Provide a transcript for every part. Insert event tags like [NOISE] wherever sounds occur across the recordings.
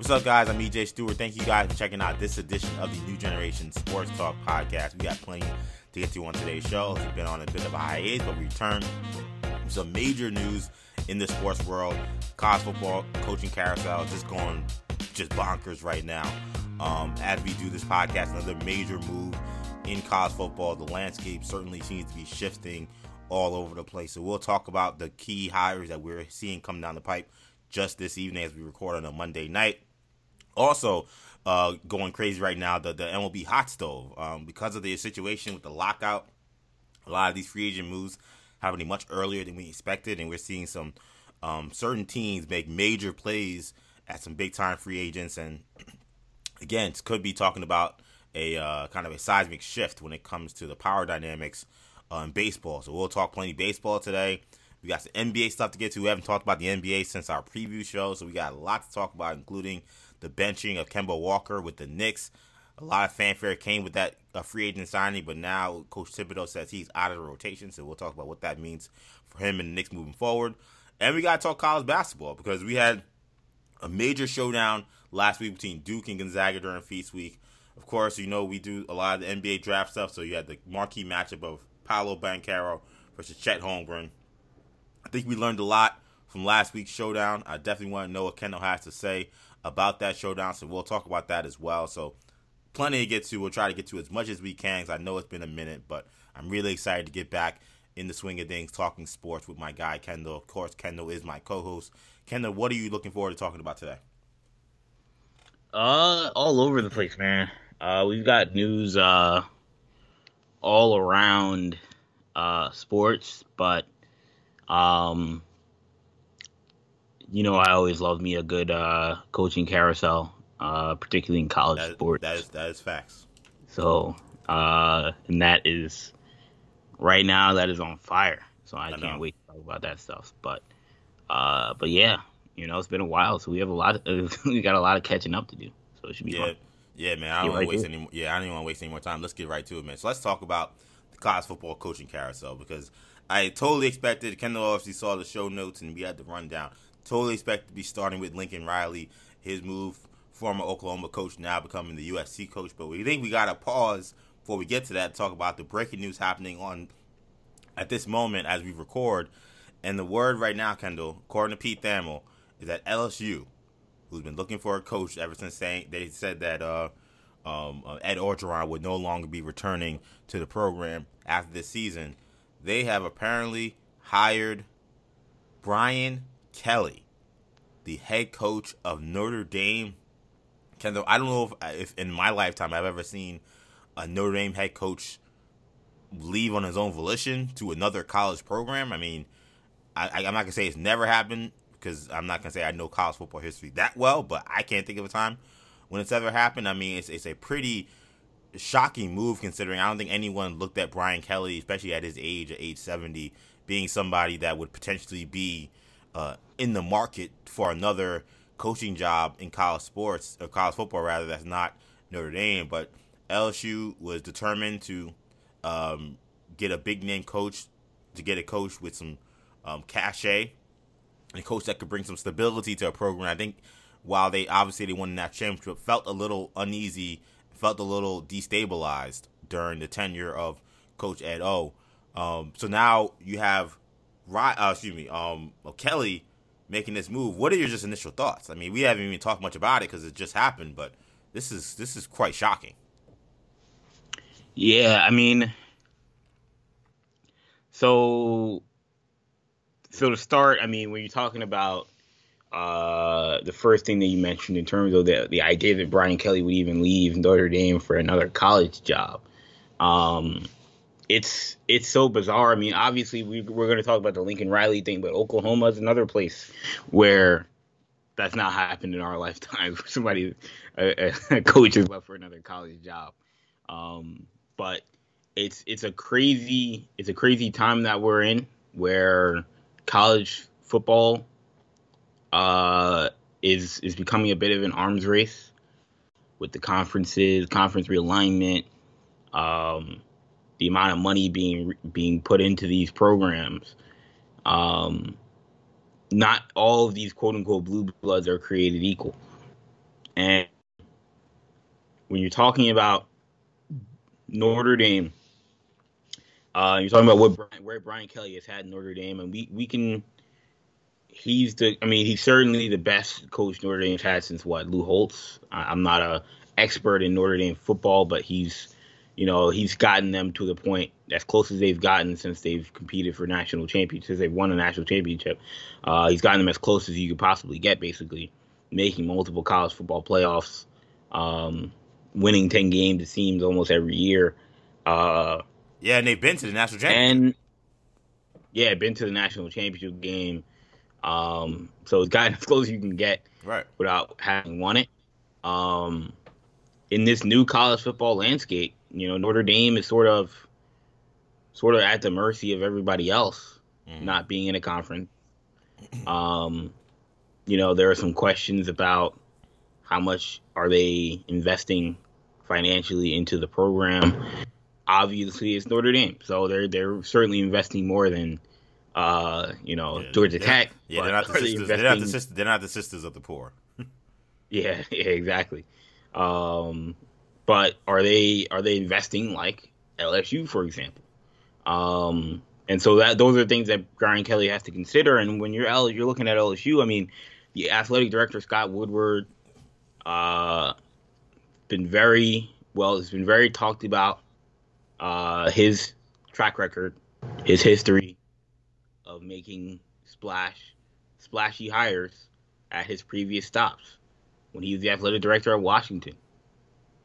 What's up, guys? I'm EJ Stewart. Thank you guys for checking out this edition of the New Generation Sports Talk podcast. We got plenty to get to on today's show. We've been on a bit of a hiatus, but we returned some major news in the sports world. College football coaching carousel just going just bonkers right now. Um, as we do this podcast, another major move in college football. The landscape certainly seems to be shifting all over the place. So we'll talk about the key hires that we're seeing come down the pipe just this evening as we record on a Monday night. Also, uh, going crazy right now, the, the MLB hot stove. Um, because of the situation with the lockout, a lot of these free agent moves happening much earlier than we expected, and we're seeing some um, certain teams make major plays at some big time free agents. And [CLEARS THROAT] again, could be talking about a uh, kind of a seismic shift when it comes to the power dynamics uh, in baseball. So we'll talk plenty baseball today. We got some NBA stuff to get to. We haven't talked about the NBA since our preview show, so we got a lot to talk about, including the benching of Kemba Walker with the Knicks. A lot of fanfare came with that uh, free agent signing, but now Coach Thibodeau says he's out of the rotation, so we'll talk about what that means for him and the Knicks moving forward. And we got to talk college basketball because we had a major showdown last week between Duke and Gonzaga during Feast Week. Of course, you know we do a lot of the NBA draft stuff, so you had the marquee matchup of Paolo Banchero versus Chet Holmgren. I think we learned a lot from last week's showdown. I definitely want to know what Kendall has to say about that showdown, so we'll talk about that as well. So, plenty to get to. We'll try to get to as much as we can because I know it's been a minute, but I'm really excited to get back in the swing of things, talking sports with my guy Kendall. Of course, Kendall is my co-host. Kendall, what are you looking forward to talking about today? Uh, all over the place, man. Uh, we've got news uh all around uh sports, but um you know I always love me a good uh coaching carousel, uh particularly in college that, sports. That is that is facts. So, uh and that is right now that is on fire. So I, I can't know. wait to talk about that stuff. But uh but yeah, you know, it's been a while, so we have a lot of [LAUGHS] we got a lot of catching up to do. So it should be yeah. fun. Yeah, man. I don't want to waste any. Yeah, I don't even want to waste any more time. Let's get right to it, man. So let's talk about the college football coaching carousel because I totally expected. Kendall obviously saw the show notes and we had the rundown. Totally expect to be starting with Lincoln Riley, his move, former Oklahoma coach, now becoming the USC coach. But we think we got to pause before we get to that. Talk about the breaking news happening on at this moment as we record. And the word right now, Kendall, according to Pete Thamel, is that LSU who's been looking for a coach ever since saying they said that uh, um, uh, Ed Orgeron would no longer be returning to the program after this season. They have apparently hired Brian Kelly, the head coach of Notre Dame. Kendall, I don't know if, uh, if in my lifetime I've ever seen a Notre Dame head coach leave on his own volition to another college program. I mean, I, am not gonna say it's never happened because I'm not gonna say I know college football history that well, but I can't think of a time when it's ever happened. I mean, it's it's a pretty shocking move considering I don't think anyone looked at Brian Kelly, especially at his age, at age 70, being somebody that would potentially be uh, in the market for another coaching job in college sports or college football rather. That's not Notre Dame, but LSU was determined to um, get a big name coach to get a coach with some um, cachet a coach that could bring some stability to a program. I think while they obviously they won that championship, felt a little uneasy, felt a little destabilized during the tenure of Coach Ed O. Um, so now you have, uh, excuse me, um, Kelly making this move. What are your just initial thoughts? I mean, we haven't even talked much about it because it just happened, but this is this is quite shocking. Yeah, I mean, so so to start, I mean, when you're talking about uh, the first thing that you mentioned in terms of the the idea that Brian Kelly would even leave Notre Dame for another college job, um, it's it's so bizarre. I mean, obviously we we're going to talk about the Lincoln Riley thing, but Oklahoma is another place where that's not happened in our lifetime. [LAUGHS] Somebody a, a coach has left for another college job, um, but it's it's a crazy it's a crazy time that we're in where college football uh, is is becoming a bit of an arms race with the conferences, conference realignment, um, the amount of money being being put into these programs. Um, not all of these quote unquote blue bloods are created equal. And when you're talking about Notre Dame, uh, you're talking about what Brian, where Brian Kelly has had Notre Dame, and we we can. He's the. I mean, he's certainly the best coach Notre Dame's had since what Lou Holtz. I, I'm not a expert in Notre Dame football, but he's, you know, he's gotten them to the point as close as they've gotten since they've competed for national championships. Since they've won a national championship, uh, he's gotten them as close as you could possibly get, basically making multiple college football playoffs, um, winning ten games. It seems almost every year. Uh, yeah, and they've been to the national championship. And yeah, been to the national championship game. Um, so it's gotten [LAUGHS] as close as you can get right without having won it. Um, in this new college football landscape, you know, Notre Dame is sort of sort of at the mercy of everybody else mm-hmm. not being in a conference. [CLEARS THROAT] Um, you know, there are some questions about how much are they investing financially into the program. Obviously, it's Notre Dame, so they're they're certainly investing more than uh, you know yeah, Georgia Tech. Yeah, they're not, the [LAUGHS] sisters, they're not the sisters. They're not the sisters of the poor. yeah, [LAUGHS] yeah, exactly. Um, but are they are they investing like LSU, for example? Um, and so that those are things that Brian Kelly has to consider. And when you're L, you're looking at LSU. I mean, the athletic director Scott Woodward, uh, been very well. It's been very talked about. Uh, his track record, his history of making splash, splashy hires at his previous stops when he was the athletic director at Washington.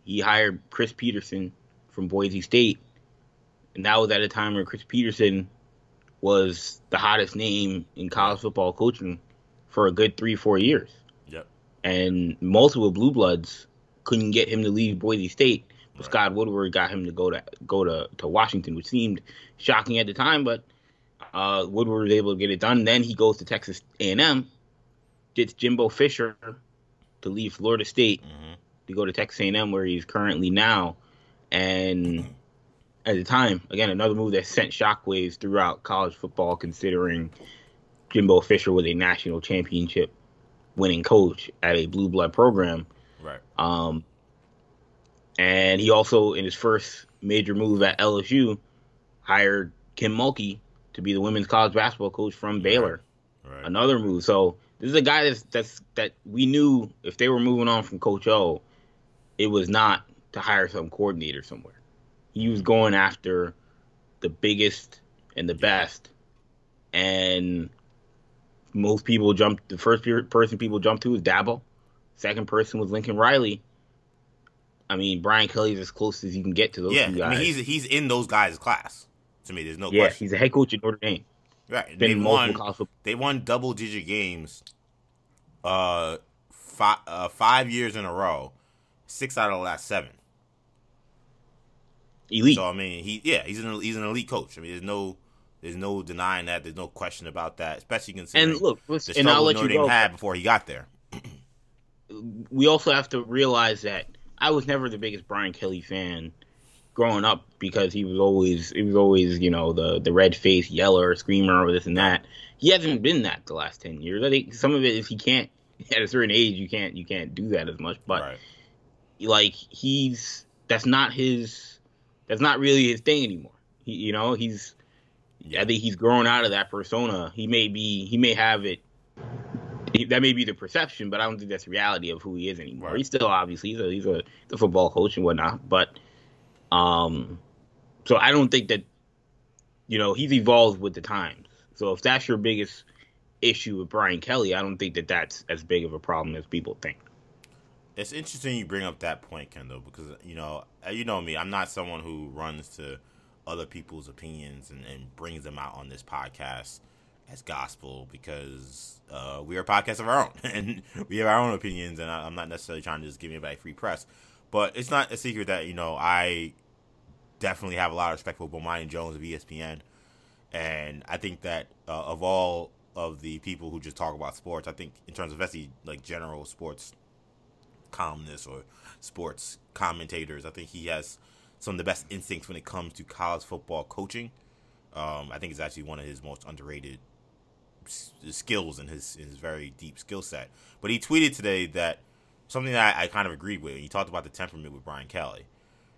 He hired Chris Petersen from Boise State, and that was at a time where Chris Petersen was the hottest name in college football coaching for a good three, four years. Yep. And multiple blue bloods couldn't get him to leave Boise State, but right. Scott Woodward got him to go to go to, to Washington, which seemed shocking at the time, but uh, Woodward was able to get it done. Then he goes to Texas A&M, gets Jimbo Fisher to leave Florida State mm-hmm. To go to Texas A&M, where he's currently now. And at the time, again, another move that sent shockwaves throughout college football, considering Jimbo Fisher was a national championship winning coach at a blue blood program. Right. Um, and he also, in his first major move at LSU, hired Kim Mulkey to be the women's college basketball coach from Baylor. Right. Another move. So this is a guy that's that's that we knew if they were moving on from Coach O, it was not to hire some coordinator somewhere. He was going after the biggest and the best, and most people jumped. The first person people jumped to was Dabo. Second person was Lincoln Riley. I mean, Brian Kelly's as close as you can get to those yeah, two guys. I mean, he's he's in those guys' class. To me, there's no yeah, question. he's a head coach at Notre Dame. Right. They won. They won double digit games. Uh, five uh, five years in a row. Six out of the last seven. Elite. So I mean, he yeah, he's an he's an elite coach. I mean, there's no there's no denying that. There's no question about that. Especially considering and look, the struggle and I'll let Notre Dame had before he got there. we also have to realize that I was never the biggest Brian Kelly fan growing up because he was always he was always you know the the red face yeller screamer or this and that. He hasn't been that the last ten years. I think some of it is he can't [LAUGHS] at a certain age you can't you can't do that as much. But right. Like he's that's not his that's not really his thing anymore. He, you know he's. I think he's grown out of that persona. He may be he may have it that may be the perception, but I don't think that's reality of who he is anymore. Right. He's still obviously he's a he's a, football coach and whatnot, but um, so I don't think that you know he's evolved with the times. So if that's your biggest issue with Brian Kelly, I don't think that that's as big of a problem as people think. It's interesting you bring up that point, Kendall, because you know uh, you know me. I'm not someone who runs to other people's opinions and, and brings them out on this podcast as gospel because uh, we are a podcast of our own [LAUGHS] and we have our own opinions, and I, am not necessarily trying to just give anybody free press. But it's not a secret that you know I definitely have a lot of respect for Bomani Jones of ESPN, and I think that uh, of all of the people who just talk about sports, I think in terms of actually like general sports columnists or sports commentators, I think he has some of the best instincts when it comes to college football coaching. Um, I think it's actually one of his most underrated skills in his his very deep skill set. But he tweeted today that something that I, I kind of agreed with. He talked about the temperament with Brian Kelly,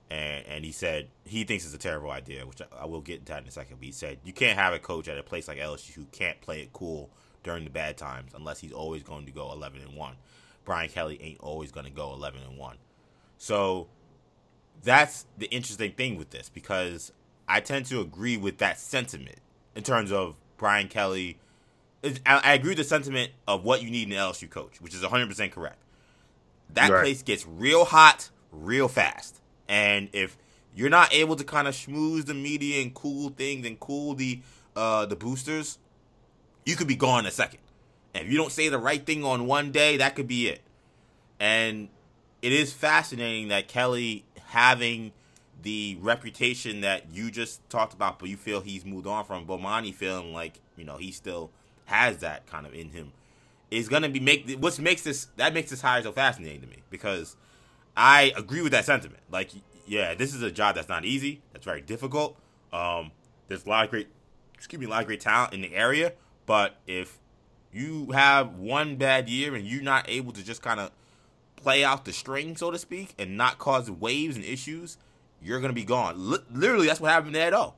and and he said he thinks it's a terrible idea, which I, I will get into that in a second. But he said you can't have a coach at a place like LSU who can't play it cool during the bad times unless he's always going to go 11 and one. Brian Kelly ain't always going to go 11 and one. So that's the interesting thing with this because I tend to agree with that sentiment in terms of Brian Kelly. I, agree with the sentiment of what you need in an LSU coach, which is 100% correct. That right. place gets real hot real fast. And if you're not able to kind of schmooze the media and cool things and cool the uh, the boosters, you could be gone in a second. And if you don't say the right thing on one day, that could be it. And it is fascinating that Kelly having the reputation that you just talked about, but you feel he's moved on from Bomani feeling like, you know, he still has that kind of in him is gonna be make what makes this that makes this hire so fascinating to me because I agree with that sentiment. Like, yeah, this is a job that's not easy. That's very difficult. Um, there's a lot of great, excuse me, a lot of great talent in the area. But if you have one bad year and you're not able to just kind of play out the string, so to speak, and not cause waves and issues, you're gonna be gone. L- literally, that's what happened to Edo.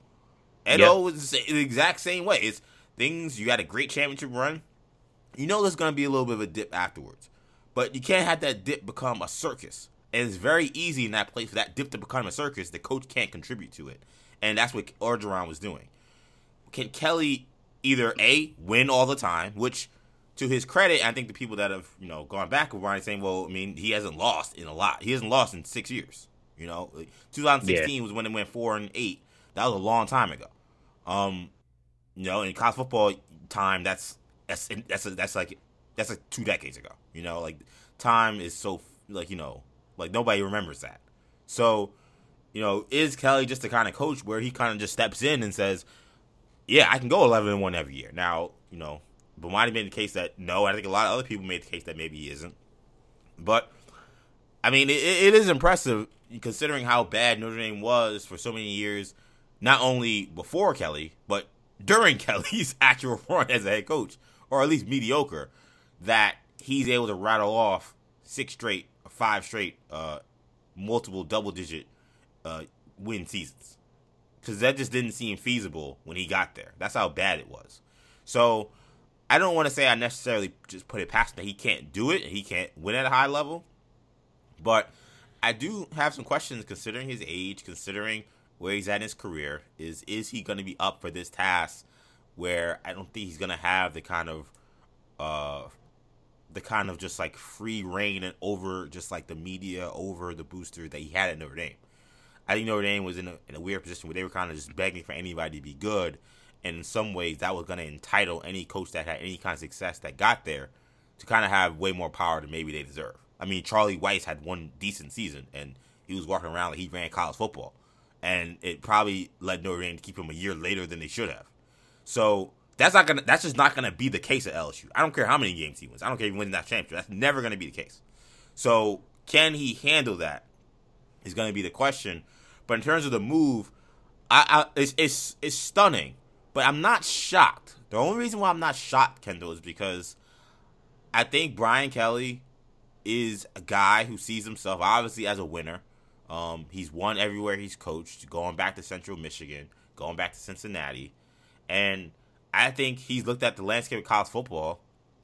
Edo yep. was the exact same way. It's things you had a great championship run. You know there's gonna be a little bit of a dip afterwards, but you can't have that dip become a circus. And it's very easy in that place for that dip to become a circus. The coach can't contribute to it, and that's what Orgeron was doing. Can Kelly either a win all the time, which to his credit, I think the people that have you know gone back with Ryan saying, well, I mean, he hasn't lost in a lot. He hasn't lost in six years. You know, 2016 yeah. was when it went four and eight. That was a long time ago. Um, you know, in college football time, that's that's that's a, that's like that's like two decades ago. You know, like time is so like you know like nobody remembers that. So, you know, is Kelly just the kind of coach where he kind of just steps in and says, "Yeah, I can go 11 and one every year." Now, you know, Bomani made the case that no. I think a lot of other people made the case that maybe he isn't. But I mean, it, it is impressive considering how bad Notre Dame was for so many years, not only before Kelly, but during [LAUGHS] Kelly's actual run as a head coach, or at least mediocre, that he's able to rattle off six straight, five straight, uh, multiple double digit uh, win seasons. Because that just didn't seem feasible when he got there. That's how bad it was. So I don't want to say I necessarily just put it past that he can't do it, he can't win at a high level. But I do have some questions considering his age, considering where he's at in his career. Is is he going to be up for this task? Where I don't think he's going to have the kind of, uh, the kind of just like free reign and over just like the media over the booster that he had at Notre Dame. I think Notre Dame was in a, in a weird position where they were kind of just begging for anybody to be good, and in some ways that was going to entitle any coach that had any kind of success that got there to kind of have way more power than maybe they deserve. I mean, Charlie Weis had one decent season, and he was walking around like he ran college football, and it probably led Notre Dame to keep him a year later than they should have. So that's not gonna. That's just not gonna be the case at LSU. I don't care how many games he wins. I don't care if he wins that championship. That's never gonna be the case. So can he handle that? Is gonna be the question. But in terms of the move, I, I it's, it's it's stunning. But I'm not shocked. The only reason why I'm not shocked, Kendall, is because I think Brian Kelly is a guy who sees himself obviously as a winner. Um, he's won everywhere he's coached, going back to Central Michigan, going back to Cincinnati, and I think he's looked at the landscape of college football,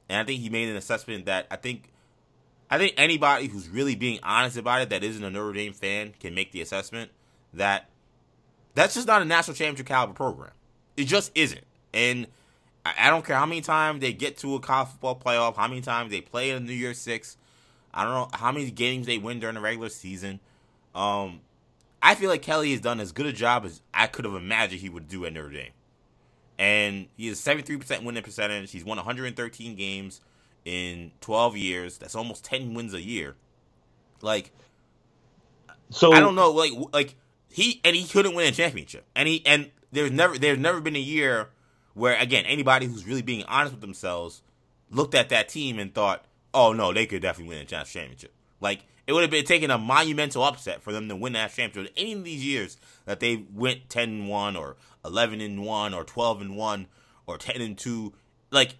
and I think he made an assessment that I think, I think anybody who's really being honest about it that isn't a Notre Dame fan can make the assessment that that's just not a national championship caliber program. It just isn't, and I don't care how many times they get to a college football playoff, how many times they play in the New Year's Six. I don't know how many games they win during the regular season. Um, I feel like Kelly has done as good a job as I could have imagined he would do at Notre Dame. And he has 73% winning percentage. He's won 113 games in 12 years. That's almost 10 wins a year. Like, so I don't know. Like, like he and he couldn't win a championship. And he and there's never there's never been a year where again anybody who's really being honest with themselves looked at that team and thought oh no, they could definitely win a championship. Like it would have been taking a monumental upset for them to win that championship. Any of these years that they went 10 and 1 or 11 and 1 or 12 and 1 or 10 and 2, like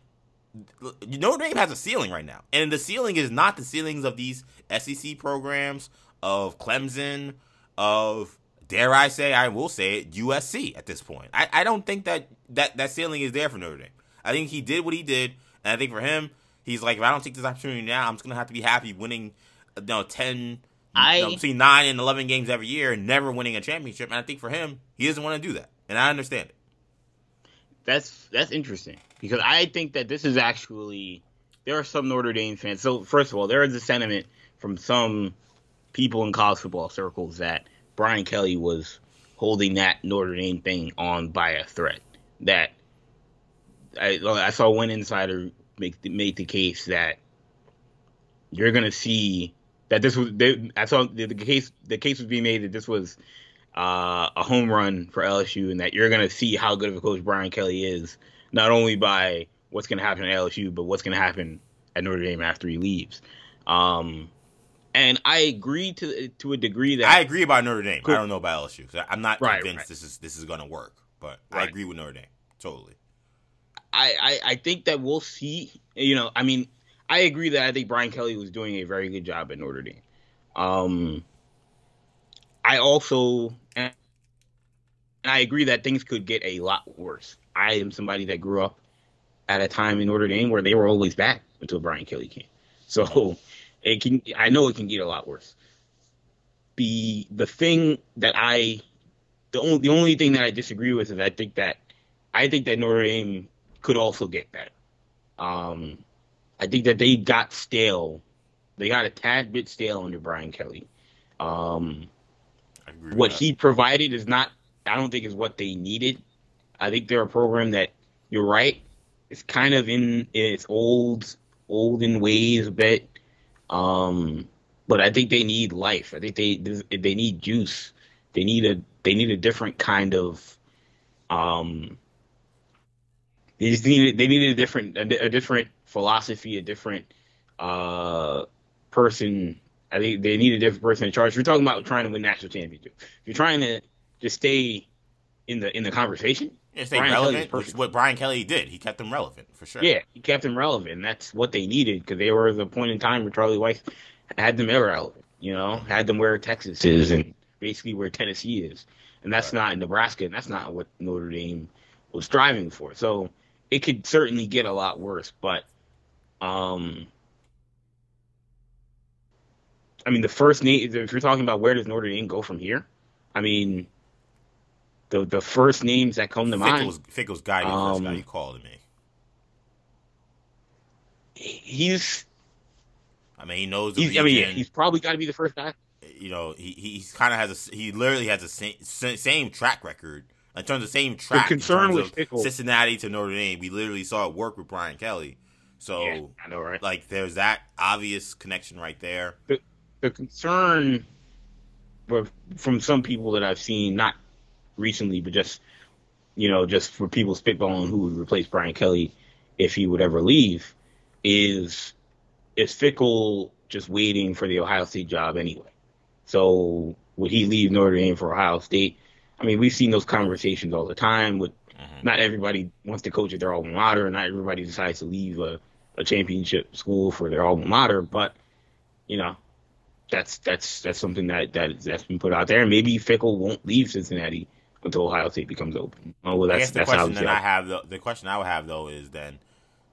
Notre Dame has a ceiling right now, and the ceiling is not the ceilings of these SEC programs, of Clemson, of dare I say, I will say it, USC at this point. I, I don't think that, that that ceiling is there for Notre Dame. I think he did what he did, and I think for him, he's like, if I don't take this opportunity now, I'm just gonna have to be happy winning, you know, ten, I you know, between nine and eleven games every year, and never winning a championship. And I think for him, he doesn't want to do that, and I understand it. That's that's interesting because I think that this is actually there are some Notre Dame fans. So first of all, there is a sentiment from some people in college football circles that Brian Kelly was holding that Notre Dame thing on by a thread. That I, I saw one insider make the, make the case that you're gonna see that this was. They, I saw the, the, case. The case was being made that this was uh, a home run for LSU, and that you're gonna see how good of a coach Brian Kelly is, not only by what's gonna happen at LSU, but what's gonna happen at Notre Dame after he leaves. Um, and I agree to to a degree that I agree about Notre Dame. Cool. I don't know about LSU. I'm not right, convinced right. this is this is going to work, but right. I agree with Notre Dame totally. I, I I think that we'll see. You know, I mean, I agree that I think Brian Kelly was doing a very good job at Notre Dame. Um, I also and I agree that things could get a lot worse. I am somebody that grew up at a time in Notre Dame where they were always back until Brian Kelly came. So it can I know it can get a lot worse. The the thing that I the only the only thing that I disagree with is I think that I think that Notre Dame could also get better. Um, I think that they got stale. They got a tad bit stale under Brian Kelly. Um, what he provided is not. I don't think is what they needed. I think they're a program that you're right. It's kind of in its old olden ways a bit. Um, but I think they need life. I think they they need juice. They need a they need a different kind of um. They just need they need a different a, a different philosophy, a different uh person. I think they need a different person in charge. If you're talking about trying to win national championship. If you're trying to just stay in the in the conversation, yeah, stay Brian relevant, which what Brian Kelly did. He kept them relevant for sure. Yeah, he kept them relevant. And that's what they needed because they were at the point in time where Charlie Weis had them irrelevant. You know, had them where Texas is and basically where Tennessee is, and that's right. not Nebraska, and that's not what Notre Dame was striving for. So it could certainly get a lot worse, but um. I mean, the first need if you're talking about where does Notre Dame go from here, I mean, the the first names that come to mind. Fickell's guy, um, first guy you called me. He's. I mean, he knows. I mean, he's probably got to be the first guy. You know, he he's kind of has a he literally has the same same track record in terms of same track. The concern with Fickell. Cincinnati to Notre Dame, we literally saw it work with Brian Kelly. So yeah, I know, right? Like, there's that obvious connection right there. The the concern, from some people that I've seen, not recently, but just you know, just for people spitballing who would replace Brian Kelly if he would ever leave, is is Fickell just waiting for the Ohio State job anyway? So would he leave Notre Dame for Ohio State? I mean, we've seen those conversations all the time. With mm-hmm. not everybody wants to coach at their alma mater, and not everybody decides to leave a, a championship school for their alma mater. But you know, that's that's that's something that that that's been put out there. And maybe Fickell won't leave Cincinnati until Ohio State becomes open. Oh, well, that's, I guess the that's question that I have, though, the question I would have though is then,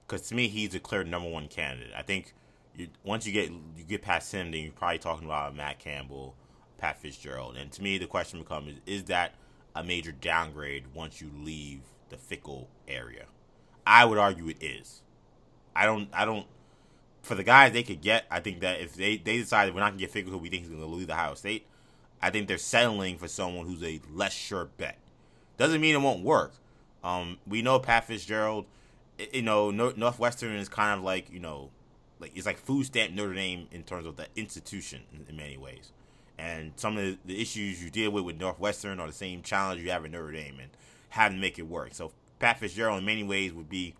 because to me he's a clear number one candidate. I think you, once you get you get past him, then you're probably talking about Matt Campbell, Pat Fitzgerald, and to me the question becomes: is, is that a major downgrade once you leave the Fickell area? I would argue it is. I don't. I don't. For the guys they could get, I think that if they they decided we're not gonna get Fickell, who we think is gonna leave Ohio State, I think they're settling for someone who's a less sure bet. Doesn't mean it won't work. Um, we know Pat Fitzgerald. You know, Northwestern is kind of like you know, like it's like food stamp Notre Dame in terms of the institution in, in many ways. And some of the, issues you deal with with Northwestern are the same challenge you have at Notre Dame, and how to make it work. So Pat Fitzgerald, in many ways, would be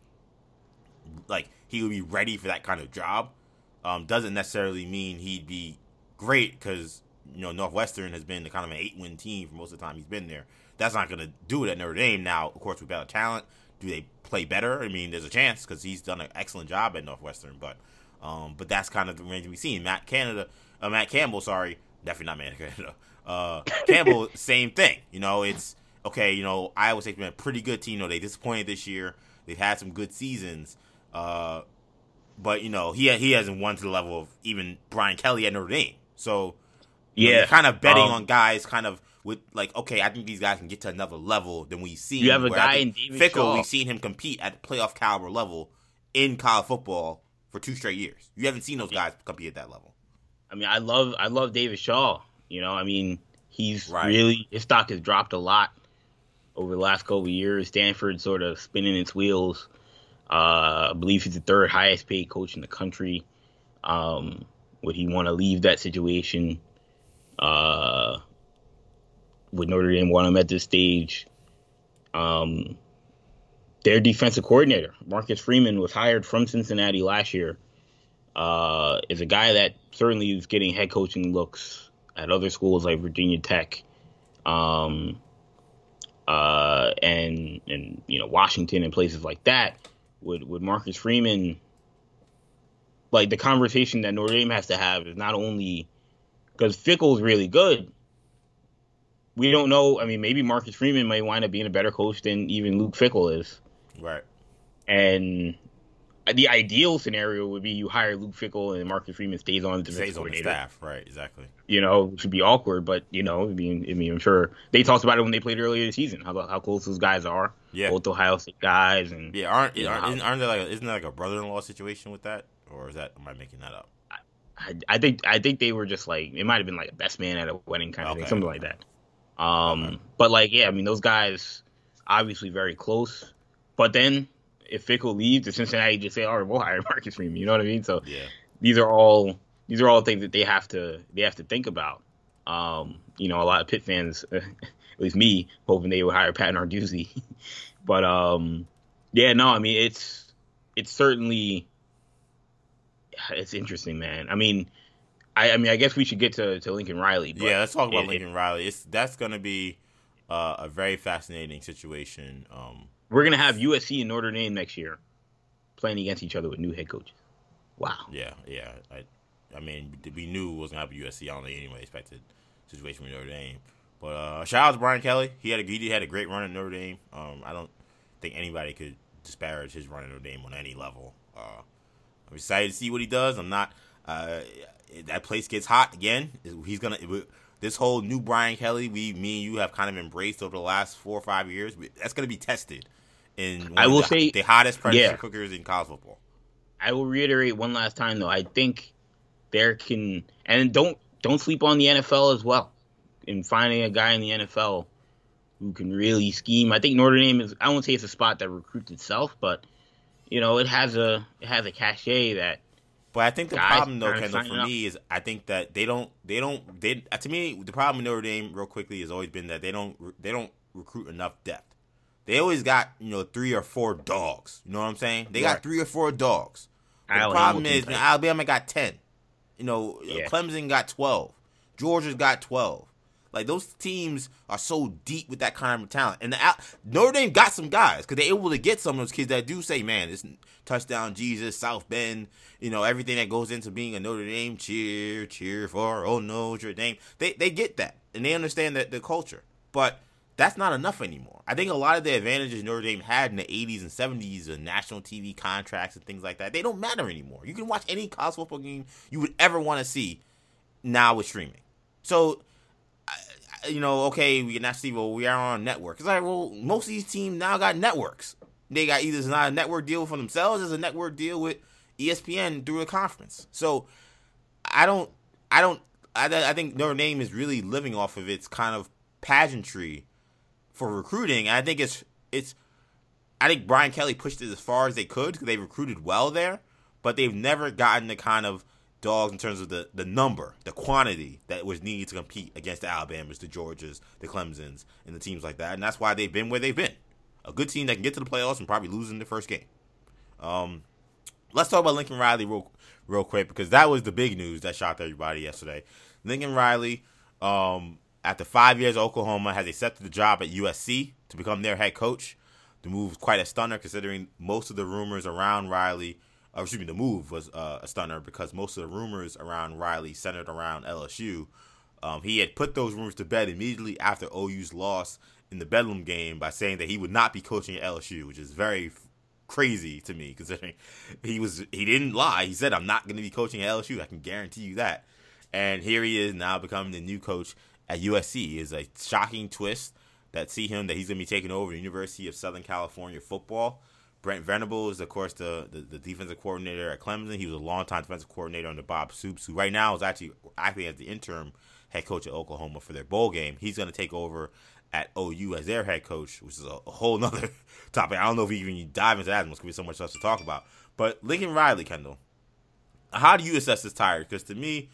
like he would be ready for that kind of job. Um, doesn't necessarily mean he'd be great because you know, Northwestern has been the kind of an eight win team for most of the time he's been there. That's not going to do it at Notre Dame. Now, of course, with better talent, do they play better? I mean, there's a chance because he's done an excellent job at Northwestern, but um, but that's kind of the range we've seen. Matt Canada, uh, Matt Campbell, sorry, definitely not Matt [LAUGHS] Canada. Uh, Campbell, [LAUGHS] same thing. You know, it's okay. You know, Iowa State's been a pretty good team. You know, they disappointed this year. They've had some good seasons. Uh, but you know he he hasn't won to the level of even Brian Kelly at Notre Dame. So yeah, know, kind of betting um, on guys, kind of with like, okay, I think these guys can get to another level than we see. seen. You have a guy in David Fickell. Shaw. We've seen him compete at playoff caliber level in college football for two straight years. You haven't seen those guys compete at that level. I mean, I love I love David Shaw. You know, I mean, he's right. really his stock has dropped a lot over the last couple years. Stanford sort of spinning its wheels. Uh, I believe he's the third highest paid coach in the country. Um, would he want to leave that situation? Uh, would Notre Dame want him at this stage? Um, their defensive coordinator, Marcus Freeman, was hired from Cincinnati last year. Uh, is a guy that certainly is getting head coaching looks at other schools like Virginia Tech, um, uh, and and you know Washington and places like that with with Marcus Freeman, like the conversation that Notre Dame has to have is not only because Fickell's really good. We don't know. I mean, maybe Marcus Freeman might wind up being a better coach than even Luke Fickell is. Right. And the ideal scenario would be you hire Luke Fickell and Marcus Freeman stays on the stays on the staff. Right. Exactly. You know, which would be awkward, but you know, I mean, I mean, I'm sure they talked about it when they played earlier this season. How about how close those guys are? Yeah. Both Ohio State guys and yeah, aren't aren't, aren't there like a, isn't there like a brother-in-law situation with that, or is that am I making that up? I, I think I think they were just like it might have been like a best man at a wedding kind of okay. thing, something like that. Um, okay. but like yeah, I mean those guys obviously very close, but then if Fickell leaves, the Cincinnati just say, "All right, we'll hire [LAUGHS] Marcus Freeman." You know what I mean? So yeah, these are all these are all things that they have to they have to think about. Um, you know, a lot of Pitt fans, [LAUGHS] at least me, hoping they would hire Pat Narduzzi. [LAUGHS] but um, yeah, no, I mean it's it's certainly it's interesting, man. I mean, I, I mean, I guess we should get to, to Lincoln Riley. yeah, let's talk about it, Lincoln it, Riley. It's that's going to be uh, a very fascinating situation. Um, we're gonna have USC and Notre Dame next year playing against each other with new head coaches. Wow. Yeah, yeah. I, I mean, we knew it was gonna happen USC. I don't think anyone expected situation with Notre Dame. But uh, shout out to Brian Kelly. He had a he had a great run at Notre Dame. Um, I don't think anybody could disparage his run at Notre Dame on any level. Uh, I'm excited to see what he does. I'm not. Uh, that place gets hot again. He's gonna. This whole new Brian Kelly, we, me and you have kind of embraced over the last four or five years. That's gonna be tested in I will the, say the hottest pressure yeah. cookers in college football. I will reiterate one last time though. I think there can and don't don't sleep on the NFL as well. In finding a guy in the NFL who can really scheme. I think Notre Dame is I won't say it's a spot that recruits itself, but you know, it has a it has a cachet that but I think the problem though, Kendall, for me is I think that they don't they don't they uh, to me the problem with Notre Dame real quickly has always been that they don't they don't recruit enough depth. They always got you know three or four dogs. You know what I'm saying? They got three or four dogs. the problem is Alabama got ten. You know, yeah. Clemson got twelve. Georgia's got twelve. Like those teams are so deep with that kind of talent, and the, Notre Dame got some guys because they're able to get some of those kids that do say, "Man, this touchdown Jesus, South Bend, you know everything that goes into being a Notre Dame cheer, cheer for oh Notre Dame." They they get that and they understand that the culture, but that's not enough anymore. I think a lot of the advantages Notre Dame had in the 80s and 70s, the national TV contracts and things like that, they don't matter anymore. You can watch any college football game you would ever want to see now with streaming. So, you know, okay, we can not well, we are on network. It's like, well, most of these teams now got networks. They got either it's not a network deal for themselves, it's a network deal with ESPN through a conference. So, I don't, I don't, I, I think Notre Dame is really living off of its kind of pageantry for recruiting. I think it's it's I think Brian Kelly pushed it as far as they could because they recruited well there, but they've never gotten the kind of dogs in terms of the, the number, the quantity that was needed to compete against the Alabamas, the Georgias, the Clemsons, and the teams like that. And that's why they've been where they've been. A good team that can get to the playoffs and probably lose in the first game. Um, let's talk about Lincoln Riley real real quick because that was the big news that shocked everybody yesterday. Lincoln Riley, um, after five years at Oklahoma, has accepted the job at USC to become their head coach. the move was quite a stunner considering most of the rumors around Riley. Or excuse me, the move was uh, a stunner because most of the rumors around Riley centered around LSU. Um, he had put those rumors to bed immediately after OU's loss in the Bedlam game by saying that he would not be coaching at LSU, which is very crazy to me considering [LAUGHS] he was he didn't lie. He said I'm not going to be coaching at LSU. I can guarantee you that. And here he is now becoming the new coach at USC. Is a shocking twist that see him that he's going to be taking over the University of Southern California football. Brent Venables, is, of course, the, the, the, defensive coordinator at Clemson. He was a longtime defensive coordinator under Bob Stoops, who right now is actually acting as the interim head coach at Oklahoma for their bowl game. He's going to take over at OU as their head coach, which is a, a whole nother [LAUGHS] topic. I don't know if we even dive into that. There's going to be so much else to talk about. But Lincoln Riley, Kendall, how do you assess this tire? Because to me,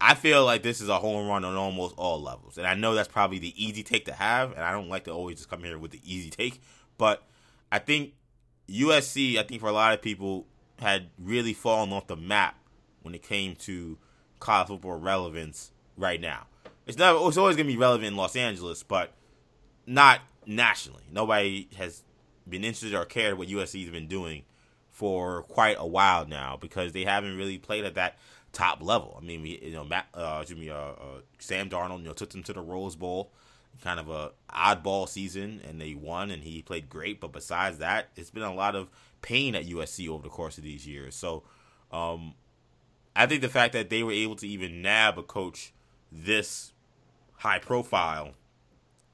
I feel like this is a home run on almost all levels. And I know that's probably the easy take to have, and I don't like to always just come here with the easy take, but I think USC, I think for a lot of people, had really fallen off the map when it came to college football relevance right now. It's not it's always gonna be relevant in Los Angeles, but not nationally. Nobody has been interested or cared what USC's been doing for quite a while now because they haven't really played at that top level. I mean, you know, Matt, uh, excuse me, uh, uh, Sam Darnold, you know, took them to the Rose Bowl, kind of a oddball season, and they won, and he played great. But besides that, it's been a lot of pain at USC over the course of these years. So, um, I think the fact that they were able to even nab a coach this high profile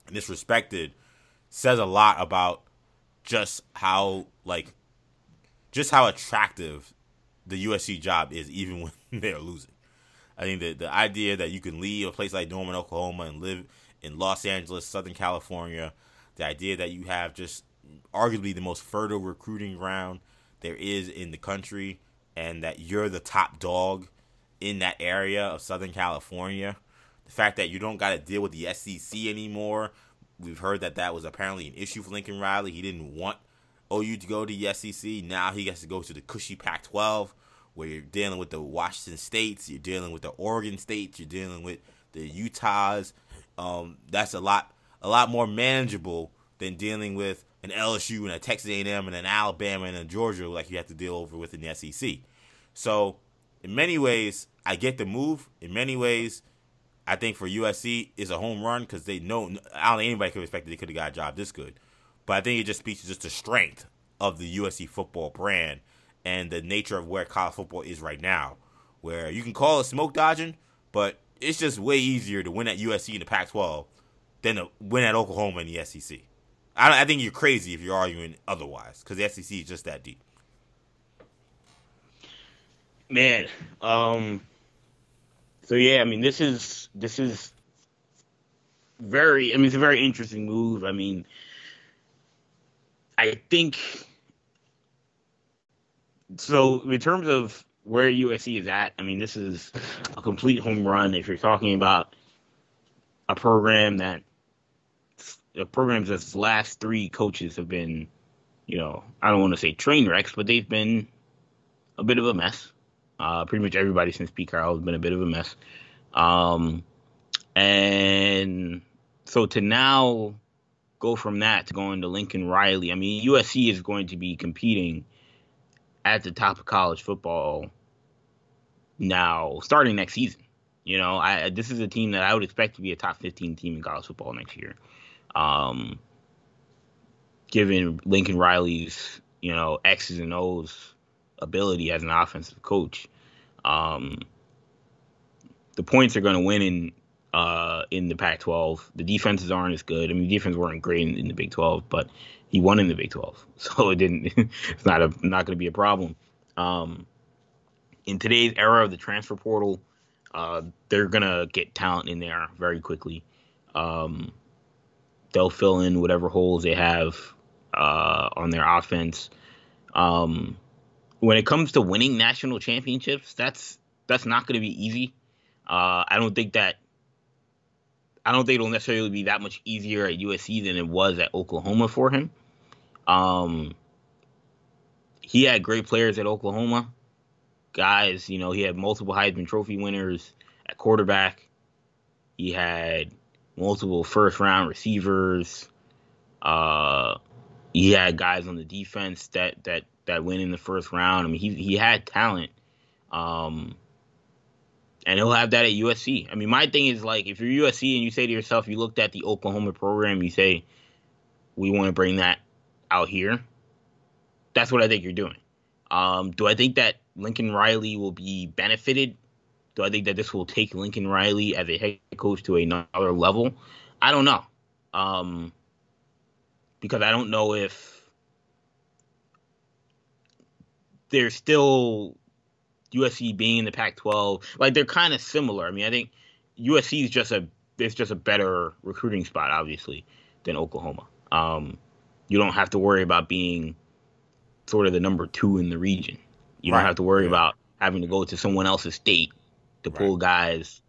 and this respected says a lot about just how like just how attractive the USC job is, even [LAUGHS] when they're losing. I think the the idea that you can leave a place like Norman, Oklahoma, and live in Los Angeles, Southern California, the idea that you have just arguably the most fertile recruiting ground there is in the country, and that you're the top dog in that area of Southern California. The fact that you don't got to deal with the SEC anymore. We've heard that that was apparently an issue for Lincoln Riley. He didn't want OU to go to the SEC. Now he gets to go to the cushy Pac 12 where you're dealing with the Washington States, you're dealing with the Oregon States, you're dealing with the Utahs. Um, that's a lot a lot more manageable than dealing with an LSU and a Texas A&M and an Alabama and a Georgia like you have to deal over with in the SEC. So, in many ways, I get the move. In many ways, I think for USC is a home run because they know I don't think anybody could expect that they could have got a job this good. But I think it just speaks to just the strength of the USC football brand and the nature of where college football is right now, where you can call it smoke dodging, but it's just way easier to win at USC in the Pac-12 than to win at Oklahoma in the SEC. I, I think you're crazy if you're arguing otherwise, because the SEC is just that deep. Man, um, so yeah, I mean, this is this is very. I mean, it's a very interesting move. I mean, I think so in terms of where USC is at, I mean, this is a complete home run. If you're talking about a program that a program that's last three coaches have been, you know, I don't want to say train wrecks, but they've been a bit of a mess. Uh, pretty much everybody since Pete Carroll has been a bit of a mess. Um, and so to now go from that to going to Lincoln Riley, I mean, USC is going to be competing – at the top of college football now starting next season. You know, I this is a team that I would expect to be a top 15 team in college football next year. Um, given Lincoln Riley's, you know, X's and O's ability as an offensive coach. Um, the points are going to win in uh, in the Pac-12. The defenses aren't as good. I mean, the defense weren't great in, in the Big 12, but he won in the Big 12, [LAUGHS] so it didn't. [LAUGHS] it's not a not going to be a problem. Um, in today's era of the transfer portal, uh, they're gonna get talent in there very quickly. Um, they'll fill in whatever holes they have uh, on their offense. Um, when it comes to winning national championships, that's that's not going to be easy. Uh, I don't think that I don't think it'll necessarily be that much easier at USC than it was at Oklahoma for him. Um, he had great players at Oklahoma. Guys, you know, he had multiple Heisman Trophy winners at quarterback. He had multiple first round receivers. Uh, he had guys on the defense that that that went in the first round. I mean, he he had talent. Um, and he'll have that at USC. I mean, my thing is like if you're USC and you say to yourself, you looked at the Oklahoma program, you say, we want to bring that out here. That's what I think you're doing. Um, do I think that Lincoln Riley will be benefited? Do I think that this will take Lincoln Riley as a head coach to another level? I don't know. Um, because I don't know if there's still USC being in the Pac-12, like they're kind of similar. I mean, I think USC is just a it's just a better recruiting spot, obviously, than Oklahoma. Um, you don't have to worry about being sort of the number two in the region. You right. don't have to worry yeah. about having to go to someone else's state to pull right. guys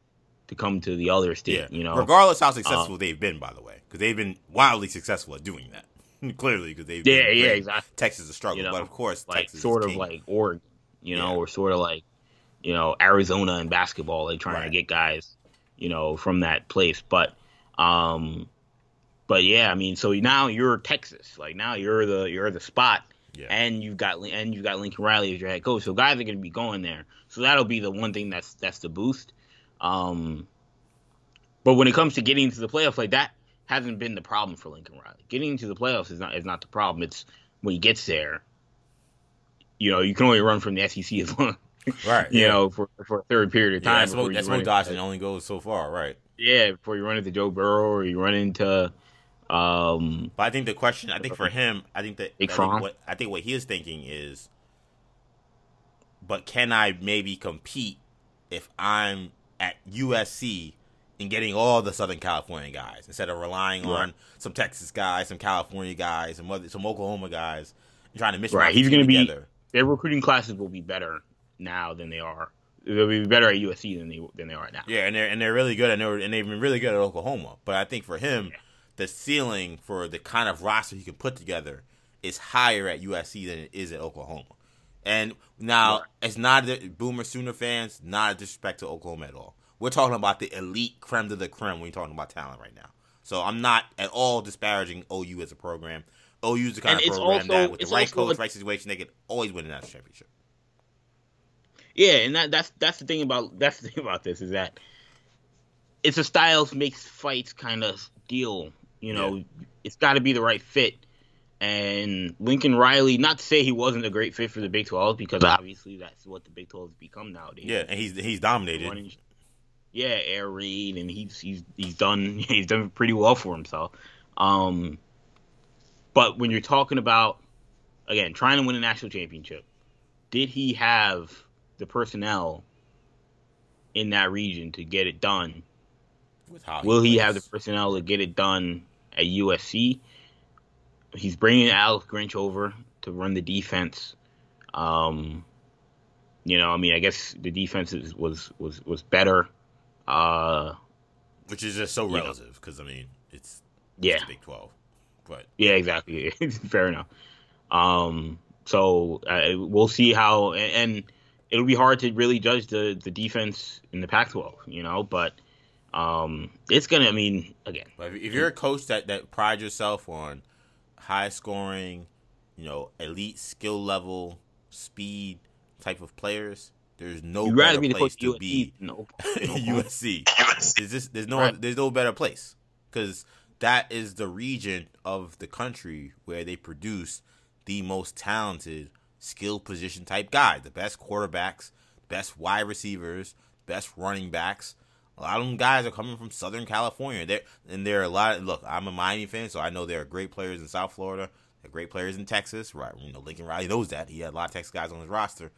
to come to the other state. Yeah. You know, regardless how successful um, they've been, by the way, because they've been wildly successful at doing that. [LAUGHS] Clearly, because they've yeah, yeah, exactly. Texas is a struggle, you know, but of course, like Texas sort of like Oregon you know, yeah. or sort of like, you know, Arizona in basketball, like trying right. to get guys, you know, from that place. But, um, but yeah, I mean, so now you're Texas, like now you're the you're the spot, yeah. and you've got and you've got Lincoln Riley as your head coach, so guys are going to be going there. So that'll be the one thing that's that's the boost. Um, but when it comes to getting to the playoffs, like that hasn't been the problem for Lincoln Riley. Getting into the playoffs is not is not the problem. It's when he gets there you know, you can only run from the SEC as long, right? you yeah. know, for for a third period of time. Yeah, that's what, that's what dodging only goes so far, right? Yeah, before you run into Joe Burrow or you run into. Um, but I think the question, I think for him, I think that I think what I think what he is thinking is, but can I maybe compete if I'm at USC and getting all the Southern California guys instead of relying right. on some Texas guys, some California guys, some some Oklahoma guys, and trying to mix right. He's going to be their recruiting classes will be better now than they are. They'll be better at USC than they than they are now. Yeah, and they're and they're really good, and they're and they've been really good at Oklahoma. But I think for him, yeah. The ceiling for the kind of roster he can put together is higher at USC than it is at Oklahoma. And now it's not the Boomer Sooner fans, not a disrespect to Oklahoma at all. We're talking about the elite creme de la creme when you're talking about talent right now. So I'm not at all disparaging OU as a program. OU's the kind and of program also, that with the right coach, a, right situation, they could always win a national championship. Yeah, and that, that's that's the thing about that's the thing about this is that it's a styles makes fights kind of deal. You know, yeah. it's got to be the right fit. And Lincoln Riley, not to say he wasn't a great fit for the Big 12, because obviously that's what the Big 12 has become nowadays. Yeah, and he's he's dominated. Yeah, air raid, and he's he's he's done [LAUGHS] he's done pretty well for himself. Um, but when you're talking about again trying to win a national championship, did he have the personnel in that region to get it done? Will he, he have the personnel to get it done at USC? He's bringing Alex Grinch over to run the defense. Um, you know, I mean, I guess the defense was was was better. Uh, Which is just so relative because I mean, it's yeah, Big Twelve. But yeah, exactly. [LAUGHS] Fair enough. Um, so uh, we'll see how, and it'll be hard to really judge the the defense in the Pac-12, you know. But um, it's gonna. I mean, again, if you're a coach that that prides yourself on high scoring, you know, elite skill level, speed type of players, there's no You'd better be place to USC, be. No, USC. [LAUGHS] There's just, there's no right. there's no better place because that is the region of the country where they produce the most talented skill position type guys, the best quarterbacks, best wide receivers, best running backs. A lot of them guys are coming from Southern California. And there are a lot. Of, look, I'm a Miami fan, so I know there are great players in South Florida. There are great players in Texas, right? You know, Lincoln Riley knows that. He had a lot of Texas guys on his roster,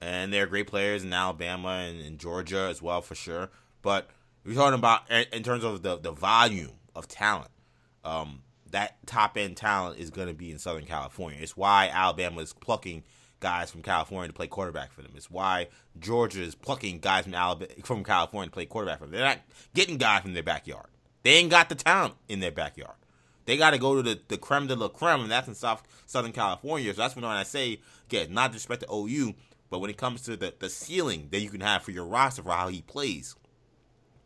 and there are great players in Alabama and, and Georgia as well for sure. But we're talking about in terms of the the volume of talent. Um, that top end talent is going to be in Southern California. It's why Alabama is plucking guys from California to play quarterback for them. It's why Georgia is plucking guys from Alabama from California to play quarterback for them. They're not getting guys from their backyard. They ain't got the talent in their backyard. They got to go to the, the creme de la creme, and that's in South Southern California. So that's when I say, again, not disrespect to OU, but when it comes to the, the ceiling that you can have for your roster for how he plays,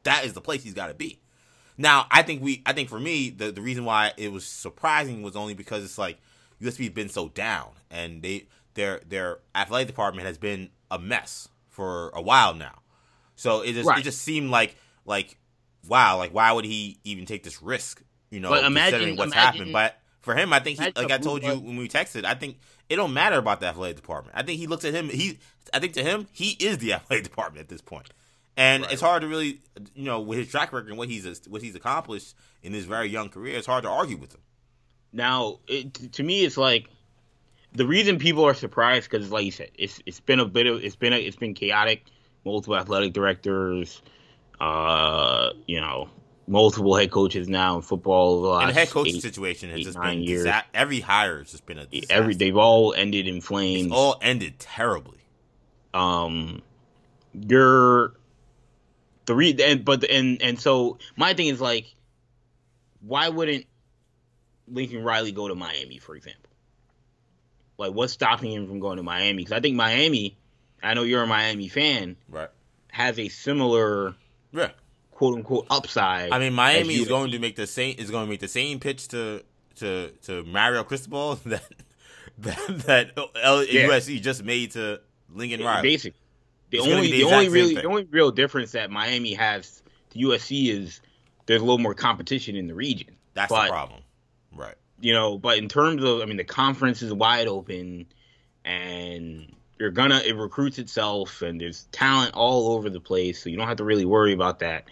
that is the place he's got to be. Now, I think we, I think for me, the the reason why it was surprising was only because it's like USC's been so down, and they their their athletic department has been a mess for a while now. So it just Right. it just seemed like like wow, like why would he even take this risk? You know, But imagine- considering what's imagine- happened. But for him, I think he, like I told you when we texted, I think it don't matter about the athletic department. I think he looks at him. He, I think to him, he is the [LAUGHS] athletic department at this point. And Right. it's hard to really, you know, with his track record and what he's what he's accomplished in his very young career, it's hard to argue with him. Now, it, to me, it's like the reason people are surprised because, like you said, it's it's been a bit of it's been a, it's been chaotic. Multiple athletic directors, uh, you know, multiple head coaches now in football. The And the head coaching eight- situation has eight, just been years. disa- every hire has just been a disaster. every they've all ended in flames. it's all ended terribly. um you're the re and but and and so my thing is like why wouldn't Lincoln Riley go to Miami for example like what's stopping him from going to Miami because I think Miami I know you're a Miami fan Right. has a similar Yeah. quote unquote upside I mean, Miami is going to make the same is going to make the same pitch to to to Mario Cristobal [LAUGHS] that that that L- Yeah. USC just made to Lincoln Riley. basic the It's only the the, only really thing. the only real difference that Miami has to USC is there's a little more competition in the region That's but- the problem. Right. You know, but in terms of, I mean, the conference is wide open, and you're gonna it recruits itself, and there's talent all over the place, so you don't have to really worry about that.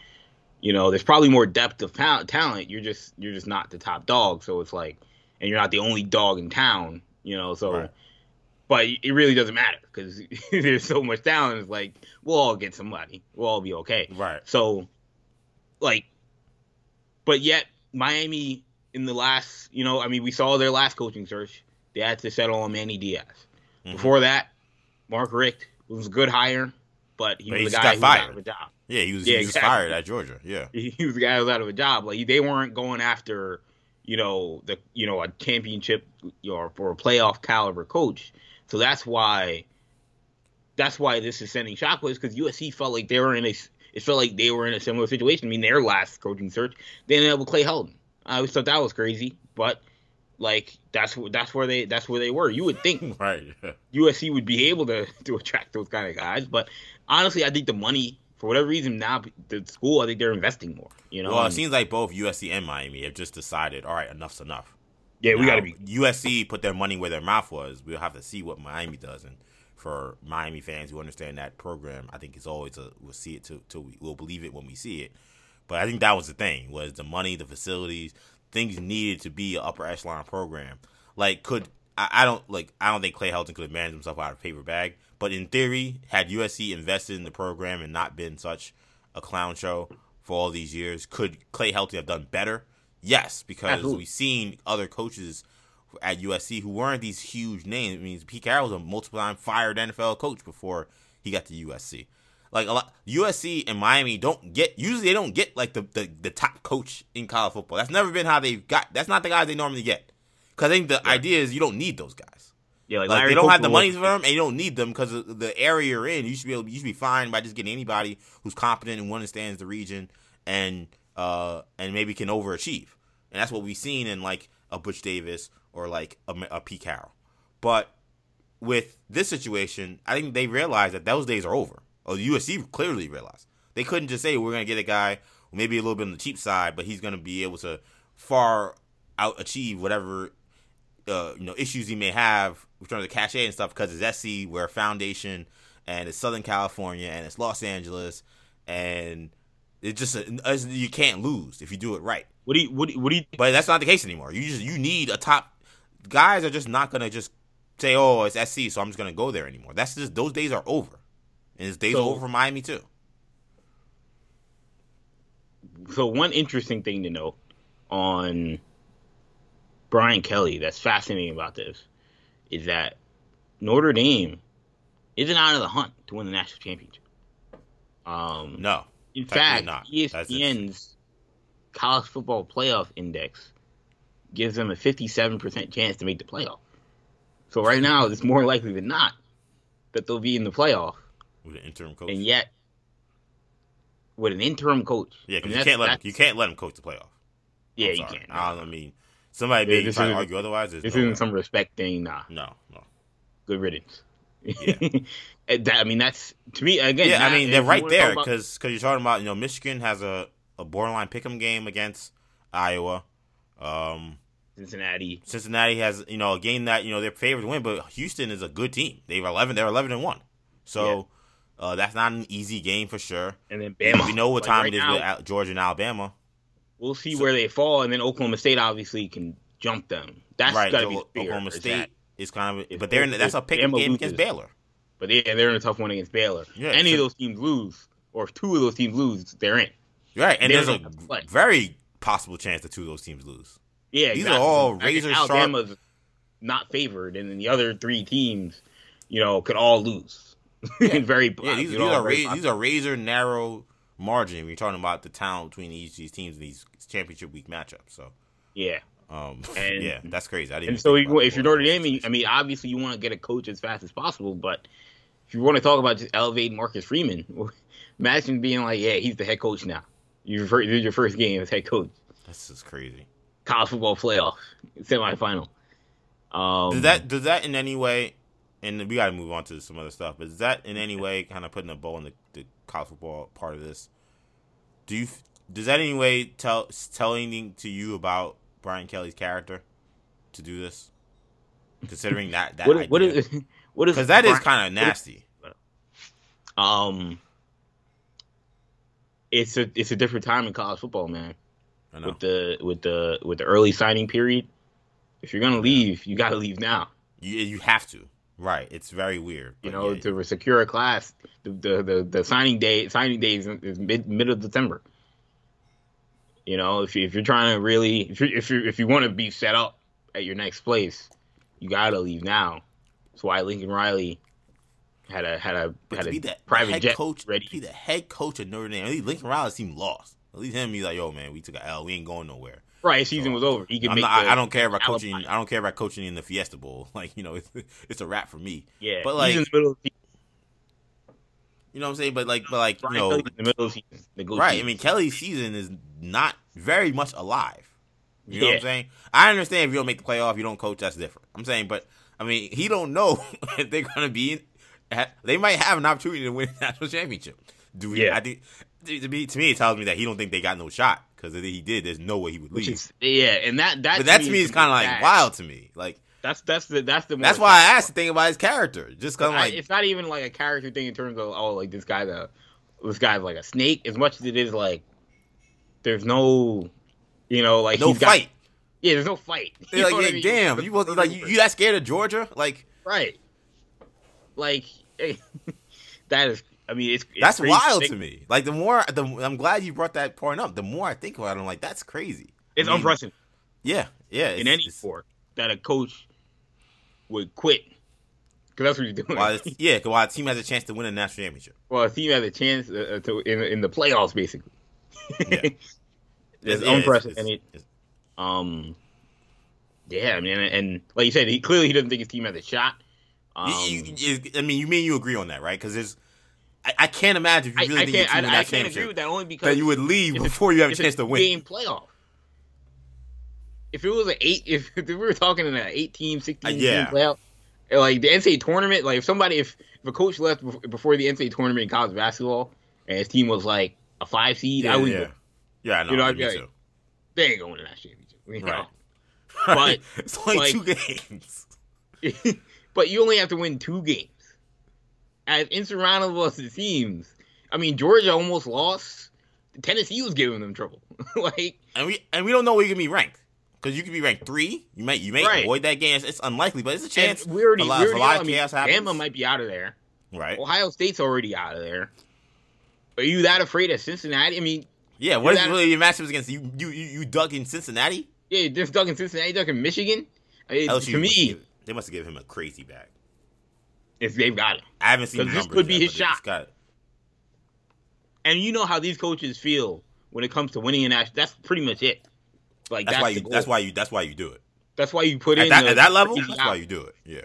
You know, there's probably more depth of ta- talent. You're just you're just not the top dog, so it's like, and you're not the only dog in town. You know, so. Right. But it really doesn't matter because [LAUGHS] there's so much talent. It's like we'll all get some money. We'll all be okay. Right. So, like, but yet Miami in the last, you know, I mean, we saw their last coaching search. They had to settle on Manny Diaz. Mhm. Before that, Mark Richt was a good hire, but he But he was a guy got who was out fired. of a job. Yeah, he was Yeah, he was exactly. fired at Georgia. Yeah. He was the guy who was out of a job. Like they weren't going after, you know, the you know a championship or for a playoff caliber coach. So that's why, that's why this is sending shockwaves because USC felt like they were in a. It felt like they were in a similar situation. I mean, their last coaching search, they ended up with Clay Helton. I always thought that was crazy, but like that's that's where they that's where they were. You would think [LAUGHS] Right. USC would be able to [LAUGHS] to attract those kind of guys, but honestly, I think the money for whatever reason now the school I think they're investing more. You know, well, it and- seems like both USC and Miami have just decided, all right, enough's enough. yeah, we got to be USC put their money where their mouth was. We'll have to see what Miami does, and for Miami fans who understand that program, I think it's always a we'll see it till, till we we'll believe it when we see it. But I think that was the thing was the money, the facilities, things needed to be an upper echelon program. Like could I, I don't like I don't think Clay Helton could have managed himself out of paper bag. But in theory, had USC invested in the program and not been such a clown show for all these years, could Clay Helton have done better? Yes, because Absolutely. we've seen other coaches at USC who weren't these huge names. I mean, Pete Carroll was a multiple time fired NFL coach before he got to USC. Like a lot, USC and Miami don't get usually they don't get like the, the, the top coach in college football. That's never been how they've got. That's not the guys they normally get. Because I think the idea is you don't need those guys. yeah. Like, Like they don't have the money for them, and you don't need them because the area you're in. You should be able, you should be fine by just getting anybody who's competent and understands the region and uh and maybe can overachieve. And that's what we've seen in like a Butch Davis or like a, a Carroll. But with this situation, I think they realize that those days are over. Or the USC clearly realized they couldn't just say we're going to get a guy maybe a little bit on the cheap side, but he's going to be able to far out achieve whatever uh, you know issues he may have in terms of cachet and stuff because it's SC, we're a foundation, and it's Southern California and it's Los Angeles, and it's just a, you can't lose if you do it right. What do you what do you, what do you But that's not the case anymore. You just you need a top guys are just not gonna just say, "Oh, it's SC, so I'm just gonna go there anymore." That's just those days are over, and it's days So- over for Miami too. so one interesting thing to note on Brian Kelly that's fascinating about this is that Notre Dame isn't out of the hunt to win the national championship. Um, No, in fact, not. ESPN's college football playoff index gives them a 57% chance to make the playoff. So right now, it's more likely than not that they'll be in the playoff, with an interim coach. and yet with an interim coach. yeah, because you can't let him, you can't let him coach the playoff. Yeah, you can't. I, I mean, Somebody Yeah, may this try to argue otherwise. This no isn't way. some respect thing, nah. no, no. Good riddance. Yeah. [LAUGHS] That, I mean, that's to me again. Yeah, I mean they're right there about- because you're talking about you know Michigan has a, a borderline pick'em game against Iowa. Um, Cincinnati. Cincinnati has you know a game that you know they're favored to win, but Houston is a good team. They've eleven. They're eleven and one. So uh, that's not an easy game for sure. And then Bama. We know what Like, time right it is now, with Georgia and Alabama. We'll see So- where they fall, and then Oklahoma State obviously can jump them. That's right, got to so be Oklahoma is State that- is kind of, but they're in, that's a pick Bama game against loses- Baylor. But yeah, they're in a tough one against Baylor. Yeah, Any so- of those teams lose, or if two of those teams lose, they're in. Right, and They there's a don't have to play. very possible chance that two of those teams lose. Yeah, These are all razor sharp- Alabama's not favored, and then the other three teams, you know, could all lose. In [LAUGHS] very Yeah, these, these are ra- these are razor narrow margin. You're talking about the talent between each of these teams in these championship week matchups. So, yeah. um, [LAUGHS] And- yeah, that's crazy. I didn't. And so think you, about if you're Notre Dame, I mean, obviously you want to get a coach as fast as possible, but if you want to talk about just elevating Marcus Freeman, [LAUGHS] imagine being like, yeah, he's the head coach now. You fir- this is your first game as head coach, This is crazy. college football playoff, semifinal. Um, Does that does that in any way? And we got to move on to some other stuff. But is that in any way kind of putting a bow on the, the college football part of this? Do you does that in any way tell tell anything to you about Brian Kelly's character to do this? Considering that that what, [LAUGHS] what is what is [LAUGHS] because that is Brian- kind of nasty. um, it's a it's a different time in college football, man. I know. With the with the with the early signing period, if you're gonna leave, you got to leave now. You you have to. Right. It's very weird. You know, yeah, to secure a class, the the the, the signing day signing day is, is mid mid of December. You know, if you, if you're trying to really if you if you if you want to be set up at your next place, you gotta leave now. That's why Lincoln Riley had a had a had to a private jet coach, ready. to be the head coach of Notre Dame. Lincoln Riley seemed lost. At least him, he's like, "Yo, man, we took a L. We ain't going nowhere." Right, season was over. He could I'm make. not, I- the- I don't care about coaching. I don't care about coaching in the Fiesta Bowl. [LAUGHS] Like you know, it's, it's a wrap for me. Yeah, but he's like in the middle of you know what I'm saying. But like, but like you know, Kelly's in the middle of season. right? I mean, Kelly's season is not very much alive. You know what I'm saying? I understand if you don't make the playoff, you don't coach. That's different. I'm saying, but I mean, he don't know [LAUGHS] if they're gonna be. In, they might have an opportunity to win a national championship. Do we? Yeah. I think to to me, to me, it tells me that he don't think they got no shot because if he did, there's no way he would Which leave. is, yeah, and that that but that to me is kind of like wild to me. Like That's that's the that's the that's why I asked the thing about his character. Just because I- like it's not even like a character thing in terms of oh like this guy's a this guy's like a snake as much as it is like there's no you know like no he's got- fight. yeah there's no fight [LAUGHS] You like, what I yeah, mean? damn, you was, like you, you that scared of Georgia? Like right like [LAUGHS] that is I mean it's, it's that's wild think- to me. Like the more, the I'm glad you brought that point up. The more I think about it, I'm like, that's crazy. it's I mean, unprecedented Yeah, yeah. in any it's- sport that a coach would quit because that's what he's doing While [LAUGHS] it's, yeah, while a team has a chance to win a national championship. well a team has a chance uh, to in in the playoffs basically Yeah. [LAUGHS] it's yeah, unprecedented it's- Um, yeah, I mean, and, and like you said, he clearly he doesn't think his team has a shot. Um, you- you- I mean, you mean you agree on that, right? Because there's, I, I can't imagine if you really I think your can't, team win I, I can't agree with that only because that you would leave before you have a chance to win. Game playoff. If it was an eight, if, [LAUGHS] if we were talking in an 18, 16 Uh, yeah. team playoff, like the NCAA tournament, like if somebody, if, if a coach left before the NCAA tournament in college basketball and his team was like a five seed, Yeah, I would yeah. go, Yeah, I know. You know, I'd be like, too. they ain't going to that championship. You know? [LAUGHS] Right. But, it's only like- two games. [LAUGHS] but you only have to win two games. As insurmountable as it seems, I mean Georgia almost lost. Tennessee was giving them trouble. [LAUGHS] like and we and we don't know where you can be ranked because you could be ranked three. You might you may Right. avoid that game. It's, it's unlikely, but it's a and chance. we already, a lot, we a already lot know, of I mean, chaos happens. Bama might be out of there. right? Ohio State's already out of there. Are you that afraid of Cincinnati? I mean, Yeah. What is that- really your matchups against you? You you, you dug in Cincinnati. yeah, just ducking Cincinnati, ducking Michigan. I mean, LSU to me, they must have given him a crazy bag. If they've got it, I haven't seen this could be yet, his but shot. and you know how these coaches feel when it comes to winning a national. That's pretty much it. Like That's, that's, why you. That's why you. That's why you do it. That's why you put At in that, the at that level, that's why you do it. Yeah.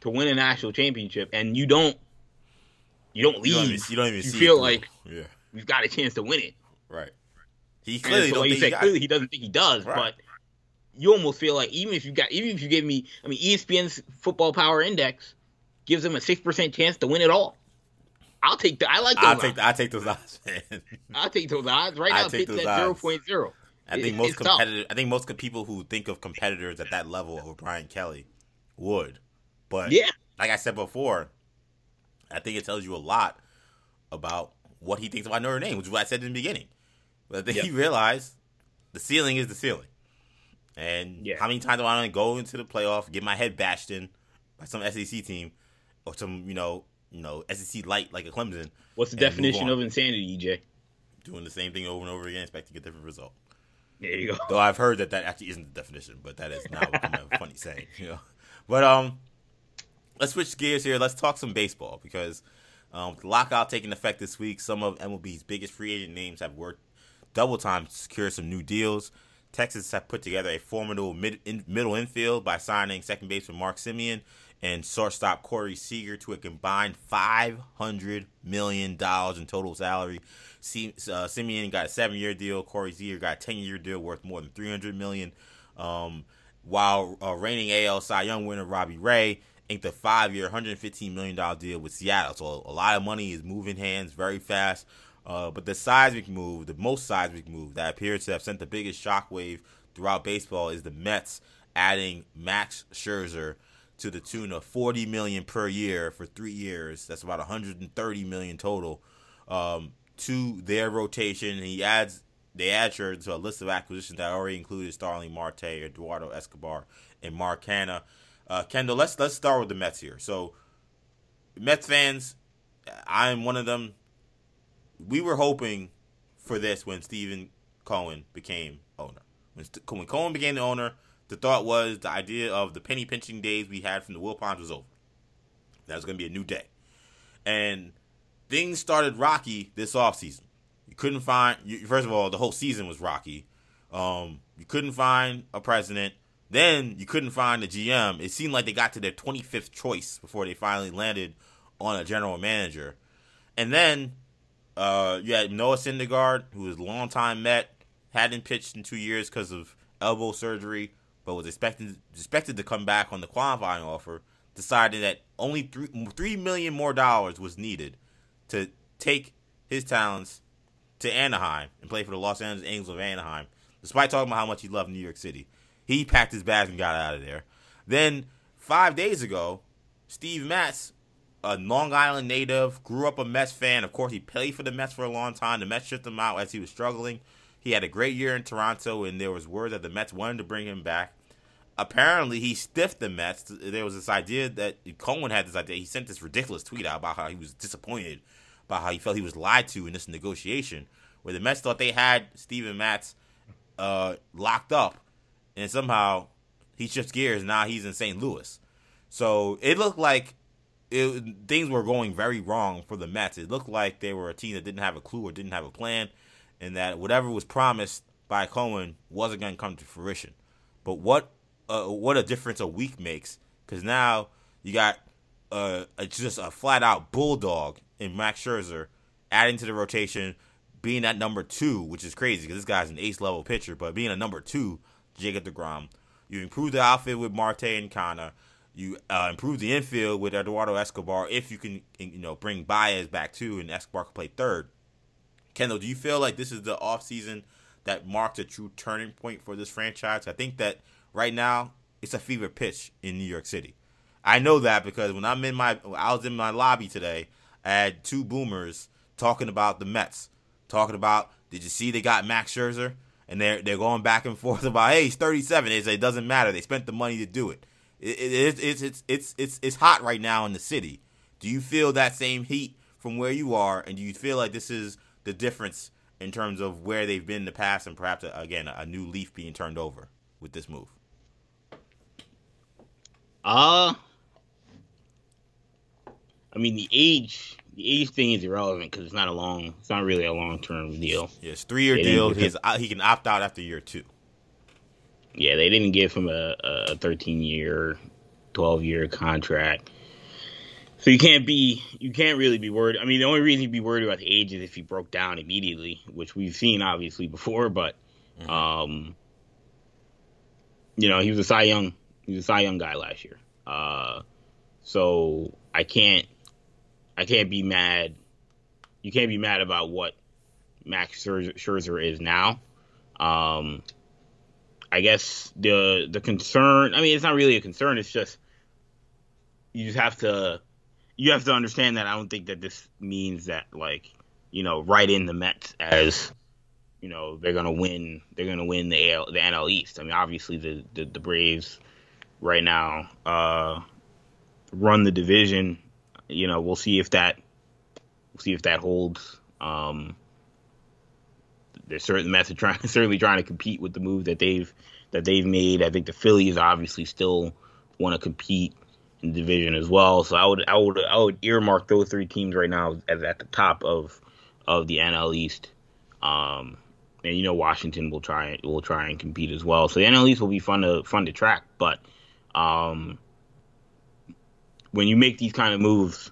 to win a national championship, and you don't, you don't You don't leave. even, you don't even You feel like yeah, you've got a chance to win it. right. He clearly so, don't like you said, he clearly he doesn't think he does, Right. you almost feel like even if you got even if you give me, I mean, ESPN's Football Power Index gives them a six percent chance to win it all. I'll take the. I like those. I'll take. I take those odds, [LAUGHS] man. I'll take those odds right now. Take at zero point zero. I think most competitive. I think most people who think of competitors at that level of Brian Kelly would, but yeah, like I said before, I think it tells you a lot about what he thinks about Notre Dame, which is what I said in the beginning. But then yep. he realized the ceiling is the ceiling. And yeah. how many times do I want to go into the playoff, get my head bashed in by some SEC team or some, you know, you know, SEC light like a Clemson? What's the definition of insanity, EJ? Doing the same thing over and over again, expecting a different result. There you go. Though I've heard that that actually isn't the definition, but that is now kind of funny [LAUGHS] saying, you know. But um, let's switch gears here. Let's talk some baseball because um, with the lockout taking effect this week, some of MLB's biggest free agent names have worked double time to secure some new deals. Texas have put together a formidable mid, in, middle infield by signing second baseman Mark Semien and shortstop Corey Seager to a combined $500 million in total salary. Uh, Semien got a seven year deal. Corey Seager got a 10 year deal worth more than 300 million. Um, while uh, reigning AL Cy Young winner Robbie Ray inked a five year, $115 million deal with Seattle. So a lot of money is moving hands very fast. Uh, but the seismic move, the most seismic move that appears to have sent the biggest shockwave throughout baseball is the Mets adding Max Scherzer to the tune of 40 million per year for three years. That's about 130 million total um, to their rotation. And he adds they add Scherzer to a list of acquisitions that already included Starling Marte, Eduardo Escobar, and Mark Canha. Uh, Kendall, let's let's start with the Mets here. So, Mets fans, I'm one of them we were hoping for this when Stephen Cohen became owner. When, when Cohen became the owner, the thought was the idea of the penny pinching days we had from the Wilpons was over. That was going to be a new day. And things started rocky this offseason. You couldn't find, you, first of all, the whole season was rocky. Um, you couldn't find a president. Then you couldn't find a GM. It seemed like they got to their 25th choice before they finally landed on a general manager. And then uh, you had Noah Syndergaard, who was a longtime Met, hadn't pitched in two years because of elbow surgery, but was expected expected to come back on the qualifying offer. Decided that only three three million more dollars was needed to take his talents to Anaheim and play for the Los Angeles Angels of Anaheim, despite talking about how much he loved New York City. He packed his bags and got out of there. Then five days ago, Steve Matz a Long Island native, grew up a Mets fan. Of course, he played for the Mets for a long time. The Mets shipped him out as he was struggling. He had a great year in Toronto, and there was word that the Mets wanted to bring him back. Apparently, he stiffed the Mets. There was this idea that Cohen had this idea. He sent this ridiculous tweet out about how he was disappointed, about how he felt he was lied to in this negotiation, where the Mets thought they had Steven Matz uh, locked up, and somehow he shifts gears. Now he's in St. Louis. So it looked like it, things were going very wrong for the Mets. It looked like they were a team that didn't have a clue or didn't have a plan, and that whatever was promised by Cohen wasn't going to come to fruition. But what uh, what a difference a week makes because now you got uh, just a flat out bulldog in Max Scherzer adding to the rotation, being at number two, which is crazy because this guy's an ace level pitcher, but being a number two, Jacob DeGrom. You improve the outfit with Marte and Canha. You uh, improve the infield with Eduardo Escobar if you can, you know, bring Baez back too, and Escobar can play third. Kendall, do you feel like this is the offseason that marks a true turning point for this franchise? I think that right now it's a fever pitch in New York City. I know that because when I'm in my, I was in my lobby today. I had two boomers talking about the Mets, talking about, did you see they got Max Scherzer? And they're they're going back and forth [LAUGHS] about, hey, he's 37. They it doesn't matter. They spent the money to do it. It, it, it's it's it's it's it's hot right now in the city. Do you feel that same heat from where you are, and do you feel like this is the difference in terms of where they've been in the past, and perhaps again a new leaf being turned over with this move? Uh I mean the age the age thing is irrelevant because it's not a long it's not really a long term deal. Yeah, it's three year deal. He's, he can opt out after year two. Yeah, they didn't give him a, a 13 year, 12 year contract. So you can't be, you can't really be worried. I mean, the only reason you'd be worried about the age is if he broke down immediately, which we've seen obviously before. But, mm-hmm. um, you know, he was a Cy Young, he was a Cy Young guy last year. Uh, so I can't, I can't be mad. You can't be mad about what Max Scherzer is now. Um, I guess the the concern. I mean, it's not really a concern. It's just you just have to you have to understand that I don't think that this means that like you know right in the Mets as you know they're gonna win they're gonna win the AL, the NL East. I mean, obviously the the, the Braves right now uh, run the division. You know, we'll see if that we'll see if that holds. Um, they're certain Mets are trying [LAUGHS] certainly trying to compete with the move that they've that they've made. I think the Phillies obviously still want to compete division as well. So I would I would I would earmark those three teams right now as at the top of of the NL East. Um, and you know Washington will try will try and compete as well. So the NL East will be fun to fun to track. But um, when you make these kind of moves,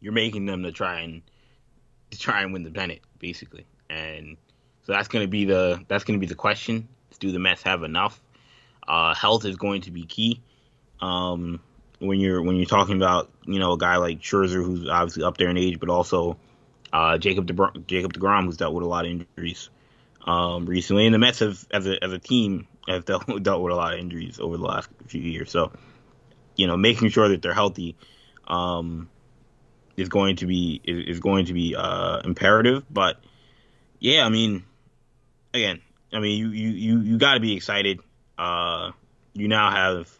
you're making them to try and to try and win the pennant, basically. And so that's going to be the that's going to be the question: Do the Mets have enough? Uh, health is going to be key. Um, when you're when you're talking about you know a guy like Scherzer, who's obviously up there in age, but also uh, Jacob De- Jacob Degrom, who's dealt with a lot of injuries um, recently, and the Mets have as a as a team have dealt, [LAUGHS] dealt with a lot of injuries over the last few years. So, you know, making sure that they're healthy um, is going to be is, is going to be uh, imperative. But yeah, I mean, again, I mean, you you you, you got to be excited. Uh, you now have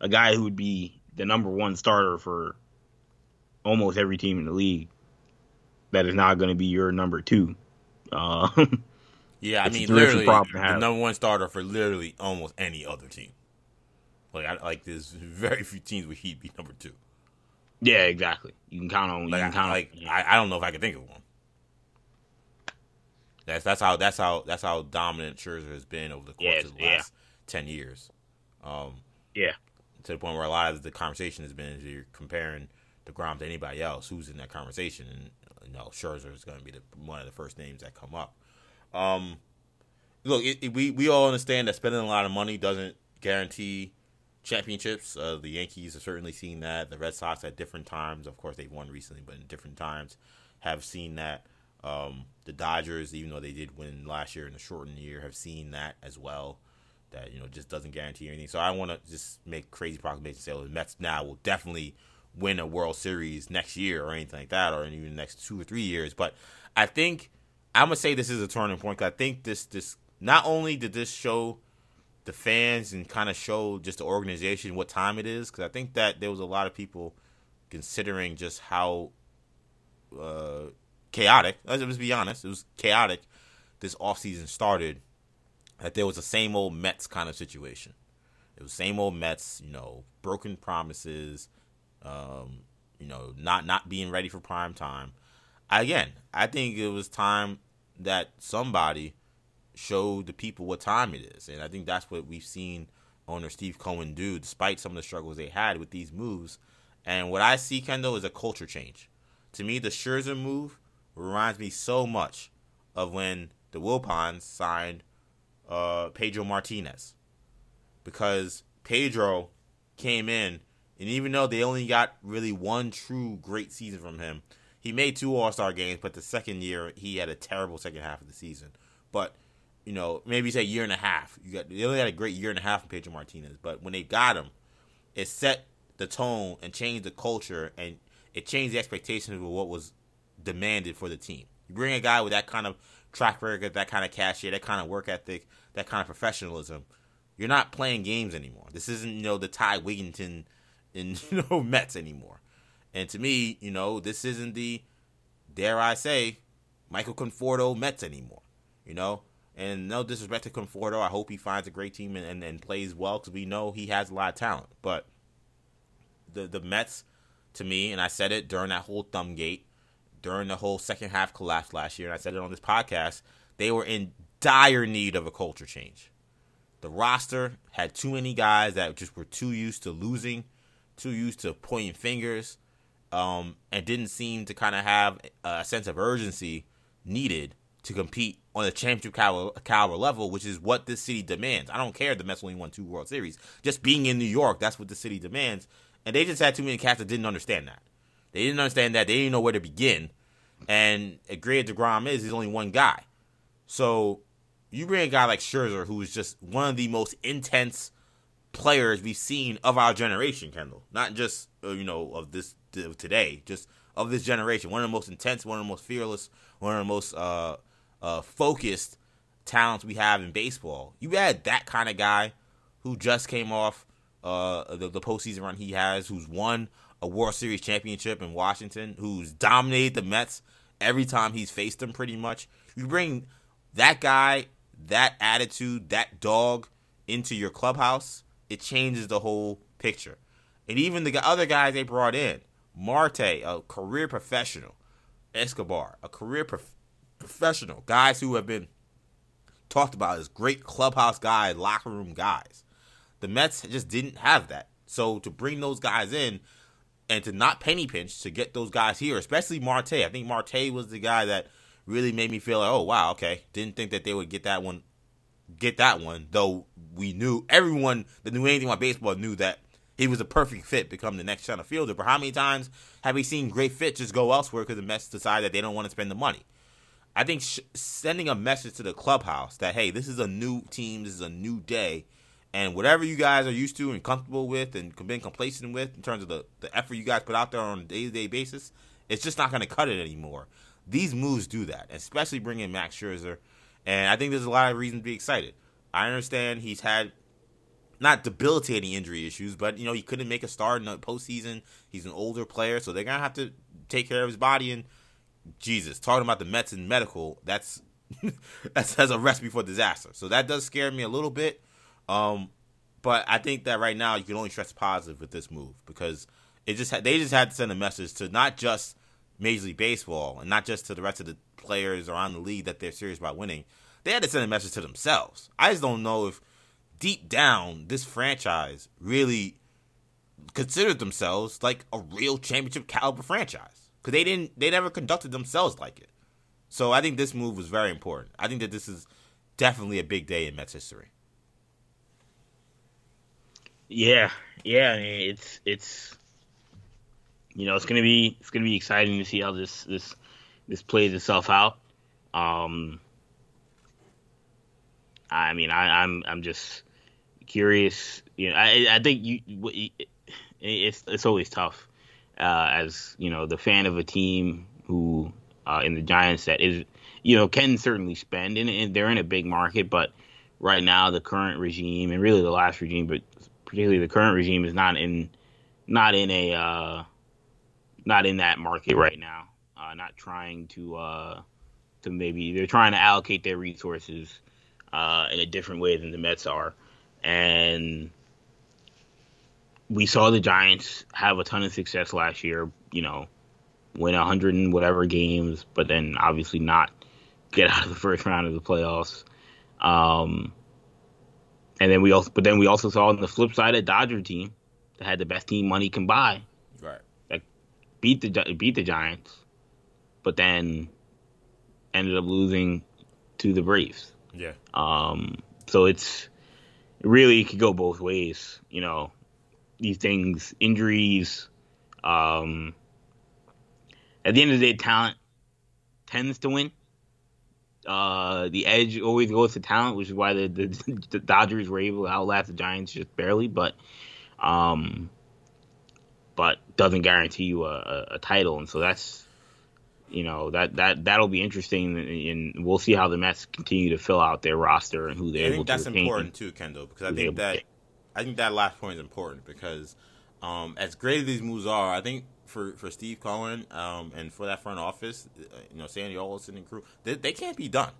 a guy who would be the number one starter for almost every team in the league. That is not going to be your number two. Uh, [LAUGHS] yeah, I mean, literally the number one starter for literally almost any other team. Like, I, like there's very few teams where he'd be number two. Yeah, exactly. You can count on. Like, you can count like on, yeah. I, I don't know if I can think of one. That's that's how that's how that's how dominant Scherzer has been over the course yes, of the last yeah. ten years. Um, yeah, to the point where a lot of the conversation has been you're comparing Degrom to anybody else who's in that conversation, and you know Scherzer is going to be the, one of the first names that come up. Um, look, it, it, we we all understand that spending a lot of money doesn't guarantee championships. Uh, the Yankees have certainly seen that. The Red Sox at different times, of course, they've won recently, but in different times, have seen that. Um, the Dodgers, even though they did win last year in the shortened year, have seen that as well. That you know just doesn't guarantee anything. So I want to just make crazy proclamations. Say oh, the Mets now will definitely win a World Series next year or anything like that, or even the next two or three years. But I think I'm gonna say this is a turning point. Cause I think this this not only did this show the fans and kind of show just the organization what time it is, because I think that there was a lot of people considering just how uh, chaotic. Let's just be honest. It was chaotic. This offseason started. That there was the same old Mets kind of situation. It was same old Mets. You know, broken promises. Um, you know, not not being ready for prime time. Again, I think it was time that somebody showed the people what time it is, and I think that's what we've seen owner Steve Cohen do, despite some of the struggles they had with these moves. And what I see, Kendall, is a culture change. To me, the Scherzer move reminds me so much of when the Wilpons signed uh, Pedro Martinez. Because Pedro came in, and even though they only got really one true great season from him, he made two All Star games, but the second year he had a terrible second half of the season. But you know, maybe say year and a half. You got they only had a great year and a half from Pedro Martinez, but when they got him, it set the tone and changed the culture and it changed the expectations of what was demanded for the team. You bring a guy with that kind of track record, that kind of cachet, that kind of work ethic, that kind of professionalism. You're not playing games anymore. This isn't you know the Ty Wigginton in [LAUGHS] you know Mets anymore. And to me, you know, this isn't the dare I say Michael Conforto Mets anymore. You know, and no disrespect to Conforto, I hope he finds a great team and, and, and plays well because we know he has a lot of talent. But the the Mets, to me, and I said it during that whole thumb gate, during the whole second half collapse last year, and I said it on this podcast, they were in dire need of a culture change. The roster had too many guys that just were too used to losing, too used to pointing fingers, um, and didn't seem to kind of have a sense of urgency needed to compete on a championship caliber, caliber level, which is what this city demands. I don't care the Mets only won two World Series. Just being in New York, that's what the city demands. And they just had too many cats that didn't understand that. They didn't understand that. They didn't know where to begin. And great DeGrom is, he's only one guy. So you bring a guy like Scherzer, who is just one of the most intense players we've seen of our generation, Kendall. Not just uh, you know of this of today, just of this generation. One of the most intense, one of the most fearless, one of the most uh, uh, focused talents we have in baseball. You add that kind of guy who just came off uh, the, the postseason run he has, who's won a World Series championship in Washington, who's dominated the Mets every time he's faced them, pretty much. You bring that guy, that attitude, that dog into your clubhouse, it changes the whole picture. And even the other guys they brought in, Marte, a career professional, Escobar, a career prof- professional, guys who have been talked about as great clubhouse guys, locker room guys. The Mets just didn't have that. So to bring those guys in and to not penny pinch to get those guys here, especially Marte. I think Marte was the guy that really made me feel like, oh wow, okay. Didn't think that they would get that one get that one, though we knew everyone that knew anything about baseball knew that he was a perfect fit become the next center fielder. But how many times have we seen great fit just go elsewhere because the Mets decide that they don't want to spend the money? I think sh- sending a message to the clubhouse that hey, this is a new team, this is a new day, and whatever you guys are used to and comfortable with and been complacent with in terms of the, the effort you guys put out there on a day to day basis, it's just not going to cut it anymore. These moves do that, especially bringing Max Scherzer, and I think there's a lot of reason to be excited. I understand he's had not debilitating injury issues, but you know he couldn't make a start in the postseason. He's an older player, so they're gonna have to take care of his body. And Jesus, talking about the Mets and medical, that's [LAUGHS] that's, that's a recipe for disaster. So that does scare me a little bit. Um, but I think that right now you can only stress positive with this move because it just they just had to send a message to not just Major League Baseball and not just to the rest of the players around the league that they're serious about winning. They had to send a message to themselves. I just don't know if deep down this franchise really considered themselves like a real championship caliber franchise because they didn't they never conducted themselves like it. So I think this move was very important. I think that this is definitely a big day in Mets history. Yeah, yeah, it's it's you know it's gonna be it's gonna be exciting to see how this this this plays itself out. Um, I mean, I, I'm I'm just curious. You know, I I think you it's it's always tough uh, as you know the fan of a team who uh, in the Giants that is you know can certainly spend and, and they're in a big market, but right now the current regime and really the last regime, but particularly the current regime is not in not in a uh, not in that market right now. Uh, not trying to uh, to maybe they're trying to allocate their resources uh, in a different way than the Mets are, and we saw the Giants have a ton of success last year. You know, win a hundred and whatever games, but then obviously not get out of the first round of the playoffs. Um, and then we also, but then we also saw on the flip side a Dodger team that had the best team money can buy, right? That beat the beat the Giants, but then ended up losing to the Braves. Yeah. Um. So it's really it could go both ways. You know, these things, injuries. Um. At the end of the day, talent tends to win uh, the edge always goes to talent, which is why the, the, [LAUGHS] the Dodgers were able to outlast the Giants just barely, but um, but doesn't guarantee you a, a, a title, and so that's you know that that that'll be interesting, and, we'll see how the Mets continue to fill out their roster and who they're. I think that's important too, Kendall, because I think that I think that last point is important because um, as great as these moves are, I think for, for Steve Cohen um, and for that front office, uh, you know, Sandy Alderson and crew, they, they can't be done.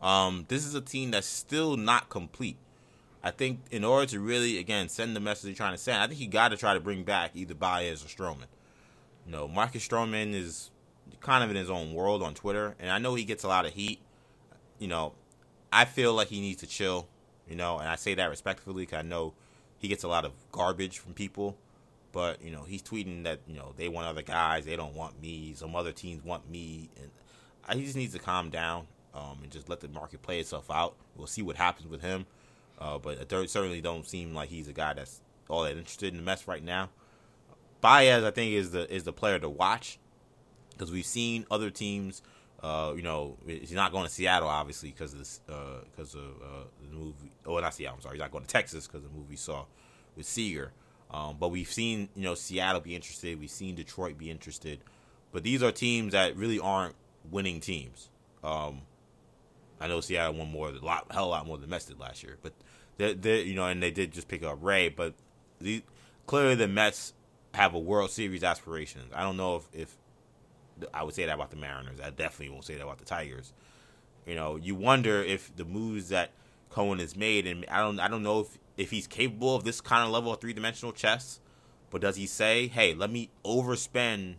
Um, this is a team that's still not complete. I think in order to really, again, send the message you're trying to send, I think you got to try to bring back either Baez or Stroman. You know, Marcus Stroman is kind of in his own world on Twitter, and I know he gets a lot of heat. You know, I feel like he needs to chill, you know, and I say that respectfully because I know he gets a lot of garbage from people. But you know, he's tweeting that you know they want other guys, they don't want me. Some other teams want me, and he just needs to calm down. um, and just let the market play itself out. We'll see what happens with him. Uh, but it certainly don't seem like he's a guy that's all that interested in the Mets right now. Baez, I think, is the is the player to watch because we've seen other teams. Uh, you know, he's not going to Seattle obviously because of this because uh, of uh, the movie. Oh, not Seattle. I'm sorry, he's not going to Texas because the movie saw with Seager. Um, but we've seen you know Seattle be interested. We've seen Detroit be interested. But these are teams that really aren't winning teams. Um, I know Seattle won more, a lot, hell, a lot more than Mets did last year. But they, they, you know, and they did just pick up Ray. But the, clearly, the Mets have a World Series aspirations. I don't know if, if I would say that about the Mariners. I definitely won't say that about the Tigers. You know, you wonder if the moves that Cohen has made, and I don't, I don't know if if he's capable of this kind of level of three dimensional chess. But does he say, "Hey, let me overspend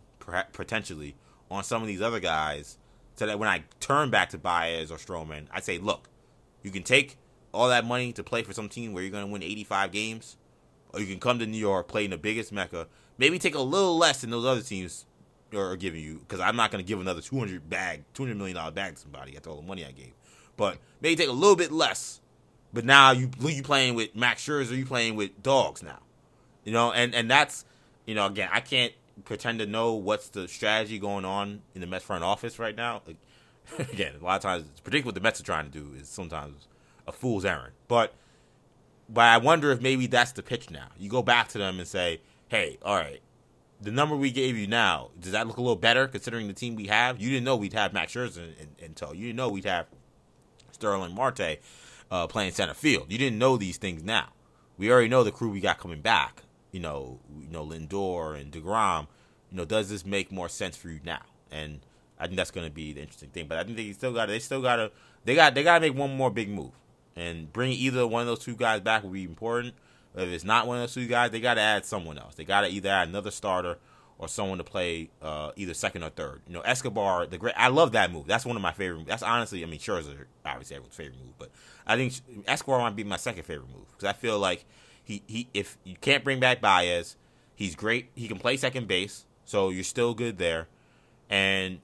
potentially on some of these other guys so that when I turn back to Baez or Stroman, I say, look, you can take all that money to play for some team where you're going to win 85 games, or you can come to New York, play in the biggest mecca, maybe take a little less than those other teams are giving you, because I'm not going to give another 200 bag, 200 million dollar bag to somebody after all the money I gave, but maybe take a little bit less. But now you you playing with Max Scherzer, or you playing with dogs now, you know, and and that's you know again I can't pretend to know what's the strategy going on in the Mets front office right now. [LAUGHS] Again, a lot of times, predict what the Mets are trying to do is sometimes a fool's errand. But but I wonder if maybe that's the pitch now. You go back to them and say, "Hey, all right, the number we gave you now does that look a little better considering the team we have? You didn't know we'd have Max Scherzer until you didn't know we'd have Starling Marte uh, playing center field. You didn't know these things now. We already know the crew we got coming back you know, you know Lindor and Degrom, you know, does this make more sense for you now? And I think that's going to be the interesting thing. But I think they still got they still got to they got they got to make one more big move and bring either one of those two guys back will be important. If it's not one of those two guys, they got to add someone else. They got to either add another starter or someone to play uh, either second or third. You know, Escobar, the great. I love that move. That's one of my favorite. That's honestly, I mean, Scherzer obviously everyone's favorite move, but I think Escobar might be my second favorite move because I feel like he he if you can't bring back Baez, he's great. He can play second base, so you're still good there. And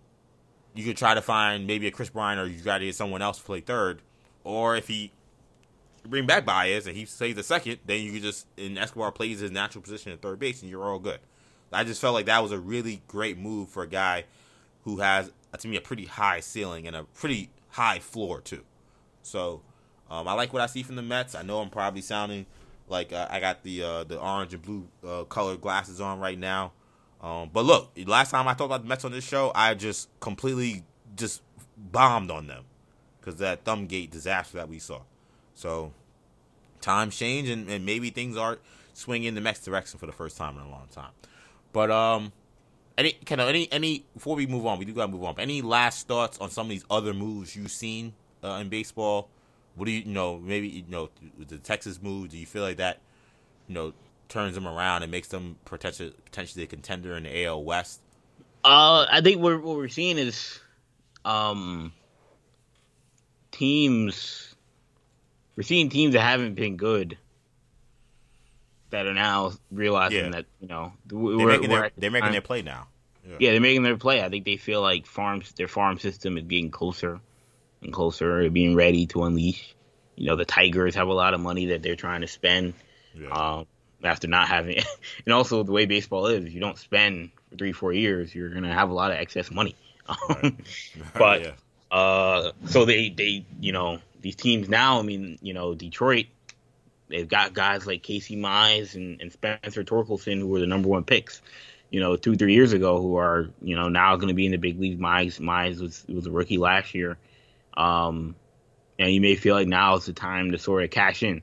you could try to find maybe a Kris Bryant or you got to get someone else to play third. Or if he bring back Baez and he plays the second, then you just and Escobar plays his natural position at third base and you're all good. I just felt like that was a really great move for a guy who has to me a pretty high ceiling and a pretty high floor too. So um, I like what I see from the Mets. I know I'm probably sounding like uh, I got the uh, the orange and blue uh, colored glasses on right now. Um, but look, last time I talked about the Mets on this show, I just completely just bombed on them because that Thumbgate disaster that we saw. So times change and, and maybe things are swinging the Mets direction for the first time in a long time. But um, any kind of any any before we move on, we do gotta move on. Any last thoughts on some of these other moves you've seen uh, in baseball? What do you, you know? Maybe you know the Texas move. Do you feel like that, you know, turns them around and makes them potentially potentially a contender in the AL West? Uh, I think what what we're seeing is, um, teams. We're seeing teams that haven't been good that are now realizing yeah. that you know they're making, their, they're making their play now. Yeah. yeah. they're making their play. I think they feel like farms their farm system is getting closer and closer, being ready to unleash. You know, the Tigers have a lot of money that they're trying to spend yeah. um, after not having, [LAUGHS] and also the way baseball is, if you don't spend for three, four years, you're gonna have a lot of excess money. [LAUGHS] Right. [LAUGHS] but yeah. uh, so they they you know these teams now. I mean, you know, Detroit. They've got guys like Casey Mize and, and Spencer Torkelson who were the number one picks you know, two, three years ago who are, you know, now going to be in the big league. Mize, Mize was, was a rookie last year. Um, and you may feel like now is the time to sort of cash in,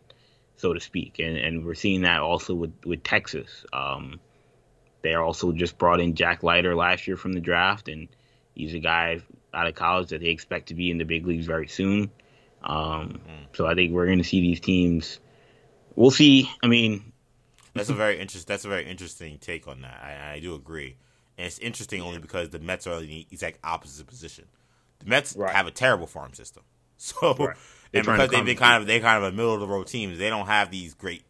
so to speak. And and we're seeing that also with with Texas. Um, they also just brought in Jack Leiter last year from the draft, and he's a guy out of college that they expect to be in the big leagues very soon. Um, mm. So I think we're going to see these teams. We'll see. I mean, that's a very interesting. That's a very interesting take on that. I, I do agree, and it's interesting only because the Mets are in the exact opposite position. The Mets right. have a terrible farm system. [LAUGHS] So right. and because they've been kind of they kind of a middle of the road teams, they don't have these great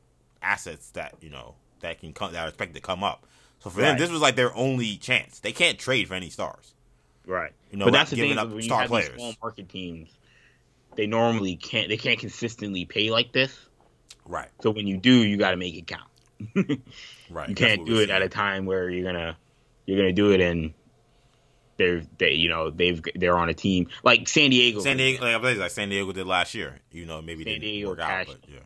assets that you know that can come that are expected to come up. So for right. them, this was like their only chance. They can't trade for any stars. Right. You know, but that's the giving thing up when you star have players. these small market teams, they normally can't they can't consistently pay like this. Right. So when you do, you got to make it count. [LAUGHS] Right. you can't do it at a time where you're gonna you're gonna do it and they're they you know they've they're on a team like San Diego. San Diego, like like San Diego did last year. You know, maybe San didn't Diego work out, but yeah.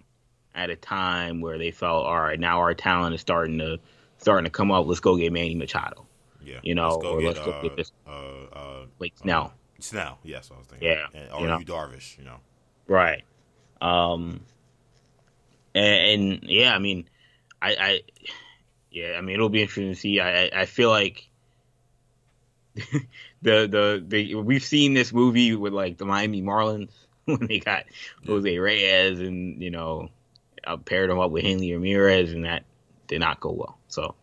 at a time where they felt all right now our talent is starting to starting to come up. Let's go get Manny Machado, Yeah. You know, let's go or get, let's go uh, get this- uh, uh, like uh, now, Snell. Yes, I was thinking. Yeah, And, or you know. you Darvish. You know. right? Um, and, and yeah, I mean, I, I yeah, I mean it'll be interesting to see. I I, I feel like. [LAUGHS] the, the the we've seen this movie with like the Miami Marlins [LAUGHS] when they got Jose Reyes and you know uh, paired him up with Hanley Ramirez and that did not go well. So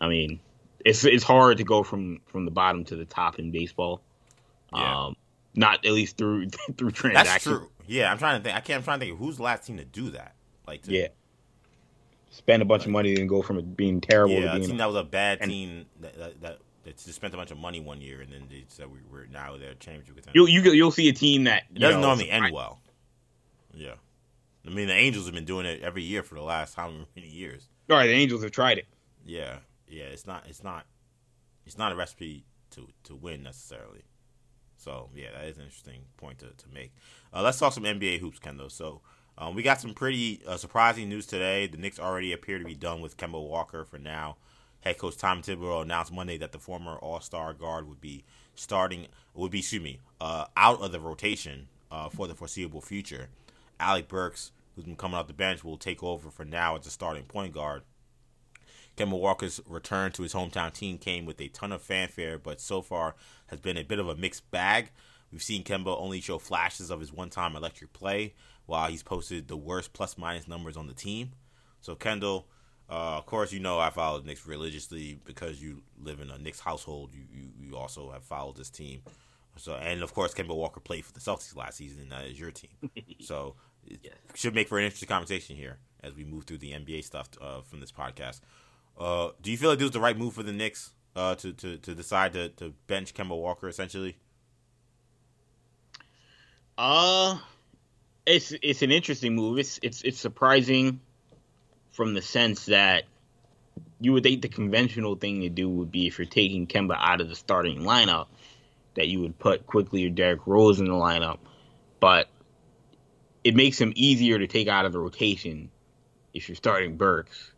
I mean it's it's hard to go from from the bottom to the top in baseball. Yeah. Um, not at least through [LAUGHS] through transactions. That's true. Yeah, I'm trying to think. I can't. I'm trying to think. Who's the last team to do that? Like, to, Yeah. Spend a bunch of money and go from it being terrible yeah, to a being team that was a bad and- team that, that, that, that just spent a bunch of money one year and then they said we were now they're championship contenders. you'll you, you'll see a team that you doesn't know, normally end well. Yeah. I mean, the Angels have been doing it every year for the last how many years? All right, the Angels have tried it. Yeah, yeah. It's not. It's not. It's not a recipe to to win necessarily. So yeah, that is an interesting point to, to make. Uh, let's talk some NBA hoops, Kendo. So um, we got some pretty uh, surprising news today. The Knicks already appear to be done with Kemba Walker for now. Head coach Tom Thibodeau announced Monday that the former All Star guard would be starting, would be excuse me, uh, out of the rotation uh, for the foreseeable future. Alec Burks, who's been coming off the bench, will take over for now as a starting point guard. Kemba Walker's return to his hometown team came with a ton of fanfare, but so far has been a bit of a mixed bag. We've seen Kemba only show flashes of his one-time electric play, while he's posted the worst plus-minus numbers on the team. So Kendall, uh, of course, you know I followed Knicks religiously because you live in a Knicks household. You you, you also have followed this team. So and of course, Kemba Walker played for the Celtics last season, and that is your team. [LAUGHS] so it Yes. should make for an interesting conversation here as we move through the NBA stuff uh, from this podcast. Uh, do you feel like this was the right move for the Knicks uh, to, to, to decide to, to bench Kemba Walker essentially? Uh it's it's an interesting move. It's it's it's surprising from the sense that you would think the conventional thing to do would be if you're taking Kemba out of the starting lineup, that you would put Quickley or Derrick Rose in the lineup. But it makes him easier to take out of the rotation if you're starting Burks.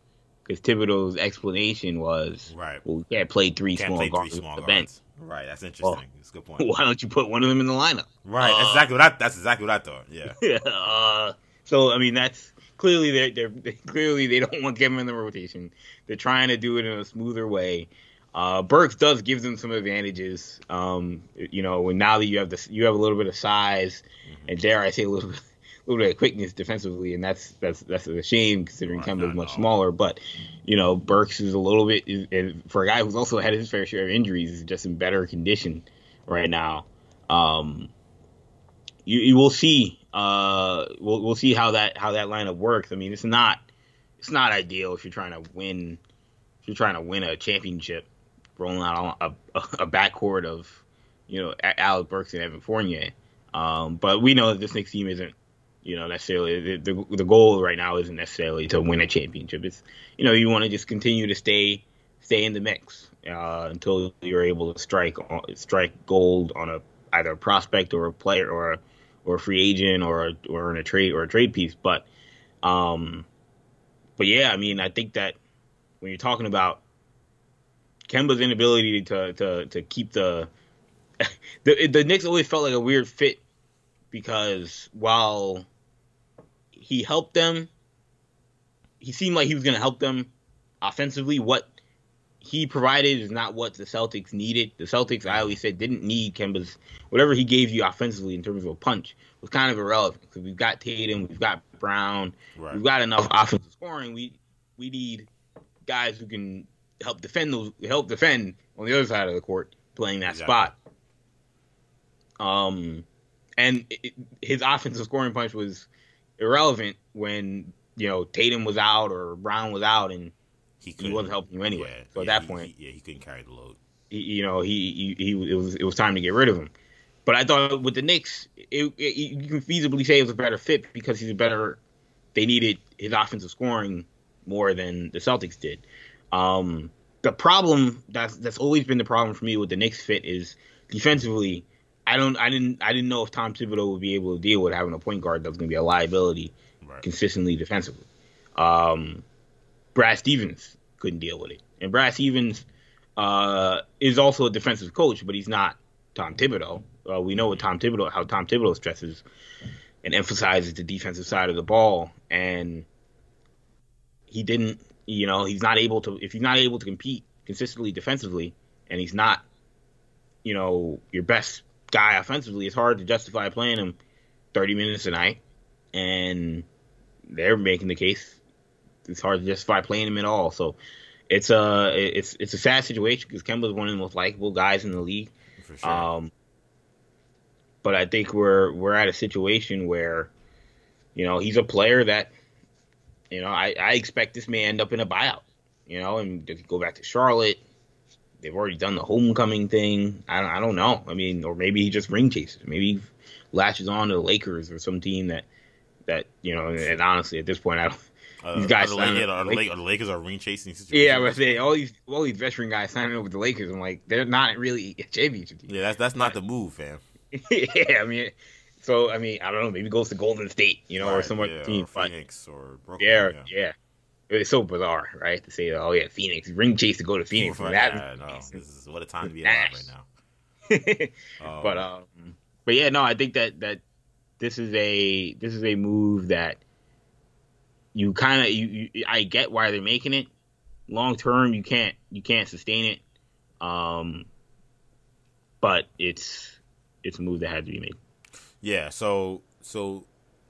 Because Thibodeau's explanation was, Right. well, we can't play three Can't small play guards three small the guards. bench. Right. That's interesting. That's a good point. [LAUGHS] Why don't you put one of them in the lineup? Right. That's Uh, exactly what I. That's exactly what I thought. [LAUGHS] Yeah. uh, so I mean, that's clearly they're, they're they, clearly they don't want Kemba in the rotation. They're trying to do it in a smoother way. Uh, Burks does give them some advantages. Um, you know, when now that you have this, you have a little bit of size, and dare I say a little bit, a little bit of quickness defensively, and that's that's that's a shame considering Right, Kemba is much smaller. But you know, Burks is a little bit is, is, for a guy who's also had his fair share of injuries, is just in better condition right now. Um, you, you will see. Uh, we'll we'll see how that how that lineup works. I mean, it's not it's not ideal if you're trying to win if you're trying to win a championship, rolling out a a, backcourt of you know Alec Burks and Evan Fournier. Um, but we know that this Knicks team isn't you know necessarily the, the the goal right now isn't necessarily to win a championship. It's you know you want to just continue to stay stay in the mix uh, until you're able to strike strike gold on a either a prospect or a player or a, or a free agent or or in a trade or a trade piece. But um, but yeah, I mean, I think that when you're talking about Kemba's inability to to to keep the [LAUGHS] the the Knicks always felt like a weird fit because while he helped them, he seemed like he was going to help them offensively. What he provided is not what the Celtics needed. The Celtics, I always said, didn't need Kemba's whatever he gave you offensively in terms of a punch was kind of irrelevant because we've got Tatum, we've got Brown, Right. we've got enough offensive scoring. We we need guys who can help defend those help defend on the other side of the court playing that Exactly. spot. Um, and it, his offensive scoring punch was irrelevant when you know Tatum was out or Brown was out, and He, he wasn't helping you anyway. Yeah, so at yeah, that point, he- yeah, he couldn't carry the load. he, you know, he, he, he it was it was time to get rid of him. But I thought with the Knicks, it, it, you can feasibly say it was a better fit because he's a better. They needed his offensive scoring more than the Celtics did. Um, the problem that's that's always been the problem for me with the Knicks fit is defensively. I don't I didn't I didn't know if Tom Thibodeau would be able to deal with having a point guard that's going to be a liability right. consistently defensively. Um, Brad Stevens couldn't deal with it, and Brad Stevens uh, is also a defensive coach, but he's not Tom Thibodeau. Uh, we know what Tom Thibodeau how Tom Thibodeau stresses and emphasizes the defensive side of the ball, and he didn't you know, he's not able to if he's not able to compete consistently defensively, and he's not, you know, your best guy offensively. It's hard to justify playing him 30 minutes a night, and they're making the case. It's hard to justify playing him at all. So it's a it's it's a sad situation because Kemba's one of the most likable guys in the league. For sure. Um, but I think we're we're at a situation where, you know, he's a player that you know, I, I expect this may end up in a buyout. You know, and go back to Charlotte. They've already done the homecoming thing. I don't, I don't know. I mean, or maybe he just ring chases. Maybe he latches on to the Lakers or some team that that you know. And honestly, at this point, I don't. Uh, these guys, are the, Lakers, are, the Lakers, are the Lakers are ring chasing situations. Yeah, but say all these all these veteran guys signing up with the Lakers. I'm like, they're not really a championship team. Yeah, that's that's not the move, fam. [LAUGHS] yeah, I mean, so I mean, I don't know. Maybe goes to Golden State, you know, right, or somewhere yeah, team. Or Phoenix or Brooklyn. Yeah, yeah, yeah. It's so bizarre, right? To say, oh yeah, Phoenix ring chase to go to Phoenix. Right, that, yeah, no, this is what a time to be alive right now. [LAUGHS] um, but um, but yeah, no, I think that that this is a this is a move that you kind of you, you, I get why they're making it. Long term, you can't you can't sustain it. Um, but it's it's a move that had to be made. Yeah, so so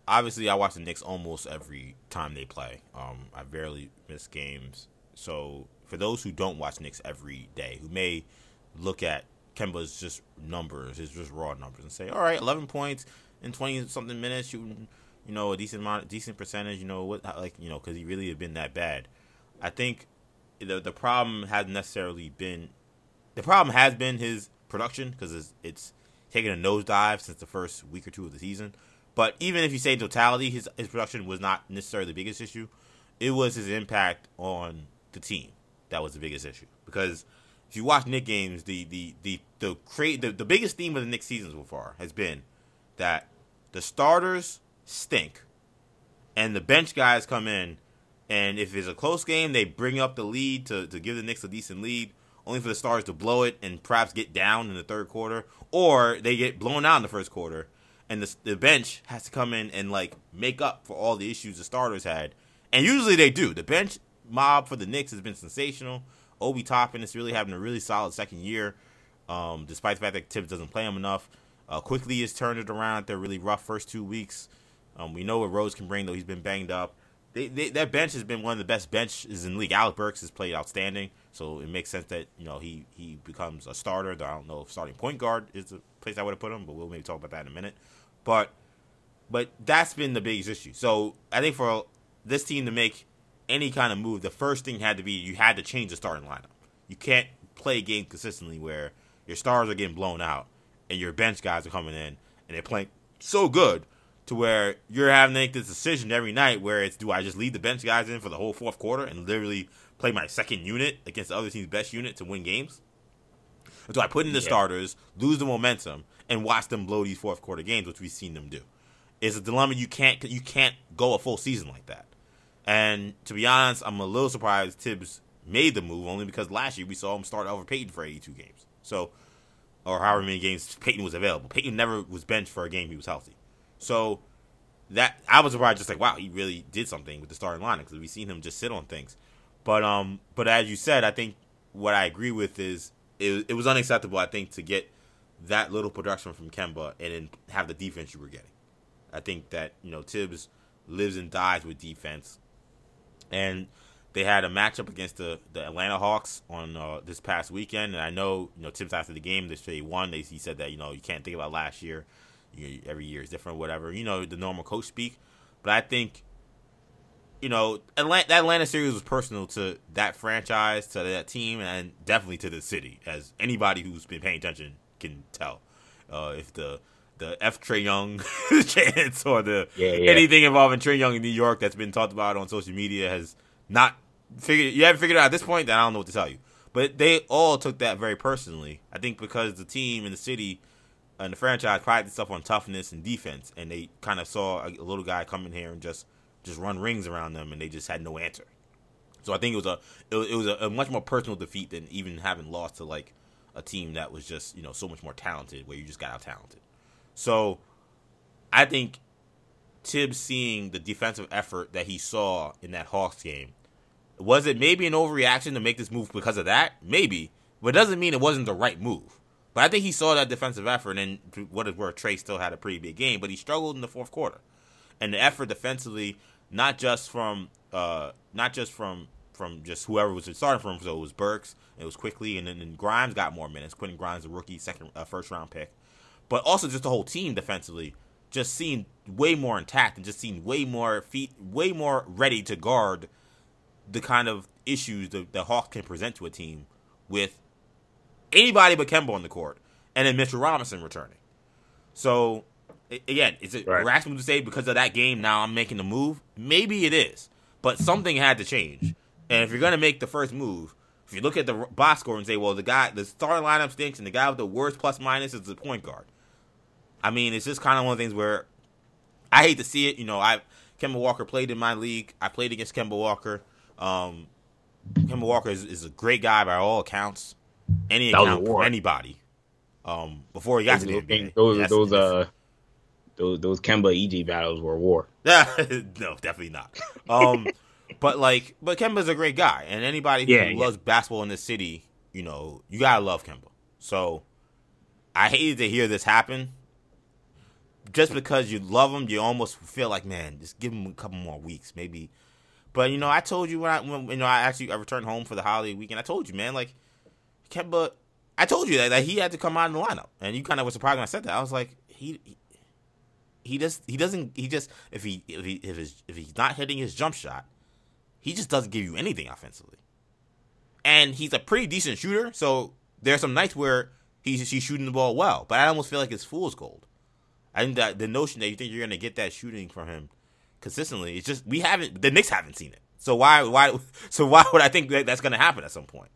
obviously I watch the Knicks almost every time they play. Um, I barely miss games. So for those who don't watch Knicks every day, who may look at Kemba's just numbers, his just raw numbers, and say, all right, 11 points in 20 something minutes, shooting, you know, a decent amount, decent percentage, you know, what, like, you know, because he really had been that bad. I think the the problem hasn't necessarily been, the problem has been his production because it's, it's taken a nosedive since the first week or two of the season. But even if you say totality, his his production was not necessarily the biggest issue. It was his impact on the team that was the biggest issue. Because if you watch Nick games, the the the the create the, the biggest theme of the Knicks season so far has been that the starters stink, and the bench guys come in, and if it's a close game, they bring up the lead to to give the Knicks a decent lead only for the Stars to blow it and perhaps get down in the third quarter, or they get blown out in the first quarter, and the, the bench has to come in and like make up for all the issues the starters had, and usually they do. The bench mob for the Knicks has been sensational. Obi Toppin is really having a really solid second year, um, despite the fact that Tibbs doesn't play him enough. Uh, Quickley has turned it around. They're really rough first two weeks. Um, we know what Rose can bring, though he's been banged up. They, they, that bench has been one of the best benches in the league. Alec Burks has played outstanding. So it makes sense that you know he he becomes a starter. Though I don't know if starting point guard is the place I would have put him, but we'll maybe talk about that in a minute. But but that's been the biggest issue. So I think for this team to make any kind of move, the first thing had to be you had to change the starting lineup. You can't play a game consistently where your stars are getting blown out and your bench guys are coming in and they're playing so good to where you're having to make this decision every night where it's do I just leave the bench guys in for the whole fourth quarter and literally play my second unit against the other team's best unit to win games? Or do I put in the yeah. starters, lose the momentum, and watch them blow these fourth quarter games, which we've seen them do? It's a dilemma you can't you can't go a full season like that. And to be honest, I'm a little surprised Tibbs made the move only because last year we saw him start over Payton for 82 games. So, or however many games Payton was available. Payton never was benched for a game he was healthy. So that I was surprised, just like wow, he really did something with the starting lineup because we've seen him just sit on things. But um, but as you said, I think what I agree with is it, it was unacceptable. I think to get that little production from Kemba and then have the defense you were getting. I think that you know Tibbs lives and dies with defense, and they had a matchup against the, the Atlanta Hawks on uh, this past weekend. And I know you know Tibbs after the game they say he won. They he said that you know you can't think about last year. You every year is different, whatever. You know the normal coach speak, but I think you know, Atlanta, that Atlanta series was personal to that franchise, to that team, and definitely to the city, as anybody who's been paying attention can tell. Uh, if the the F Trae Young [LAUGHS] chance or the Yeah, yeah. anything involving Trae Young in New York that's been talked about on social media has not figured you haven't figured out at this point, then I don't know what to tell you. But they all took that very personally. I think because the team and the city and the franchise prided itself on toughness and defense, and they kind of saw a, little guy come in here and just just run rings around them, and they just had no answer. So I think it was a it was, it was a, a much more personal defeat than even having lost to like a team that was just you know so much more talented, where you just got out talented. So I think Tibbs seeing the defensive effort that he saw in that Hawks game was it maybe an overreaction to make this move because of that? Maybe, but it doesn't mean it wasn't the right move. But I think he saw that defensive effort, and what is where Trae still had a pretty big game, but he struggled in the fourth quarter, and the effort defensively, not just from uh, not just from from just whoever was starting from, so it was Burks, it was Quickley, and then and Grimes got more minutes. Quentin Grimes, a rookie, second uh, first round pick, but also just the whole team defensively just seemed way more intact and just seemed way more feet, way more ready to guard the kind of issues that the Hawks can present to a team with anybody but Kemba on the court, and then Mitchell Robinson returning. So again, is it Right. rational to say because of that game now I'm making the move? Maybe it is, but something had to change. And if you're gonna make the first move, if you look at the box score and say, well, the guy, the starting lineup stinks, and the guy with the worst plus minus is the point guard. I mean, it's just kind of one of the things where I hate to see it. You know, I Kemba Walker played in my league. I played against Kemba Walker. Um, Kemba Walker is, is a great guy by all accounts. Any That account from anybody. Um, before he got to the those, NBA. those, That's- those, uh, those, those Kemba EG battles were war. [LAUGHS] no, definitely not. Um, [LAUGHS] but like, but Kemba's a great guy, and anybody who Yeah, yeah. loves basketball in this city, you know, you gotta love Kemba. So, I hated to hear this happen. Just because you love him, you almost feel like, man, just give him a couple more weeks, maybe. But you know, I told you when I, when you know, I actually I returned home for the holiday weekend. I told you, man, like Kemba, I told you that, that he had to come out in the lineup, and you kind of were surprised when I said that. I was like, he, he he just he doesn't he just if he if he if his, if he's not hitting his jump shot, he just doesn't give you anything offensively. And he's a pretty decent shooter, so there's some nights where he's he's shooting the ball well, but I almost feel like it's fool's gold. I think that the notion that you think you're gonna get that shooting from him consistently, it's just we haven't the Knicks haven't seen it. So why why [LAUGHS] so why would I think that that's gonna happen at some point?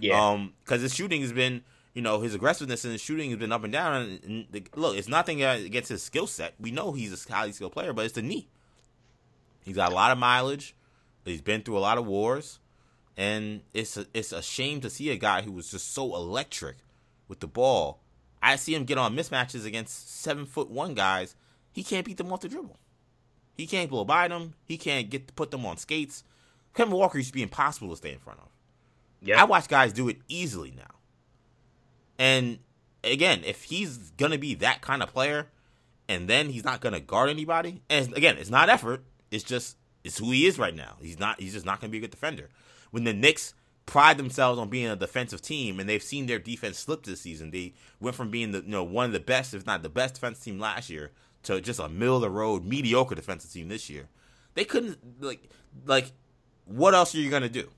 Yeah. Um, because his shooting has been, you know, his aggressiveness and his shooting has been up and down. And, and the, look, it's nothing against his skill set. We know he's a highly skilled player, but it's the knee. He's got a lot of mileage. He's been through a lot of wars, and it's a, it's a shame to see a guy who was just so electric with the ball. I see him get on mismatches against seven foot one guys. He can't beat them off the dribble. He can't blow by them. He can't get to put them on skates. Kemba Walker used to be impossible to stay in front of. yeah. I watch guys do it easily now. And again, if he's gonna be that kind of player, and then he's not gonna guard anybody, and again, it's not effort. It's just it's who he is right now. He's not. He's just not gonna be a good defender. When the Knicks pride themselves on being a defensive team, and they've seen their defense slip this season, they went from being the you know one of the best, if not the best defensive team last year, to just a middle of the road mediocre defensive team this year. They couldn't like like what else are you gonna do?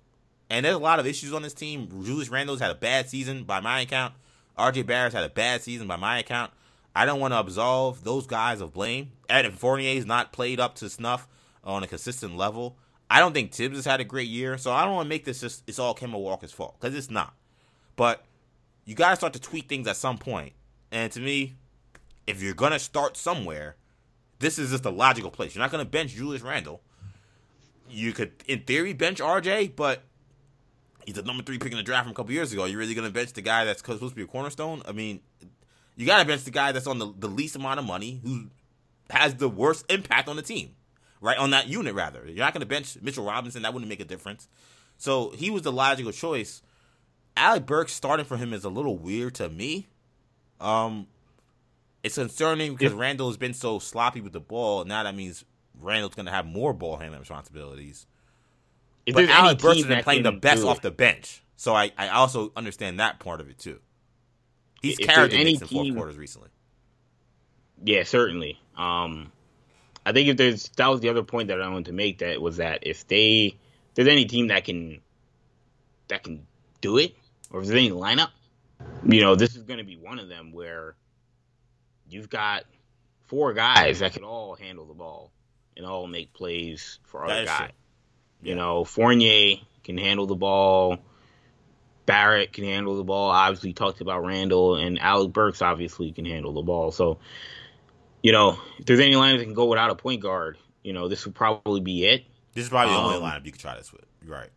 And there's a lot of issues on this team. Julius Randle's had a bad season by my account. RJ Barrett's had a bad season by my account. I don't want to absolve those guys of blame. Adam Fournier's not played up to snuff on a consistent level. I don't think Tibbs has had a great year, so I don't want to make this just it's all Kemba Walker's fault because it's not. But you got to start to tweak things at some point. And to me, if you're gonna start somewhere, this is just a logical place. You're not gonna bench Julius Randle. You could, in theory, bench RJ, but he's a number three pick in the draft from a couple years ago. You're really to bench the guy that's supposed to be a cornerstone? I mean, you got to bench the guy that's on the, the least amount of money, who has the worst impact on the team, right? On that unit, rather. You're not going to bench Mitchell Robinson. That wouldn't make a difference. So he was the logical choice. Alec Burks starting for him is a little weird to me. Um, it's concerning because Yeah. Randle has been so sloppy with the ball. Now that means Randle's going to have more ball handling responsibilities. If But Alec Burks has been playing the best off the bench, so I, I also understand that part of it too. He's If carried the any Knicks in team- quarters recently. Yeah, certainly. Um, I think if there's that was the other point that I wanted to make that was that if they if there's any team that can that can do it or if there's any lineup, you know, this is going to be one of them where you've got four guys that can all handle the ball and all make plays for other guys. You know, Fournier can handle the ball. Barrett can handle the ball. Obviously, talked about Randle and Alec Burks. Obviously, can handle the ball. So, you know, if there's any line that can go without a point guard, you know, this would probably be it. This is probably the only um, lineup you could try this with. You're right.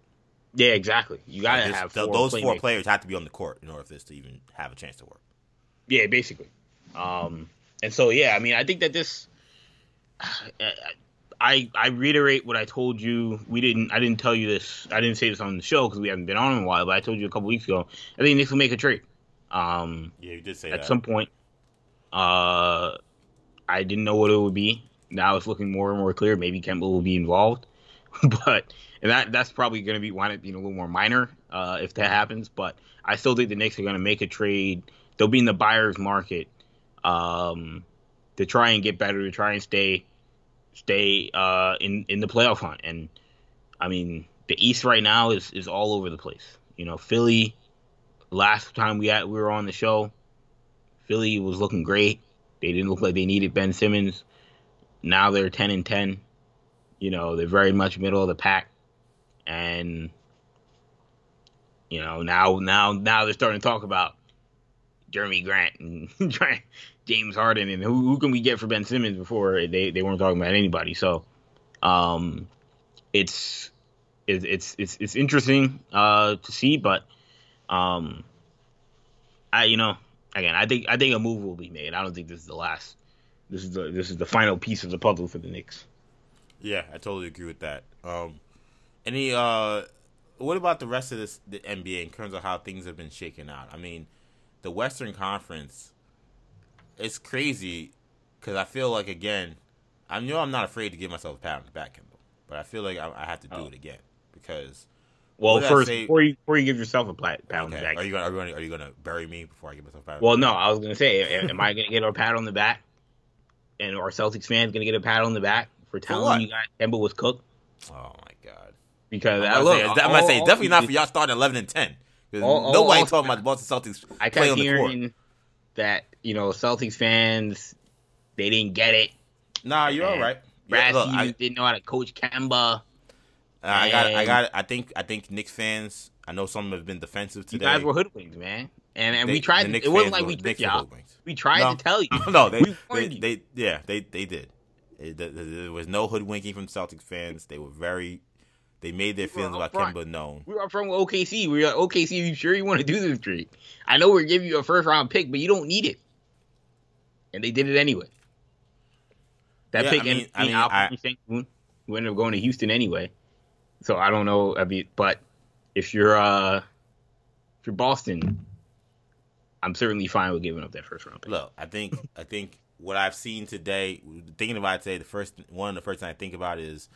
Yeah, exactly. You gotta have four those four players have to be on the court in order for this to even have a chance to work. Yeah, basically. Um, and so yeah, I mean, I think that this. [SIGHS] I I reiterate what I told you. We didn't. I didn't tell you this. I didn't say this on the show because we haven't been on in a while. But I told you a couple weeks ago. I think Knicks will make a trade. Um, yeah, you did say at that. some point. Uh, I didn't know what it would be. Now it's looking more and more clear. Maybe Kemba will be involved, [LAUGHS] but and that that's probably going to be wind up being a little more minor uh, if that happens. But I still think the Knicks are going to make a trade. They'll be in the buyer's market um, to try and get better, to try and stay stay uh, in in the playoff hunt. And I mean, the East right now is is all over the place. You know, Philly. Last time we had we were on the show, Philly was looking great. They didn't look like they needed Ben Simmons. Now they're ten and ten. You know, they're very much middle of the pack and you know now now now they're starting to talk about Jerami Grant and [LAUGHS] James Harden and who, who can we get for Ben Simmons before they, they weren't talking about anybody. So um, it's it's it's it's interesting uh, to see, but um, I you know again I think I think a move will be made. I don't think this is the last. This is the this is the final piece of the puzzle for the Knicks. Yeah, I totally agree with that. Um, any uh, what about the rest of this the NBA in terms of how things have been shaken out? I mean, the Western Conference, it's crazy because I feel like again, I know I'm not afraid to give myself a pat on the back, Kimball, but I feel like I, I have to do oh. it again because. Well, first before you before you give yourself a pat, pat okay. on the back, are you gonna are you gonna, are you gonna bury me before I give myself a pat? Well, no, I was gonna say, am I gonna get a pat on the back? And our Celtics fans gonna get a pat on the back for telling for you guys Kemba was cooked? Oh my god! Because I'm look, say, I'm gonna say definitely not for y'all starting eleven and ten. All, nobody all, talking about the Boston Celtics. I kept on hearing that you know Celtics fans they didn't get it. Nah, you're all right. Brad yeah, I, didn't know how to coach Kemba. Uh, I got, I got, I think, I think Knicks fans. I know some have been defensive today. You guys were hoodwinked, man, and and they, we tried. To, it wasn't like we tricked y'all. We tried no, to tell you. [LAUGHS] no, they, they, they, yeah, they, they did. It, there was no hoodwinking from Celtics fans. They were very they made their feelings about Kemba known. We are from OKC. We are like, OKC. Are you sure you want to do this trade? I know we're giving you a first round pick, but you don't need it. And they did it anyway. That yeah, pick I mean, I mean, I, we ended up going to Houston anyway. So I don't know. But if you're uh if you're Boston, I'm certainly fine with giving up that first round pick. Look, I think I think what I've seen today, thinking about today, the first one of the first thing I think about is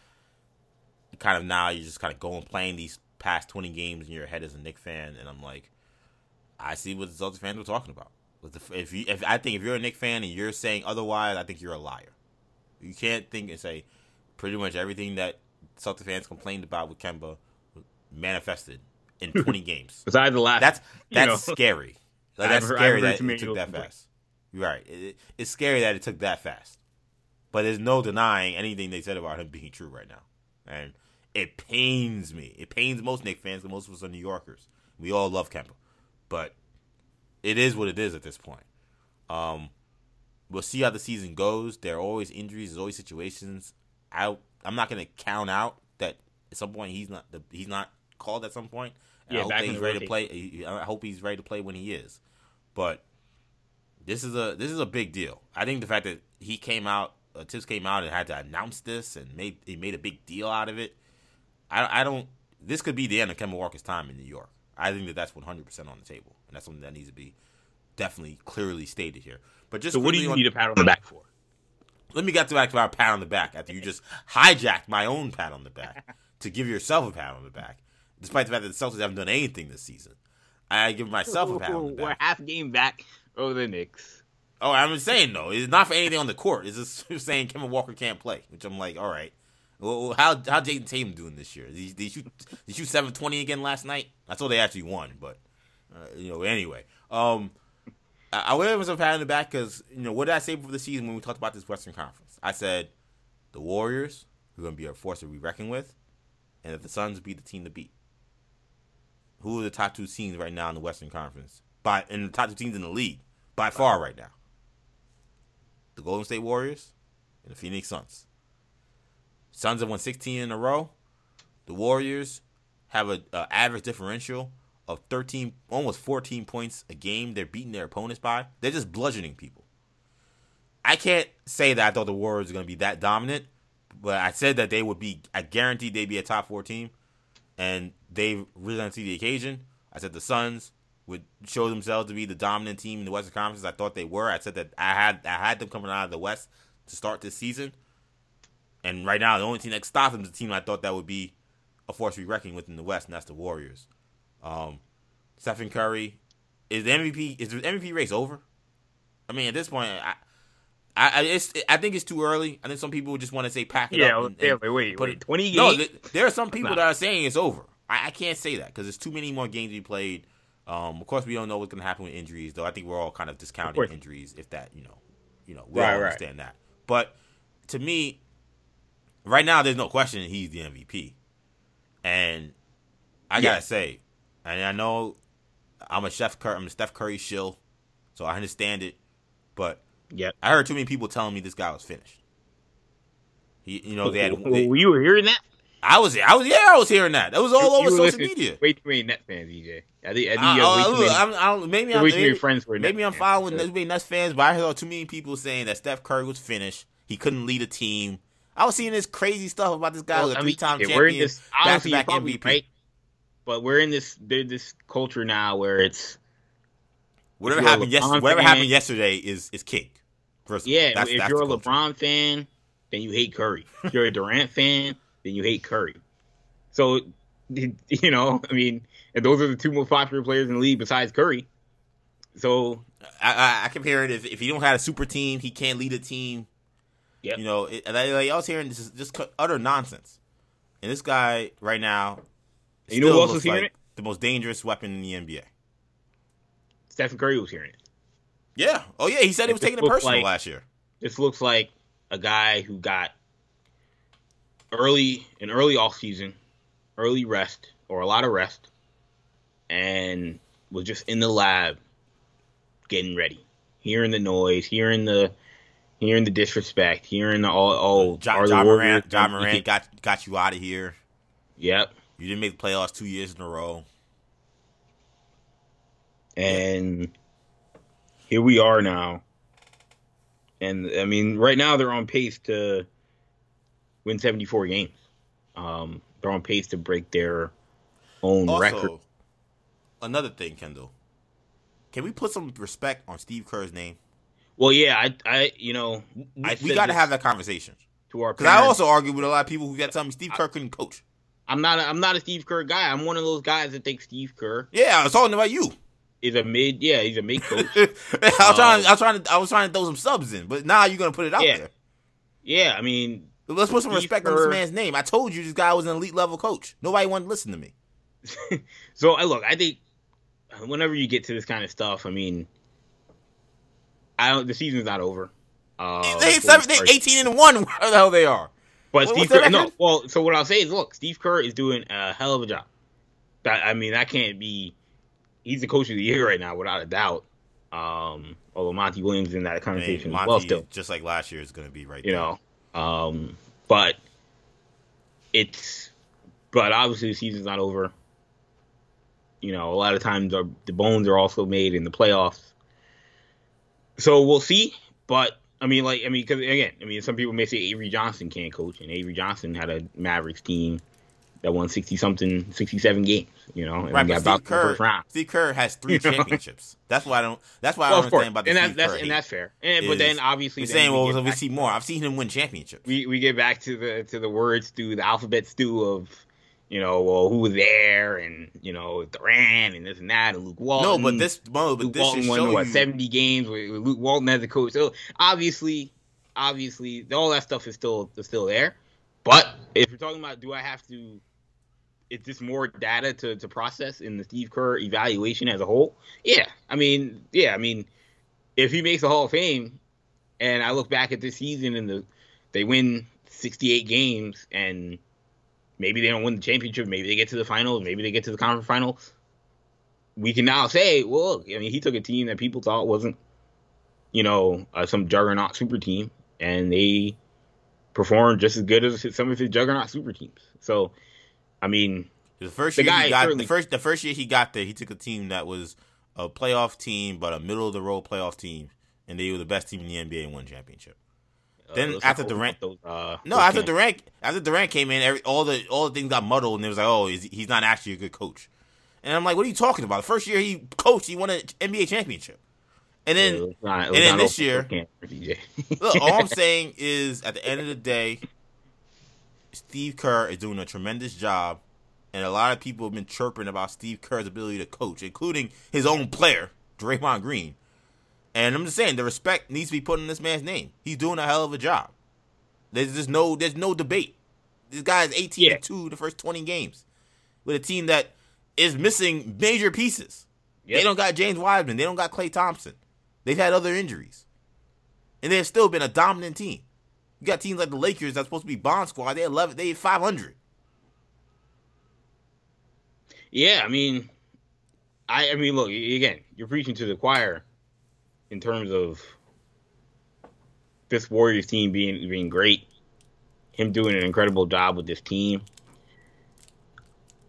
kind of now you're just kind of going playing these past 20 games in your head as a Knick fan, and I'm like, I see what the Celtics fans were talking about. If you, if I think if you're a Knick fan and you're saying otherwise, I think you're a liar. You can't think and say pretty much everything that Celtics fans complained about with Kemba manifested in [LAUGHS] 20 games. Besides the last, that's [LAUGHS] that's scary. Like, that's heard, scary that it took that fast. Right. It, it's scary that it took that fast. But there's no denying anything they said about him being true right now. And it pains me. It pains most Knick fans, and most of us are New Yorkers. We all love Kemba, but it is what it is at this point. Um, we'll see how the season goes. There are always injuries. There's always situations. I I'm not gonna count out that at some point he's not the, he's not called at some point. yeah, I hope he's ready to play. I hope he's ready to play when he is. But this is a this is a big deal. I think the fact that he came out uh, Tibbs came out and had to announce this and made he made a big deal out of it. I, I don't. This could be the end of Kemba Walker's time in New York. I think that that's 100 percent on the table, and that's something that needs to be definitely clearly stated here. But just so, what do you on, need a pat on the back for? Let me get to back to our pat on the back after you just hijacked my own pat on the back [LAUGHS] to give yourself a pat on the back, despite the fact that the Celtics haven't done anything this season. I give myself a pat on the back. We're half game back over the Knicks. Oh, I'm saying though, it's not for anything on the court. It's just [LAUGHS] saying Kemba Walker can't play, which I'm like, all right. Well, how how Jayson Tatum doing this year? Did he, did he shoot did he shoot seven twenty again last night? I thought they actually won, but uh, you know, anyway. Um, I, I would have pat in the back because you know what did I say before the season when we talked about this Western Conference? I said the Warriors are going to be a force to be reckoned with, and that the Suns be the team to beat. Who are the top two teams right now in the Western Conference? By and the top two teams in the league by far right now. The Golden State Warriors and the Phoenix Suns. Suns have won 16 in a row. The Warriors have a, a average differential of 13, almost 14 points a game. They're beating their opponents by. They're just bludgeoning people. I can't say that I thought the Warriors were going to be that dominant, but I said that they would be. I guaranteed they'd be a top four team, and they risen to the occasion. I said the Suns would show themselves to be the dominant team in the Western Conference. I thought they were. I said that I had I had them coming out of the West to start this season. And right now, the only team that stops them is the team I thought that would be a force to be reckoned with in the West, and that's the Warriors. Um, Stephen Curry is the MVP. Is the MVP race over? I mean, at this point, I, I, it's, I think it's too early. I think some people just want to say pack it yeah, up. And, yeah, wait, wait, wait, twenty games. No, there are some people that are saying it's over. I, I can't say that because there's too many more games to be played. Um, of course, we don't know what's going to happen with injuries, though. I think we're all kind of discounting of injuries, if that, you know, you know, we right, all right. understand that. But to me, right now, there's no question he's the MVP. And I Yeah. gotta say, and I know I'm a Chef Curry, I'm a Steph Curry shill, so I understand it. But Yep. I heard too many people telling me this guy was finished. He, you know, they had. [LAUGHS] They- you were hearing that? I was, I was, yeah, I was hearing that. It was all You- over you social media. Way too many Net fans, EJ. I think, I think I, you have way I, too many. I'm, I don't, maybe I'm, maybe, friends were maybe I'm following too many Nets fans, but I saw too many people saying that Steph Curry was finished. He couldn't lead a team. I was seeing this crazy stuff about this guy Well, who's a I mean, three-time yeah, champion, this. Honestly, you're back-to-back MVP. right. But we're in this this culture now where it's Whatever If you're a happened, yes, LeBron whatever fan- happened yesterday is is king. First yeah. that's, if that's you're a culture. LeBron fan, then you hate Curry. [LAUGHS] If you're a Durant fan, then you hate Curry. So [LAUGHS] you know, I mean, and those are the two most popular players in the league besides Curry. So I, I, I compare it if if you don't have a super team, he can't lead a team. Yep. You know, it, like I was hearing this is just utter nonsense. And this guy right now, You know who else was hearing like it? The most dangerous weapon in the NBA. Stephen Curry was hearing it. Yeah. Oh yeah, he said he was taking it looks personal like- last year. This looks like a guy who got early an early off season, early rest or a lot of rest, and was just in the lab getting ready, hearing the noise, hearing the hearing the disrespect, hearing the all oh, all John, are the Ja Morant, Ja Morant got got you out of here. Yep. You didn't make the playoffs two years in a row. And here we are now. And I mean, right now they're on pace to win 74 games. Um, they're on pace to break their own Also, record. another thing, Kendall. Can we put some respect on Steve Kerr's name? Well, yeah, I, I, you know, I we got to have that conversation. to our Because I also argue with a lot of people who got telling me Steve Kerr couldn't coach. I'm not, a, I'm not a Steve Kerr guy. I'm one of those guys that think Steve Kerr Yeah, I was talking about you. is a mid. Yeah, he's a mid [LAUGHS] coach. I was trying. I was trying to. I was trying to throw some subs in, but now you're gonna put it out Yeah. there. yeah, I mean, Let's put some Steve respect on this man's name. I told you this guy was an elite level coach. Nobody wanted to listen to me. [LAUGHS] so I look. I think whenever you get to this kind of stuff, I mean, I don't. The season's not over. Uh, they, seven, they 18 and one. [LAUGHS] Where the hell they are? But Steve Kerr, no. Well, so what I'll say is, look, Steve Kerr is doing a hell of a job. That I mean, that can't be. He's the coach of the year right now, without a doubt. Um, although Monty Williams in that I mean, conversation Monty, well, still, just like last year, is gonna be right. you there. know. Um, but it's, but obviously the season's not over. You know, a lot of times our, the bones are also made in the playoffs. So we'll see. But I mean, like, I mean, because again, I mean, some people may say Avery Johnson can't coach, and Avery Johnson had a Mavericks team that won sixty something, sixty seven games. You know, and Right, got but Steve Kerr. Steve Kerr has [LAUGHS] three championships. That's why I don't. That's why I Well, don't understand about the and Steve that's that's Kerr and that's fair. And but then obviously, You're then saying, we well, we see more. I've seen him win championships. we we get back to the to the words stew, the alphabet stew of you know, well, who was there, and you know, Durant and this and that, and Luke Walton. No, but this, no, but Luke this Walton won what seventy games with, with Luke Walton as a coach. So obviously, obviously, all that stuff is still is still there. But if you're talking about, do I have to? Is this more data to, to process in the Steve Kerr evaluation as a whole? Yeah, I mean, yeah, I mean, if he makes the Hall of Fame, and I look back at this season and the they win 68 games and maybe they don't win the championship, maybe they get to the finals, maybe they get to the conference finals. We can now say, well, I mean, he took a team that people thought wasn't, you know, uh, some juggernaut super team, and they performed just as good as some of his juggernaut super teams. So, I mean, The first The year he got the first the first year he got there, he took a team that was a playoff team, but a middle of the road playoff team, and they were the best team in the NBA and won championship. Then uh, after Durant- those, uh, No, after camps. Durant after Durant came in, every, all the all the things got muddled, and it was like, oh, he's, he's not actually a good coach. And I'm like, what are you talking about? The first year he coached, he won an NBA championship. And then Yeah, not- and then this year- those camps for DJ. [LAUGHS] Look, all I'm [LAUGHS] saying is, at the end of the day, Steve Kerr is doing a tremendous job, and a lot of people have been chirping about Steve Kerr's ability to coach, including his own player, Draymond Green. And I'm just saying, the respect needs to be put in this man's name. He's doing a hell of a job. There's just no, there's no debate. This guy is 18 yeah. two the first 20 games with a team that is missing major pieces. Yep. They don't got James Wiseman. They don't got Klay Thompson. They've had other injuries. And they've still been a dominant team. You got teams like the Lakers that's supposed to be bond squad. They 11. They 500. Yeah, I mean, I I mean, look again. You're preaching to the choir in terms of this Warriors team being being great, him doing an incredible job with this team.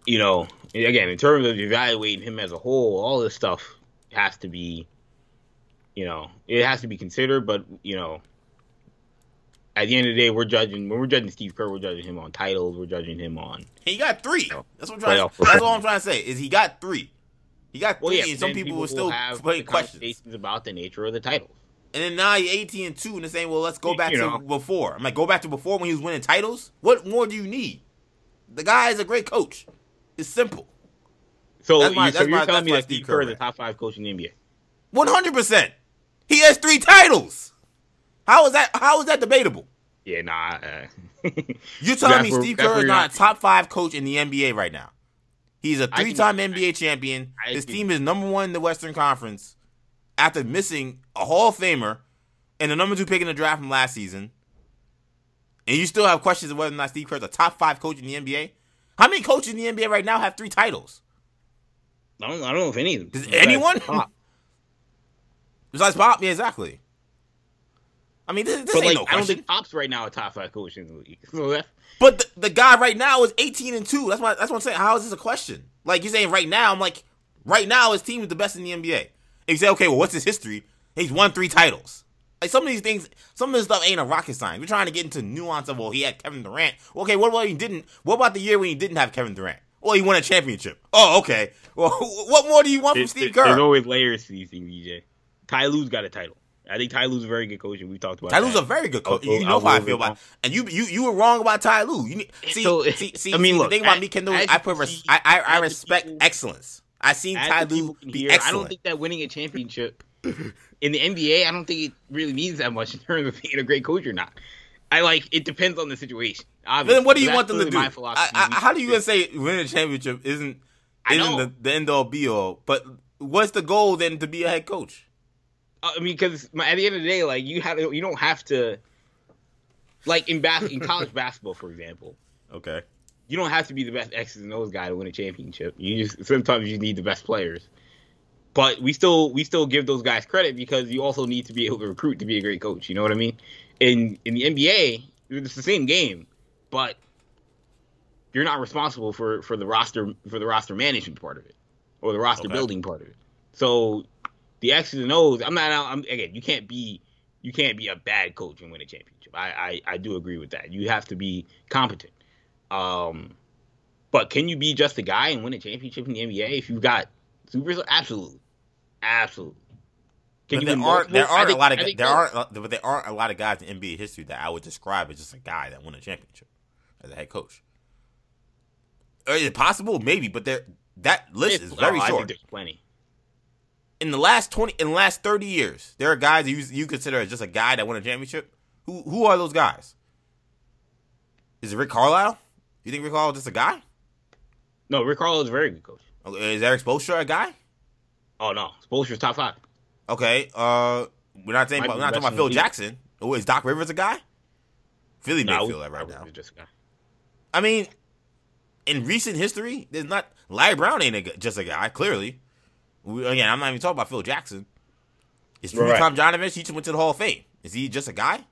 You know, again, in terms of evaluating him as a whole, all this stuff has to be, you know, it has to be considered. But you know, at the end of the day, we're judging when we're judging Steve Kerr, we're judging him on titles, we're judging him on He got three. No. That's what I'm trying. To, that's all I'm trying to say is he got three. He got Well, three, yeah, and some then people, will still have putting questions. about the nature of the titles. And then now you're 18 and two, and they're saying, "Well, let's go back you to know. before." I'm like, "Go back to before when he was winning titles. What more do you need? The guy is a great coach. It's simple. So, That's my- you, so that's you're my- telling me that Steve Kerr is the top five coach in the NBA? 100. percent He has three titles. How is that? How is that debatable? Yeah, nah. Uh, [LAUGHS] You're telling me Steve Kerr is not- a top five coach in the NBA right now? He's a three-time NBA champion. I His can- team is number one in the Western Conference after missing a Hall of Famer and the number two pick in the draft from last season. And you still have questions of whether or not Steve Kerr's a top five coach in the NBA. How many coaches in the NBA right now have three titles? I don't. I don't know if any of them. Does anyone? Pop. [LAUGHS] Besides Pop, yeah, exactly. I mean, this, this But ain't like, no I don't think Pop's right now a top five coach in the league. [LAUGHS] So But the, the guy right now is 18 and 2. That's why that's what I'm saying. How is this a question? Like you're saying right now, I'm like, right now his team is the best in the NBA. And you say, okay, well, what's his history? He's won three titles. Like some of these things, some of this stuff ain't a rocket science. We're trying to get into nuance of well, he had Kevin Durant. Okay, what about he didn't? What about the year when he didn't have Kevin Durant? Well, he won a championship. Oh, okay. Well, [LAUGHS] what more do you want from Steve it- There's always layers to these things, DJ. Ty Lue's got a title. I think Ty Lue's a very good coach, and we talked about. Ty Lue's that. a very good coach. I'll- You know how I feel over about, and you you you were wrong about Ty Lue. You need, [LAUGHS] see, So, see, see. I mean, see, look, the thing about me, Kendall, as I put res- I I, I respect people- excellence. I seen As Ty the Lue people can be hear, I don't think that winning a championship in the NBA, I don't think it really means that much in terms of being a great coach or not. I like it depends on the situation. Obviously. then what do you That's want them to do? my I, philosophy. I, how do you gonna say winning a championship isn't I isn't know. the, the end all be all? But what's the goal then to be a head coach? I mean, because at the end of the day, like you have, you don't have to, like in bas- in college basketball, for example, Okay. you don't have to be the best X's and O's guy to win a championship. You just sometimes you need the best players. But we still we still give those guys credit because you also need to be able to recruit to be a great coach. You know what I mean? In in the NBA, it's the same game, but you're not responsible for for the roster for the roster management part of it or the roster Okay. building part of it. So the X's and O's, I'm not. I'm again. You can't be you can't be a bad coach and win a championship. I I, I do agree with that. You have to be competent. Um, but can you be just a guy and win a championship in the NBA if you've got supers? Absolutely, absolutely. Can But you there aren't there aren't a lot of think there aren't uh, but there aren't a lot of guys in NBA history that I would describe as just a guy that won a championship as a head coach. Is it possible? Maybe, but there that list is very oh, I short. think there's plenty. In the last twenty, in the last thirty years, there are guys you, you consider as just a guy that won a championship. Who who are those guys? Is it Rick Carlisle? You think Rick Carlisle is just a guy? No, Rick Carlisle is a very good coach. Okay, Is Erik Spoelstra a guy? Oh no, Spoelstra's top five. Okay, uh, we're not saying Might we're not talking about Phil. Jackson. Oh, is Doc Rivers a guy? Philly No, may feel that right now. be just a guy. I mean, in recent history, there's not Larry Brown ain't a, just a guy. Clearly, we, again, I'm not even talking about Phil Jackson. Is Trudy Right. Tomjanovich? He just went to the Hall of Fame. Is he just a guy?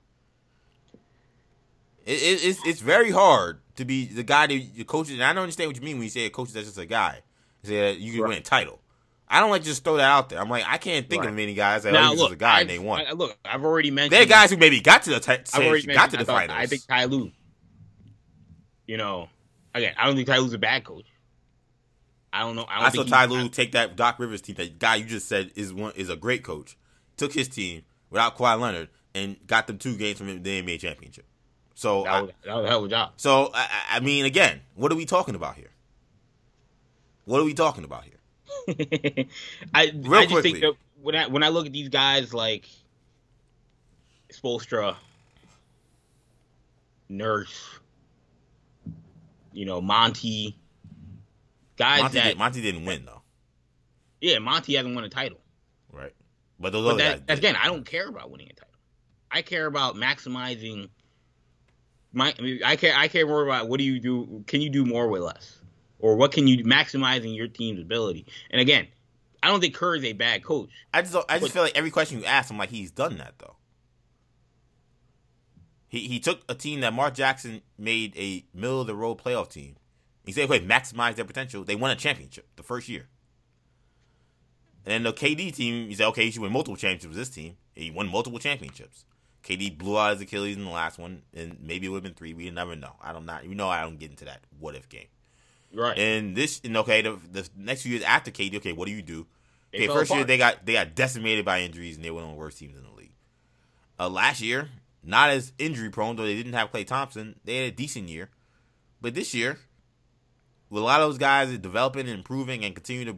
It, it, it's it's very hard to be the guy that you coach. And I don't understand what you mean when you say a coach that's just a guy. You say that you can Right. win a title. I don't like to just throw that out there. I'm like, I can't think Right. of many guys that Now are look, a guy I've, and they won. I, look, I've already mentioned. There are guys who maybe got to the t- I've say, already got to the I, thought, finals. I think Ty Lue. You know, again, I don't think Ty Lue's a bad coach. I don't know. I, don't I saw Ty Lue take that Doc Rivers team. That guy you just said is one is a great coach. Took his team without Kawhi Leonard and got them two games from the NBA championship. So, That I, was, that was a hell of a job. so I, I- I mean, again, what are we talking about here? What are we talking about here? [LAUGHS] I, Real I just quickly. think that when I when I look at these guys like Spoelstra, Nurse, you know Monty, guys Monty, that did, Monty didn't win though, yeah Monty hasn't won a title. right? But those But other that, guys, did. again, I don't care about winning a title. I care about maximizing my. I, mean, I care. I care more about what do you do? Can you do more with less, or what can you maximizing your team's ability? And again, I don't think Kerr is a bad coach. I just I just But- feel like every question you ask, I'm like he's done that though. He he took a team that Mark Jackson made a middle of the road playoff team. He said, "Okay, maximize their potential." They won a championship the first year. And then the KD team, he said, "Okay, you should win multiple championships." with This team, he won multiple championships. KD blew out his Achilles in the last one, and maybe it would have been three. We never know. I don't not. You know, I don't get into that what if game. Right. And this, and okay, the, the next few years after KD, okay, what do you do? They Okay, first year they got they got decimated by injuries and they were one of the worst teams in the league. Uh, last year, not as injury prone, though they didn't have Klay Thompson. They had a decent year, but this year, with a lot of those guys developing and improving and continue to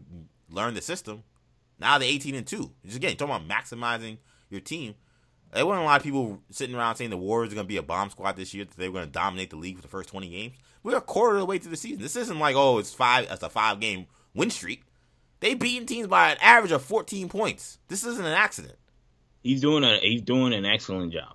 learn the system, now they're eighteen and two. Just again, talking about maximizing your team. There weren't a lot of people sitting around saying the Warriors are going to be a bomb squad this year. That they were going to dominate the league for the first twenty games. We're a quarter of the way through the season. This isn't like oh, it's five. It's a five game win streak. They beaten teams by an average of fourteen points. This isn't an accident. he's doing a he's doing an excellent job.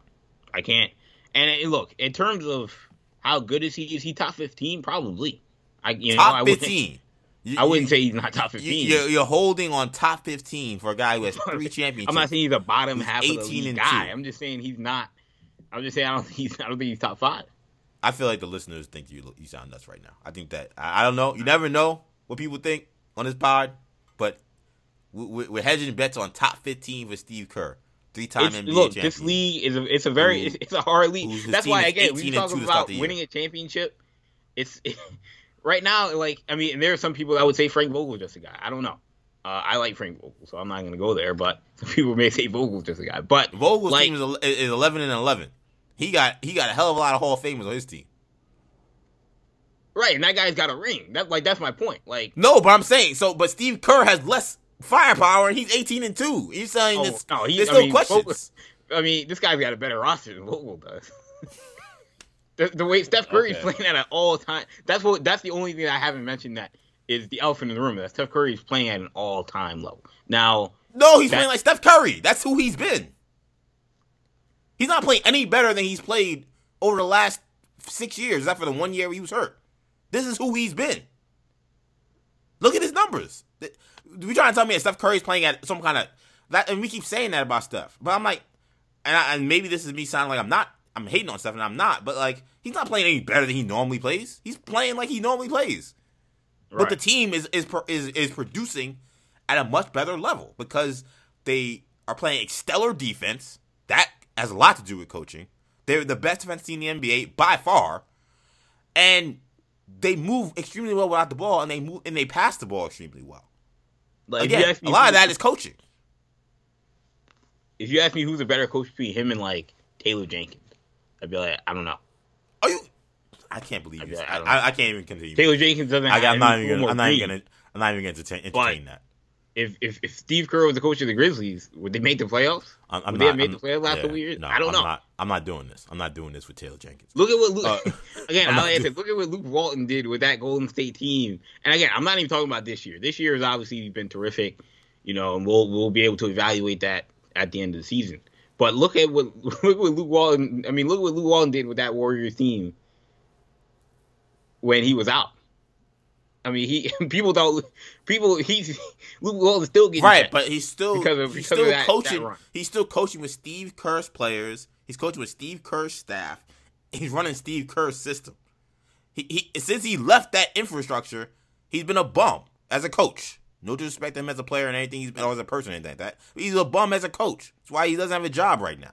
I can't. And look, in terms of how good is he? Is he top fifteen? Probably. I you know, I top wouldn't- fifteen. [LAUGHS] You- I wouldn't you- say he's not top fifteen. you're, you're holding on top fifteen for a guy who has three championships. [LAUGHS] I'm not saying he's a bottom He's half of the 18 and guy. two. I'm just saying he's not. I'm just saying I don't think [LAUGHS] he's. I don't think he's top five. I feel like the listeners think you you sound nuts right now. I think that I, I don't know. You never know what people think on this pod, but we, we- we're hedging bets on top fifteen for Steve Kerr, three time NBA look, champion. this league is a. It's a very. It's, it's a hard league. That's why again, 18 you and talk 2 to start about winning a championship, it's right now. Like I mean, there are some people that would say Frank Vogel's just a guy. I don't know. Uh, I like Frank Vogel, so I'm not going to go there. But [LAUGHS] some people may say Vogel's just a guy. But Vogel's like, team is, is eleven and eleven. He got he got a hell of a lot of Hall of Famers on his team. right, and that guy's got a ring. That like that's my point. Like No, but I'm saying so. But Steve Kerr has less firepower, and he's 18 and two. He's saying Oh, this. no, he- there's I still mean, questions. I mean, this guy's got a better roster than Vogel does. [LAUGHS] the, the way Steph Curry's Okay. playing at an all time that's what that's the only thing I haven't mentioned that is the elephant in the room. That Steph Curry's playing at an all time level. Now, No, he's That- playing like Steph Curry. That's who he's been. He's not playing any better than he's played over the last six years, except for the one year he was hurt. This is who he's been. Look at his numbers. Th- We trying to tell me that Steph Curry's playing at some kind of that, and we keep saying that about Steph. But I'm like, and, I, and maybe this is me sounding like I'm not. I'm hating on Steph, and I'm not. But like, he's not playing any better than he normally plays. He's playing like he normally plays. But the team is is is is producing at a much better level because they are playing a stellar defense. That has a lot to do with coaching. They're the best defense team in the NBA by far, and they move extremely well without the ball, and they move and they pass the ball extremely well. like, Again, a lot of that is coaching. If you ask me who's a better coach between him and like Taylor Jenkins, I'd be like, I don't know. Are you? I can't believe you. I I, I, I can't even continue. Taylor Jenkins doesn't. I, have am not even. Gonna, I'm not even gonna. I'm not even gonna entertain, entertain that. If, if if Steve Kerr was the coach of the Grizzlies, would they make the playoffs? I'm, I'm Would not. they have made I'm- the playoffs last yeah, years? No, I don't I'm know. Not, I'm not doing this. I'm not doing this with Taylor Jenkins. Look at what Luke, Uh, [LAUGHS] again. I'm I not like I doing- said, look at what Luke Walton did with that Golden State team. And again, I'm not even talking about this year. This year has obviously been terrific, you know, and we'll we'll be able to evaluate that at the end of the season. But look at what [LAUGHS] look what Luke Walton. I mean, look what Luke Walton did with that Warrior team when he was out. I mean, he [LAUGHS] people don't people he's Luke Walton still getting Right, but he's still Because of- he's because still that- that coaching. run. he's still coaching with Steve Kerr's players. He's coaching with Steve Kerr's staff. He's running Steve Kerr's system. He, he since he left that infrastructure, he's been a bum as a coach. No disrespect to him as a player and anything he's been or as a person anything like that. He's a bum as a coach. That's why he doesn't have a job right now.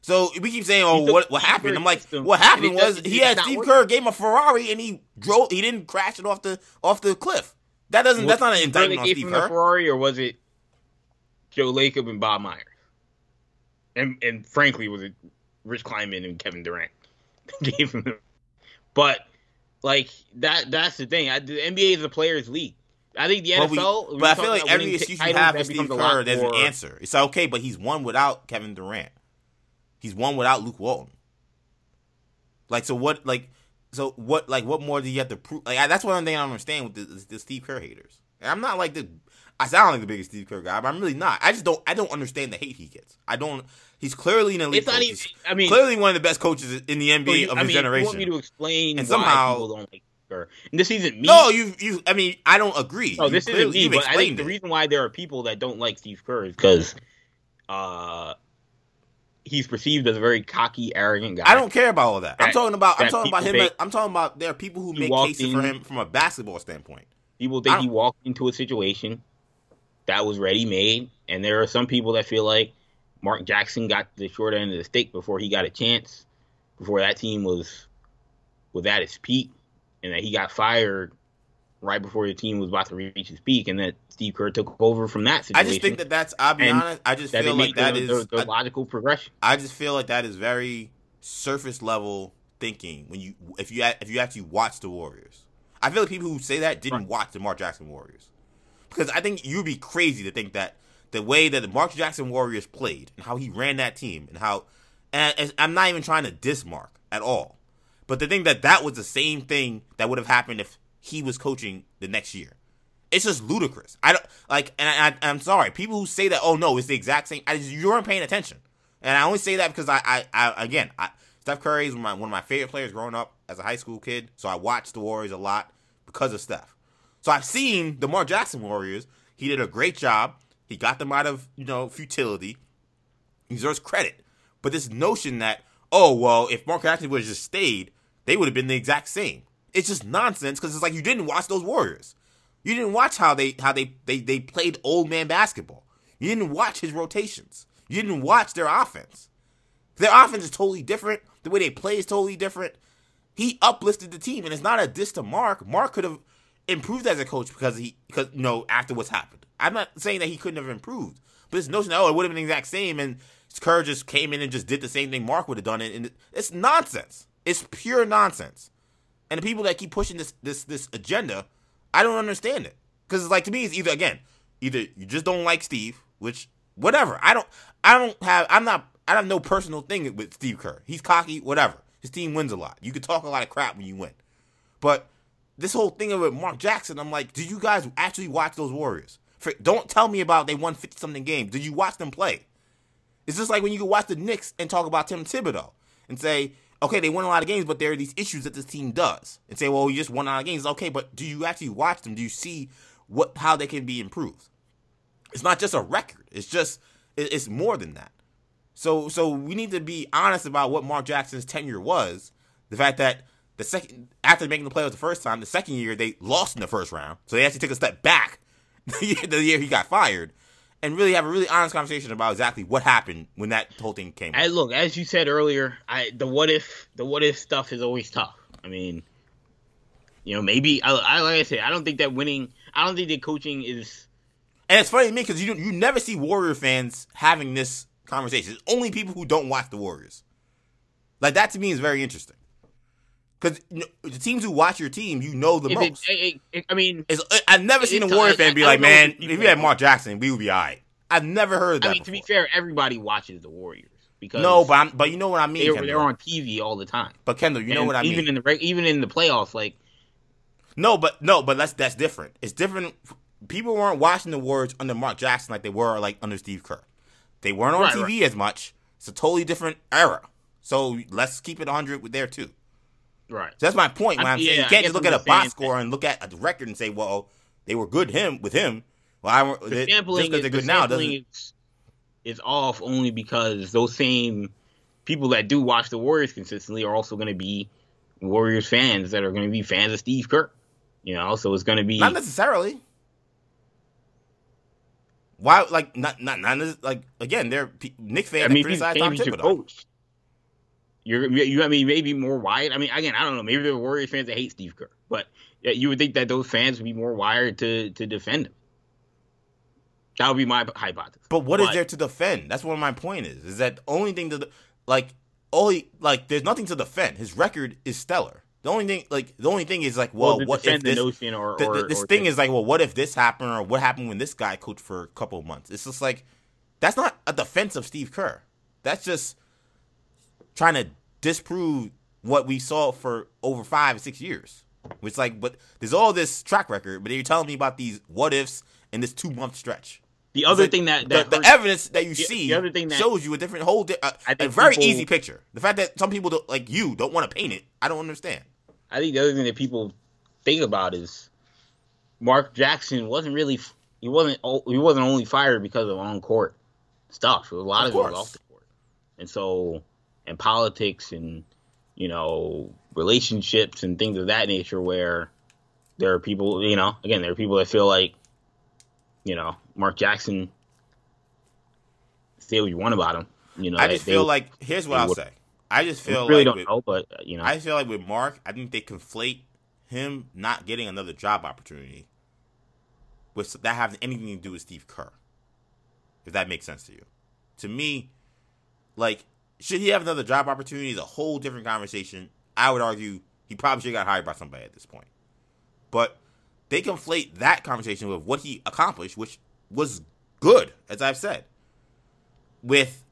So we keep saying, "Oh, what what happened?" I'm like, "What happened was he had Steve. Kerr gave him a Ferrari and he drove. He didn't crash it off the off the cliff. That doesn't. that's not an indictment on Steve him Kerr. Ferrari or was it Joe Lacob and Bob Myers? And and frankly, was it Rich Kleiman and Kevin Durant [LAUGHS] gave him? The, but like that that's the thing. I, the NBA is a players' league. I think the But, we, NFL. but I feel like every excuse you have with Steve becomes a lot Kerr, there's an answer. It's okay, but he's one without Kevin Durant. He's one without Luke Walton. Like so, what? Like so, what? Like what more do you have to prove? Like I, that's one thing I don't understand with the, the, Steve Kerr haters. And I'm not like the. I sound like the biggest Steve Kerr guy, but I'm really not. I just don't. I don't understand the hate he gets. I don't. He's clearly an elite. It's not coach. even. I mean, clearly one of the best coaches in the NBA so you- of I his mean, generation. You want me to explain And why somehow- people don't like And this isn't me. no, you you. I mean, I don't agree. No, You this isn't me, but I think explained the reason why there are people that don't like Steve Kerr is because uh, he's perceived as a very cocky, arrogant guy. I don't care about all that. I'm talking about. I'm talking about him. make- I'm talking about there are people who make cases for him from a basketball standpoint. People think he walked into a situation that was ready made, and there are some people that feel like Mark Jackson got the short end of the stick before he got a chance, before that team was was at its peak, and that he got fired right before the team was about to reach its peak, and that Steve Kerr took over from that situation. I just think that that's. I'll be And honest. I just feel like that the, is. the, the I, logical progression. I just feel like that is very surface level thinking when you if you if you actually watch the Warriors. I feel like people who say that didn't Right. watch the Mark Jackson Warriors because I think you'd be crazy to think that the way that the Mark Jackson Warriors played and how he ran that team and how and, and I'm not even trying to diss Mark at all, but to think that that was the same thing that would have happened if he was coaching the next year. It's just ludicrous. I don't like, and I, I'm sorry. People who say that, oh no, it's the exact same. I you weren't paying attention, and I only say that because I, I, I again, I, Steph Curry is my, one of my favorite players growing up as a high school kid. So I watched the Warriors a lot because of Steph. So I've seen the Mark Jackson Warriors. He did a great job. He got them out of you know futility. He deserves credit. But this notion that oh well, if Mark Jackson would have just stayed, they would have been the exact same. It's just nonsense because it's like you didn't watch those Warriors. You didn't watch how they how they, they they played old man basketball. You didn't watch his rotations. You didn't watch their offense. Their offense is totally different. The way they play is totally different. He uplifted the team, and it's not a diss to Mark. Mark could have improved as a coach because he because you know after what's happened. I'm not saying that he couldn't have improved, but this notion that oh it would have been the exact same and Kerr just came in and just did the same thing Mark would have done, and it's nonsense. It's pure nonsense. And the people that keep pushing this this this agenda, I don't understand it because it's like to me it's either again either you just don't like Steve, which whatever. I don't I don't have I'm not I have no personal thing with Steve Kerr. He's cocky, whatever. His team wins a lot. You can talk a lot of crap when you win, but this whole thing of Mark Jackson, I'm like, did you guys actually watch those Warriors? For, don't tell me about they won 50 something games. Did you watch them play? It's just like when you can watch the Knicks and talk about Tim Thibodeau and say, okay, they won a lot of games, but there are these issues that this team does. And say, well, you just won a lot of games. Okay, but do you actually watch them? Do you see what how they can be improved? It's not just a record. It's just it's more than that. So so we need to be honest about what Mark Jackson's tenure was. The fact that the second after making the playoffs the first time, the second year they lost in the first round, so they actually took a step back [LAUGHS] the year he got fired, and really have a really honest conversation about exactly what happened when that whole thing came. I, look, as you said earlier, I the what if the what if stuff is always tough. I mean, you know, maybe I, I like I said, I don't think that winning. I don't think that coaching is. And it's funny to me because you you never see Warrior fans having this conversation. It's only people who don't watch the Warriors. Like that to me is very interesting. Because you know, the teams who watch your team, you know the If most. it, it, it, I mean, It's, I've never seen a Warrior fan be I like, don't man, if we had Mark Jackson, we would be all right. I've never heard that. I mean, to be fair, everybody watches the Warriors because no, but I'm, but you know what I mean. they're, they're on TV all the time. But Kendall, you know what I mean. even in the even in the playoffs, like No, but no, but that's that's different. It's different. People weren't watching the Warriors under Mark Jackson like they were like under Steve Kerr. They weren't on Right, TV as much. It's a totally different era. So let's keep it 100 with there too. Right. So that's my point. When I- I'm saying you can't just look at a box score and look at a record and say, well, they were good him with him. Well, I The they- just because they're the good now doesn't. is, is off only because those same people that do watch the Warriors consistently are also going to be Warriors fans that are going to be fans of Steve Kerr. You know, so it's going to be Not necessarily. Why? Like not not not like again. They're Nick fans I mean, he's criticize Tom Thibodeau. coach, you're you. I mean, maybe more wired. I mean, again, I don't know. Maybe there are Warriors fans that hate Steve Kerr, but yeah, you would think that those fans would be more wired to to defend him. That would be my hypothesis. But what is But- there to defend? That's what my point is. Is that the only thing to like only like there's nothing to defend. His record is stellar. The only thing like the only thing is like well, to what if this notion or, the- or the- this or thing to- is like well what if this happened or what happened when this guy coached for a couple of months? It's just like that's not a defense of Steve Kerr. That's just trying to disprove what we saw for over five or six years. It's like but there's all this track record, but you're telling me about these what ifs in this two month stretch. the other Like, thing that, the, that the hurts- evidence that you the- see the other thing that- shows you a different whole di- a, I a very people- easy picture. The fact that some people don't, like you don't want to paint it, I don't understand. I think the other thing that people think about is Mark Jackson wasn't really he wasn't he wasn't only fired because of on court stuff. A lot Of of, it was off the court, and so and politics and you know relationships and things of that nature where there are people you know again there are people that feel like you know Mark Jackson say what you want about him. You know I just they feel like here's what I'll would- say. I just feel really like don't with, know, but you know I feel like with Mark, I think they conflate him not getting another job opportunity with that having anything to do with Steve Kerr. If that makes sense to you. To me, like, should he have another job opportunity is a whole different conversation. I would argue he probably should have got hired by somebody at this point. But they conflate that conversation with what he accomplished, which was good, as I've said, with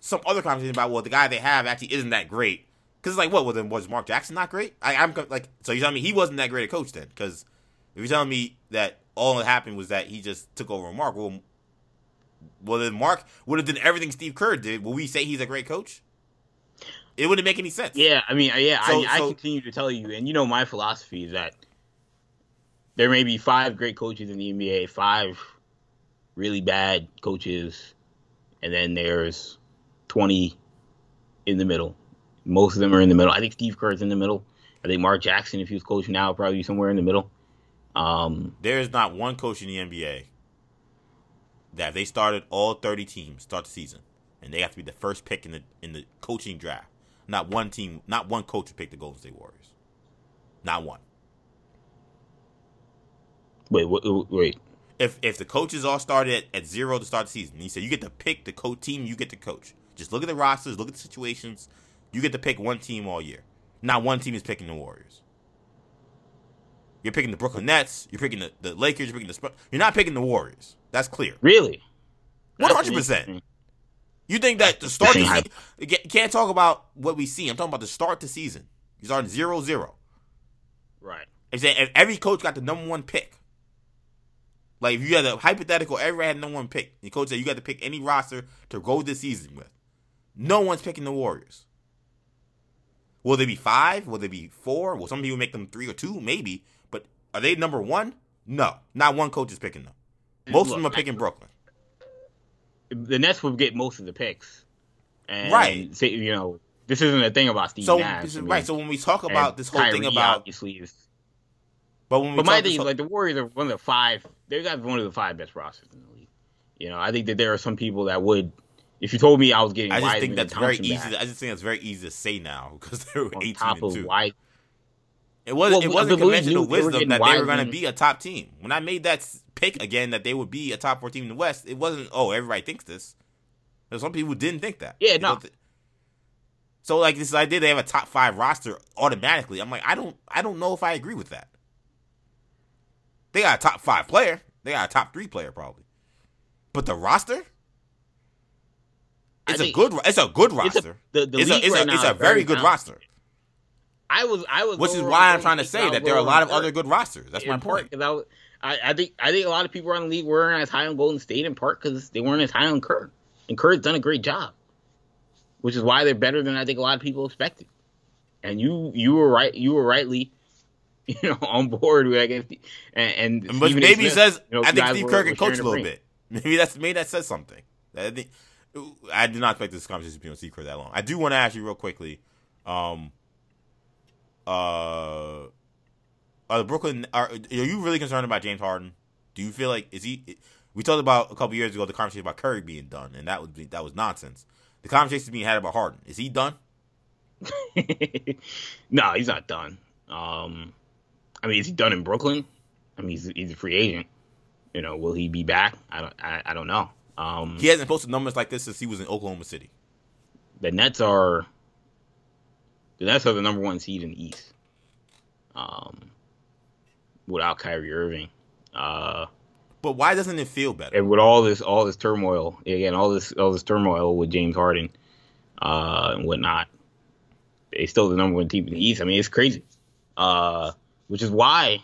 some other conversation about well, the guy they have actually isn't that great. Because it's like, what? Well, then was Mark Jackson not great? I, I'm like, so you're telling me he wasn't that great a coach then? Because if you're telling me that all that happened was that he just took over Mark, well, well then Mark would have done everything Steve Kerr did. Will we say he's a great coach? It wouldn't make any sense. Yeah, I mean, yeah, So- I, I continue to tell you, and you know my philosophy is that there may be five great coaches in the NBA, five really bad coaches, and then there's twenty in the middle. Most of them are in the middle. I think Steve Kerr's in the middle. I think Mark Jackson, if he was coaching now, probably be somewhere in the middle. Um, There is not one coach in the NBA that if they started all 30 teams start the season, and they have to be the first pick in the in the coaching draft. Not one team, not one coach would pick the Golden State Warriors. Not one. wait, wait, wait. If if the coaches all started at, at zero to start the season, he said you get to pick the co- team, you get to coach. Just look at the rosters, look at the situations. You get to pick one team all year. Not one team is picking the Warriors. You're picking the Brooklyn Nets. You're picking the, the Lakers. You're picking the Spurs. You're not picking the Warriors. That's clear. Really? One hundred percent. You think that the start of the season, can't- talk about what we see. I'm talking about the start of the season. You start zero zero. Right. If, if every coach got the number one pick, like if you had a hypothetical, everybody had the number one pick. The coach said you got to pick any roster to go this season with. No one's picking the Warriors. Will they be five? Will they be four? Will some people make them three or two? Maybe. Are they number one? No. Not one coach is picking them. Most of them are picking Brooklyn. the Nets would get most of the picks. And Right. Say, you know, this isn't a thing about Steve So Nash. Right. So when we talk about this whole thing about, obviously is. but when we But my thing is whole- like the Warriors are one of the five. They got one of the five best rosters in the league. You know, I think that there are some people that would. If you told me I was getting, I just Wiseman think that's very easy. back I just think that's very easy to say now [LAUGHS] because they're on 18 top and of two. It was well, it wasn't conventional wisdom that they were going to be a top team. When I made that pick again that they would be a top four team in the West, it wasn't. Oh, everybody thinks this. There's some people who didn't think that. Yeah, no. So like this idea they have a top five roster automatically. I'm like, I don't I don't know if I agree with that. They got a top five player. They got a top three player probably. But the roster? It's a good it's a good roster. A, the, the it's a, it's right a, it's a very good roster. I was I was Which is why I'm trying to say that there are a lot of other good rosters. That's my point. I, I, think I think a lot of people around the league weren't as high on Golden State in part because they weren't as high on Kerr, and Kerr's done a great job, which is why they're better than I think a lot of people expected. And you you were right you were rightly, [LAUGHS] you know, on board with I guess, and, and but maybe Smith, says you know, I think Steve Kerr can coach a little bit. Maybe that's maybe that says something. I think I did not expect this conversation to be on Steve Kerr that long. I do want to ask you real quickly. Um, uh, are the Brooklyn are, are you really concerned about James Harden? Do you feel like is he? We talked about a couple years ago the conversation about Curry being done, and that was that was nonsense. The conversation is being had about Harden is he done? [LAUGHS] no, he's not done. Um, I mean, is he done in Brooklyn? I mean, he's, he's a free agent. You know, will he be back? I don't. I, I don't know. Um, he hasn't posted numbers like this since he was in Oklahoma City. The Nets are are the number one seed in the East. Um, without Kyrie Irving. Uh, but why doesn't it feel better? And with all this, all this turmoil again, all this, all this turmoil with James Harden uh, and whatnot, they still the number one team in the East. I mean, it's crazy. Uh, which is why,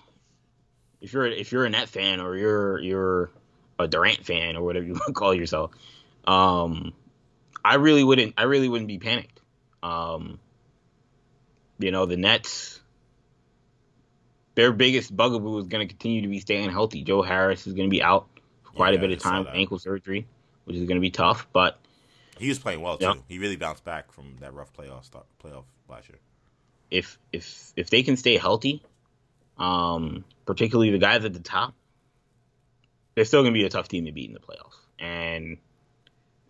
if you're if you're a Net fan or you're you're a Durant fan or whatever you [LAUGHS] want to call yourself, um, I really wouldn't I really wouldn't be panicked. Um, you know, the Nets their biggest bugaboo is going to continue to be staying healthy. Joe Harris is going to be out for quite yeah, a bit of time with ankle surgery, which is going to be tough. But he was playing well too. He really bounced back from that rough playoff start, playoff last year. If if if they can stay healthy, um, particularly the guys at the top, they're still going to be a tough team to beat in the playoffs. And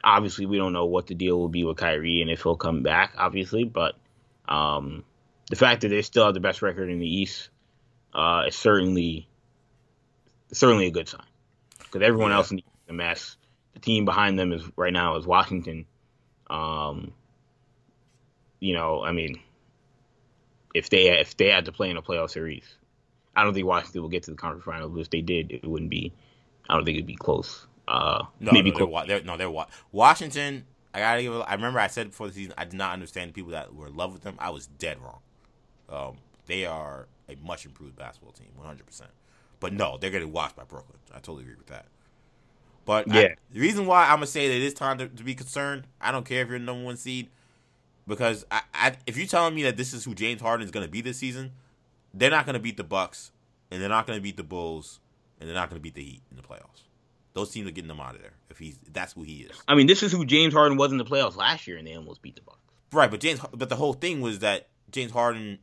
obviously, we don't know what the deal will be with Kyrie and if he'll come back. Obviously, but um, the fact that they still have the best record in the East uh, is certainly certainly a good sign because everyone yeah. else in the mess. The team behind them is right now is Washington. Um, you know, I mean, if they if they had to play in a playoff series, I don't think Washington will get to the conference finals. But if they did, it wouldn't be. I don't think it'd be close. Uh, no, maybe no, close. They're, they're, no, they're Washington. I gotta give. I remember I said before the season, I did not understand the people that were in love with them. I was dead wrong. Um, they are a much improved basketball team, 100. percent But no, they're getting washed by Brooklyn. I totally agree with that. But yeah, I, the reason why I'm gonna say that it is time to, to, be concerned, I don't care if you're the number one seed, because I, I, if you're telling me that this is who James Harden is gonna be this season, they're not gonna beat the Bucks, and they're not gonna beat the Bulls, and they're not gonna beat the Heat in the playoffs. Those teams are getting them out of there if he's that's who he is. I mean, this is who James Harden was in the playoffs last year, and they almost beat the Bucks. Right, but James, but the whole thing was that James Harden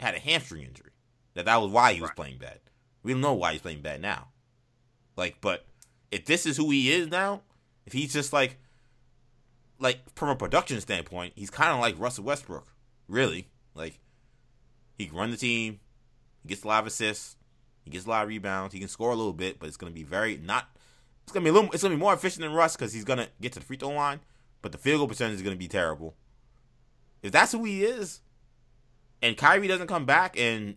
had a hamstring injury. That that was why he was right. playing bad. We don't know why he's playing bad now. Like, but if this is who he is now, if he's just like, like from a production standpoint, he's kind of like Russell Westbrook, really. Like, he can run the team, he gets a lot of assists, he gets a lot of rebounds, he can score a little bit, but it's gonna be very not. It's gonna be a little. It's gonna be more efficient than Russ because he's gonna get to the free throw line, but the field goal percentage is gonna be terrible. If that's who he is, and Kyrie doesn't come back, and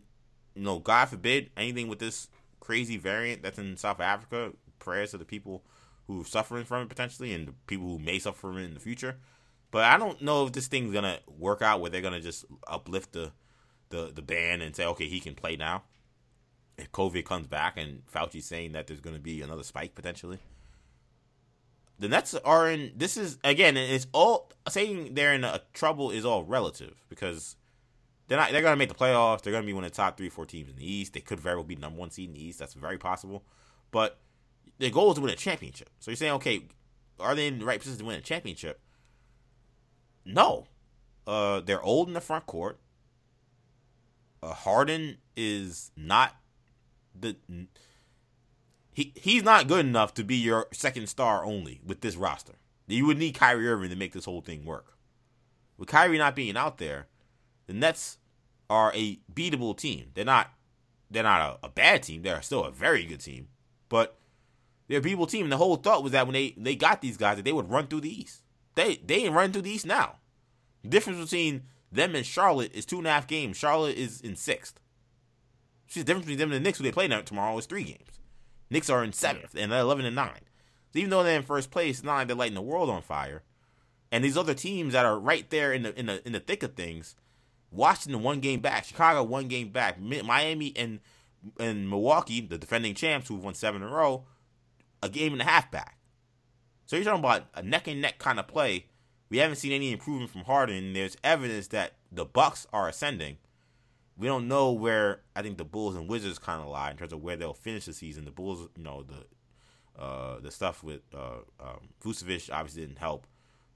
you know, God forbid anything with this crazy variant that's in South Africa. Prayers to the people who are suffering from it potentially, and the people who may suffer from it in the future. But I don't know if this thing's gonna work out where they're gonna just uplift the the the ban and say, okay, he can play now. If COVID comes back and Fauci's saying that there's gonna be another spike potentially. The Nets are in. This is again. It's all saying they're in a trouble is all relative because they're not. They're gonna make the playoffs. They're gonna be one of the top three, four teams in the East. They could very well be number one seed in the East. That's very possible. But their goal is to win a championship. So you're saying, okay, are they in the right position to win a championship? No. Uh, they're old in the front court. Uh, Harden is not the. He he's not good enough to be your second star only with this roster. You would need Kyrie Irving to make this whole thing work. With Kyrie not being out there, the Nets are a beatable team. They're not they're not a, a, bad team. They're still a very good team, but they're a beatable team. And the whole thought was that when they they got these guys, that they would run through the East. They they ain't run through the East now. The difference between them and Charlotte is two and a half games. Charlotte is in sixth. See, the difference between them and the Knicks, who they play tomorrow, is three games. Knicks are in seventh, and they're 11 and 9. So even though they're in first place, it's not like they're lighting the world on fire. And these other teams that are right there in the in the in the thick of things, Washington one game back, Chicago one game back, Miami and and Milwaukee, the defending champs who've won seven in a row, a game and a half back. So you're talking about a neck and neck kind of play. We haven't seen any improvement from Harden. There's evidence that the Bucks are ascending. We don't know where I think the Bulls and Wizards kind of lie in terms of where they'll finish the season. The Bulls, you know, the uh, the stuff with uh, um, Vucevic obviously didn't help.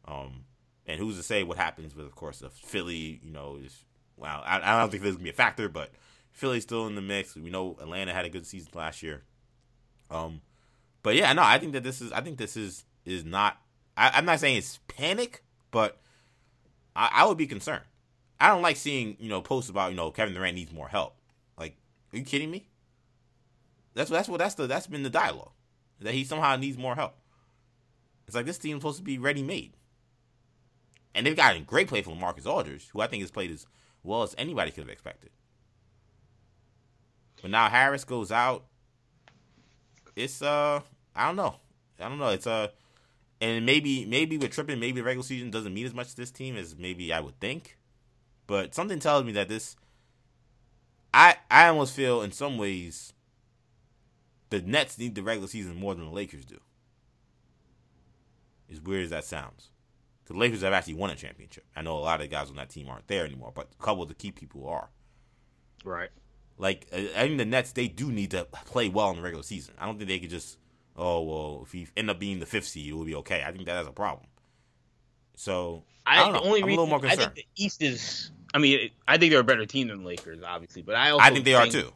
Um, and who's to say what happens with, of course, the Philly? You know, is well, I, I don't think this is gonna be a factor, but Philly's still in the mix. We know Atlanta had a good season last year. Um, but yeah, no, I think that this is. I think this is is not. I, am not saying it's panic, but I, I would be concerned. I don't like seeing you know posts about you know Kevin Durant needs more help. Like, are you kidding me? That's that's what that's the that's been the dialogue that he somehow needs more help. It's like this team's supposed to be ready made, and they've gotten great play from Marcus Aldridge, who I think has played as well as anybody could have expected. But now Harris goes out. It's uh I don't know. I don't know. It's uh and maybe maybe with tripping, maybe the regular season doesn't mean as much to this team as maybe I would think. But something tells me that this I I almost feel in some ways the Nets need the regular season more than the Lakers do. As weird as that sounds. The Lakers have actually won a championship. I know a lot of the guys on that team aren't there anymore, but a couple of the key people are. Right. Like I think the Nets, they do need to play well in the regular season. I don't think they could just, oh well, if you end up being the fifth seed, it will be okay. I think that has a problem. So I, I don't know. Only I'm reason, a little more concerned. I think the East is. I mean, I think they're a better team than the Lakers, obviously, but I also I think they think are too.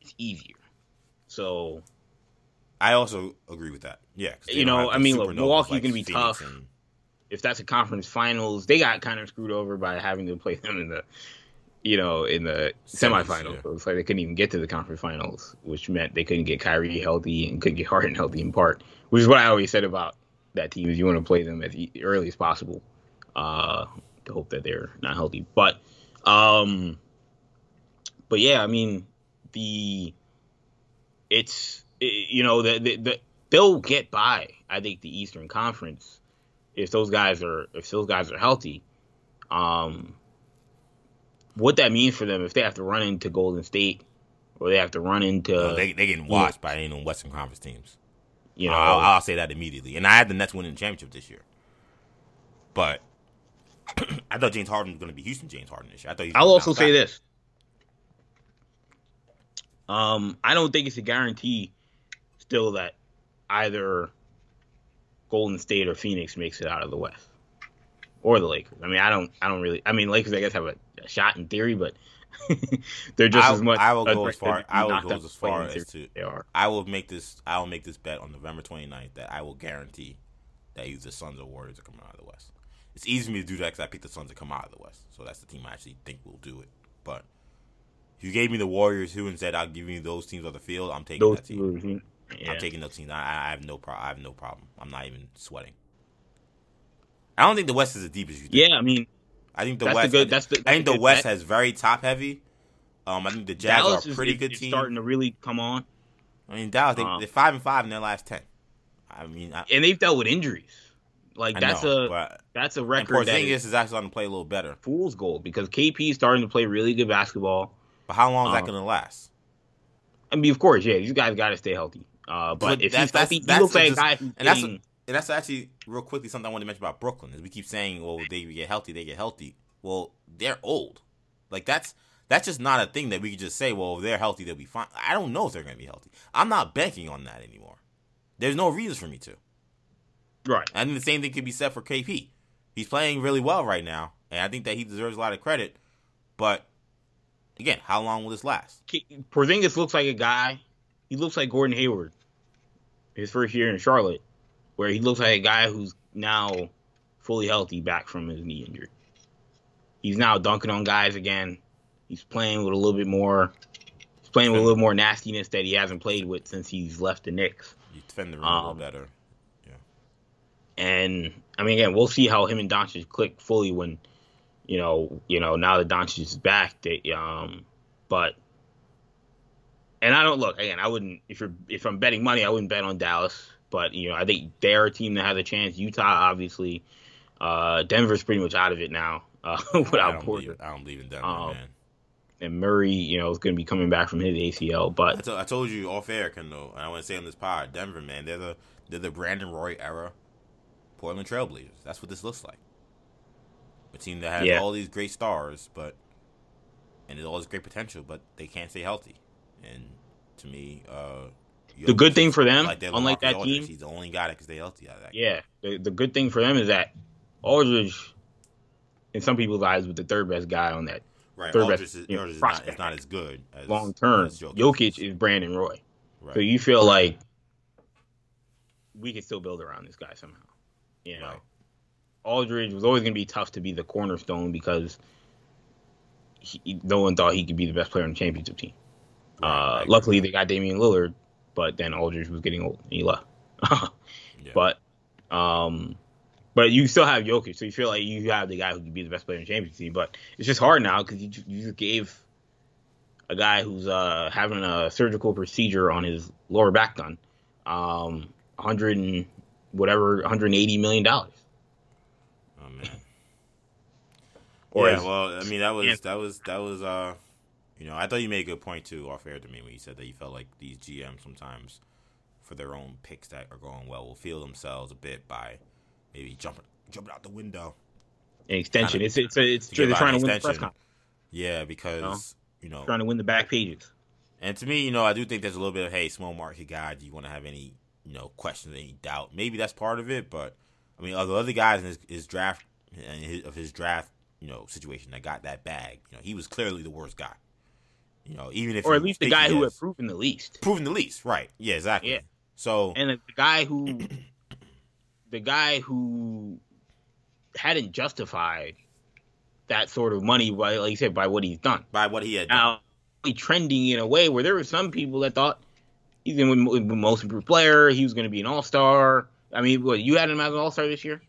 it's easier. So I also agree with that. Yeah, you know, I mean, look, Milwaukee's like gonna be Phoenix tough. And... If that's a conference finals, they got kind of screwed over by having to play them in the you know, in the Semis, semifinals. Yeah. So it's like they couldn't even get to the conference finals, which meant they couldn't get Kyrie healthy and couldn't get Harden healthy in part, which is what I always said about that team is you want to play them as early as possible uh, to hope that they're not healthy. But, um, but yeah, I mean, the it's it, you know the, the, the they'll get by. I think the Eastern Conference if those guys are if those guys are healthy. Um, what that means for them if they have to run into Golden State or they have to run into no, they they getting watched by any of the Western Conference teams. You know, I'll, I'll, say that immediately. And I had the Nets winning the championship this year, but [CLEARS THROAT] I thought James Harden was going to be Houston James Harden this year. I thought. I'll also say this. Um, I don't think it's a guarantee still that either Golden State or Phoenix makes it out of the West or the Lakers. I mean, I don't, I don't really. I mean, Lakers, I guess, have a, a shot in theory, but [LAUGHS] they're just I, as much. I will go as far. I will go as far as to. They are. I will make this. I will make this bet on November 29th that I will guarantee that either the Suns or Warriors are coming out of the West. It's easy for me to do that because I picked the Suns to come out of the West, so that's the team I actually think will do it. But if you gave me the Warriors who and said I'll give you those teams on the field, I'm taking those that team. Mm-hmm. Yeah. I'm taking those teams. I, I have no problem. I have no problem. I'm not even sweating. I don't think the West is as deep as you think. Yeah, I mean, I think the West. The good, that's the, that's I think the West bet. has very top heavy. Um, I think the Jazz Dallas are a pretty is, good team. Starting to really come on. I mean, Dallas they, are um, five and five in their last ten. I mean, I, and they've dealt with injuries. Like I that's know, a that's a record. Porzingis is, is actually starting to play a little better. Fool's gold because KP is starting to play really good basketball. But how long is um, that going to last? I mean, of course, yeah, these guys got to stay healthy. Uh, but, but if he's healthy, he looks like a guy and that's and that's actually real quickly something I want to mention about Brooklyn is we keep saying, well, they get healthy, they get healthy. Well, they're old. Like that's that's just not a thing that we can just say, well, if they're healthy, they'll be fine. I don't know if they're going to be healthy. I'm not banking on that anymore. There's no reason for me to. Right. I think the same thing could be said for KP. He's playing really well right now, and I think that he deserves a lot of credit. But again, how long will this last? Porzingis looks like a guy. He looks like Gordon Hayward, his first year in Charlotte, where he looks like a guy who's now fully healthy back from his knee injury. He's now dunking on guys again. He's playing with a little bit more. He's playing with a little more nastiness that he hasn't played with since he's left the Knicks. You defend the rim um, a little better. Yeah. And I mean, again, we'll see how him and Doncic click fully when, you know, you know, now that Doncic is back. They, um, but, and I don't look again. I wouldn't if you're if I'm betting money, I wouldn't bet on Dallas. But you know, I think they're a team that has a chance. Utah, obviously, uh, Denver's pretty much out of it now [LAUGHS] uh, without I don't, Porter. believe, I don't believe in Denver, Um, man. And Murray, you know, is going to be coming back from his ACL. But to- I told you off air, Kendall, and I want to say on this pod, Denver, man, they're the they're the Brandon Roy era Portland Trailblazers. That's what this looks like. A team that has Yeah. all these great stars, but and all this great potential, but they can't stay healthy. And to me, uh, The good thing for them, their unlike that Aldridge. team- he's the only guy that can stay healthy out of that. yeah, the, the good thing for them is that Aldridge, in some people's eyes, was the third best guy on that right. third Aldridge best, is, you know, is not, not as good as long term. as Jokic. Jokic is Brandon Roy. Right. So you feel like we can still build around this guy somehow. You know, Right. Aldridge was always going to be tough to be the cornerstone because he, no one thought he could be the best player on the championship team. Right, Uh, agree. luckily, they got Damian Lillard, but then Aldridge was getting old and he left. [LAUGHS] Yeah. But, um, but you still have Jokic, so you feel like you have the guy who could be the best player in the championship team. But it's just hard now because you, you just gave a guy who's uh, having a surgical procedure on his lower back done, um, 100 and whatever, 180 million dollars. Oh man. Or yeah, as- well, I mean that was Yeah. that was that was uh, you know, I thought you made a good point too off air to me when you said that you felt like these GMs sometimes, for their own picks that are going well, will feel themselves a bit by maybe jumping jumping out the window. An extension. Kinda- It's it's it's to. They're trying to win the press conference, Yeah, because you know, trying to win the back pages. and to me, you know, I do think there's a little bit of hey, small market guy. Do you want to have any you know questions, any doubt? Maybe that's part of it, but I mean, other other guys in his, his draft and his, of his draft, you know, situation that got that bag, you know, he was clearly the worst guy. You know, even if Or at least the guy who has- had proven the least. proven the least, right? Yeah, exactly. Yeah. So and the guy who [CLEARS THROAT] the guy who hadn't justified that sort of money by like you said by what he's done by what he had done, now he trending in a way where there were some people that thought he's gonna be mo- most improved player he was gonna be an all-star i mean what you had him as an all-star this year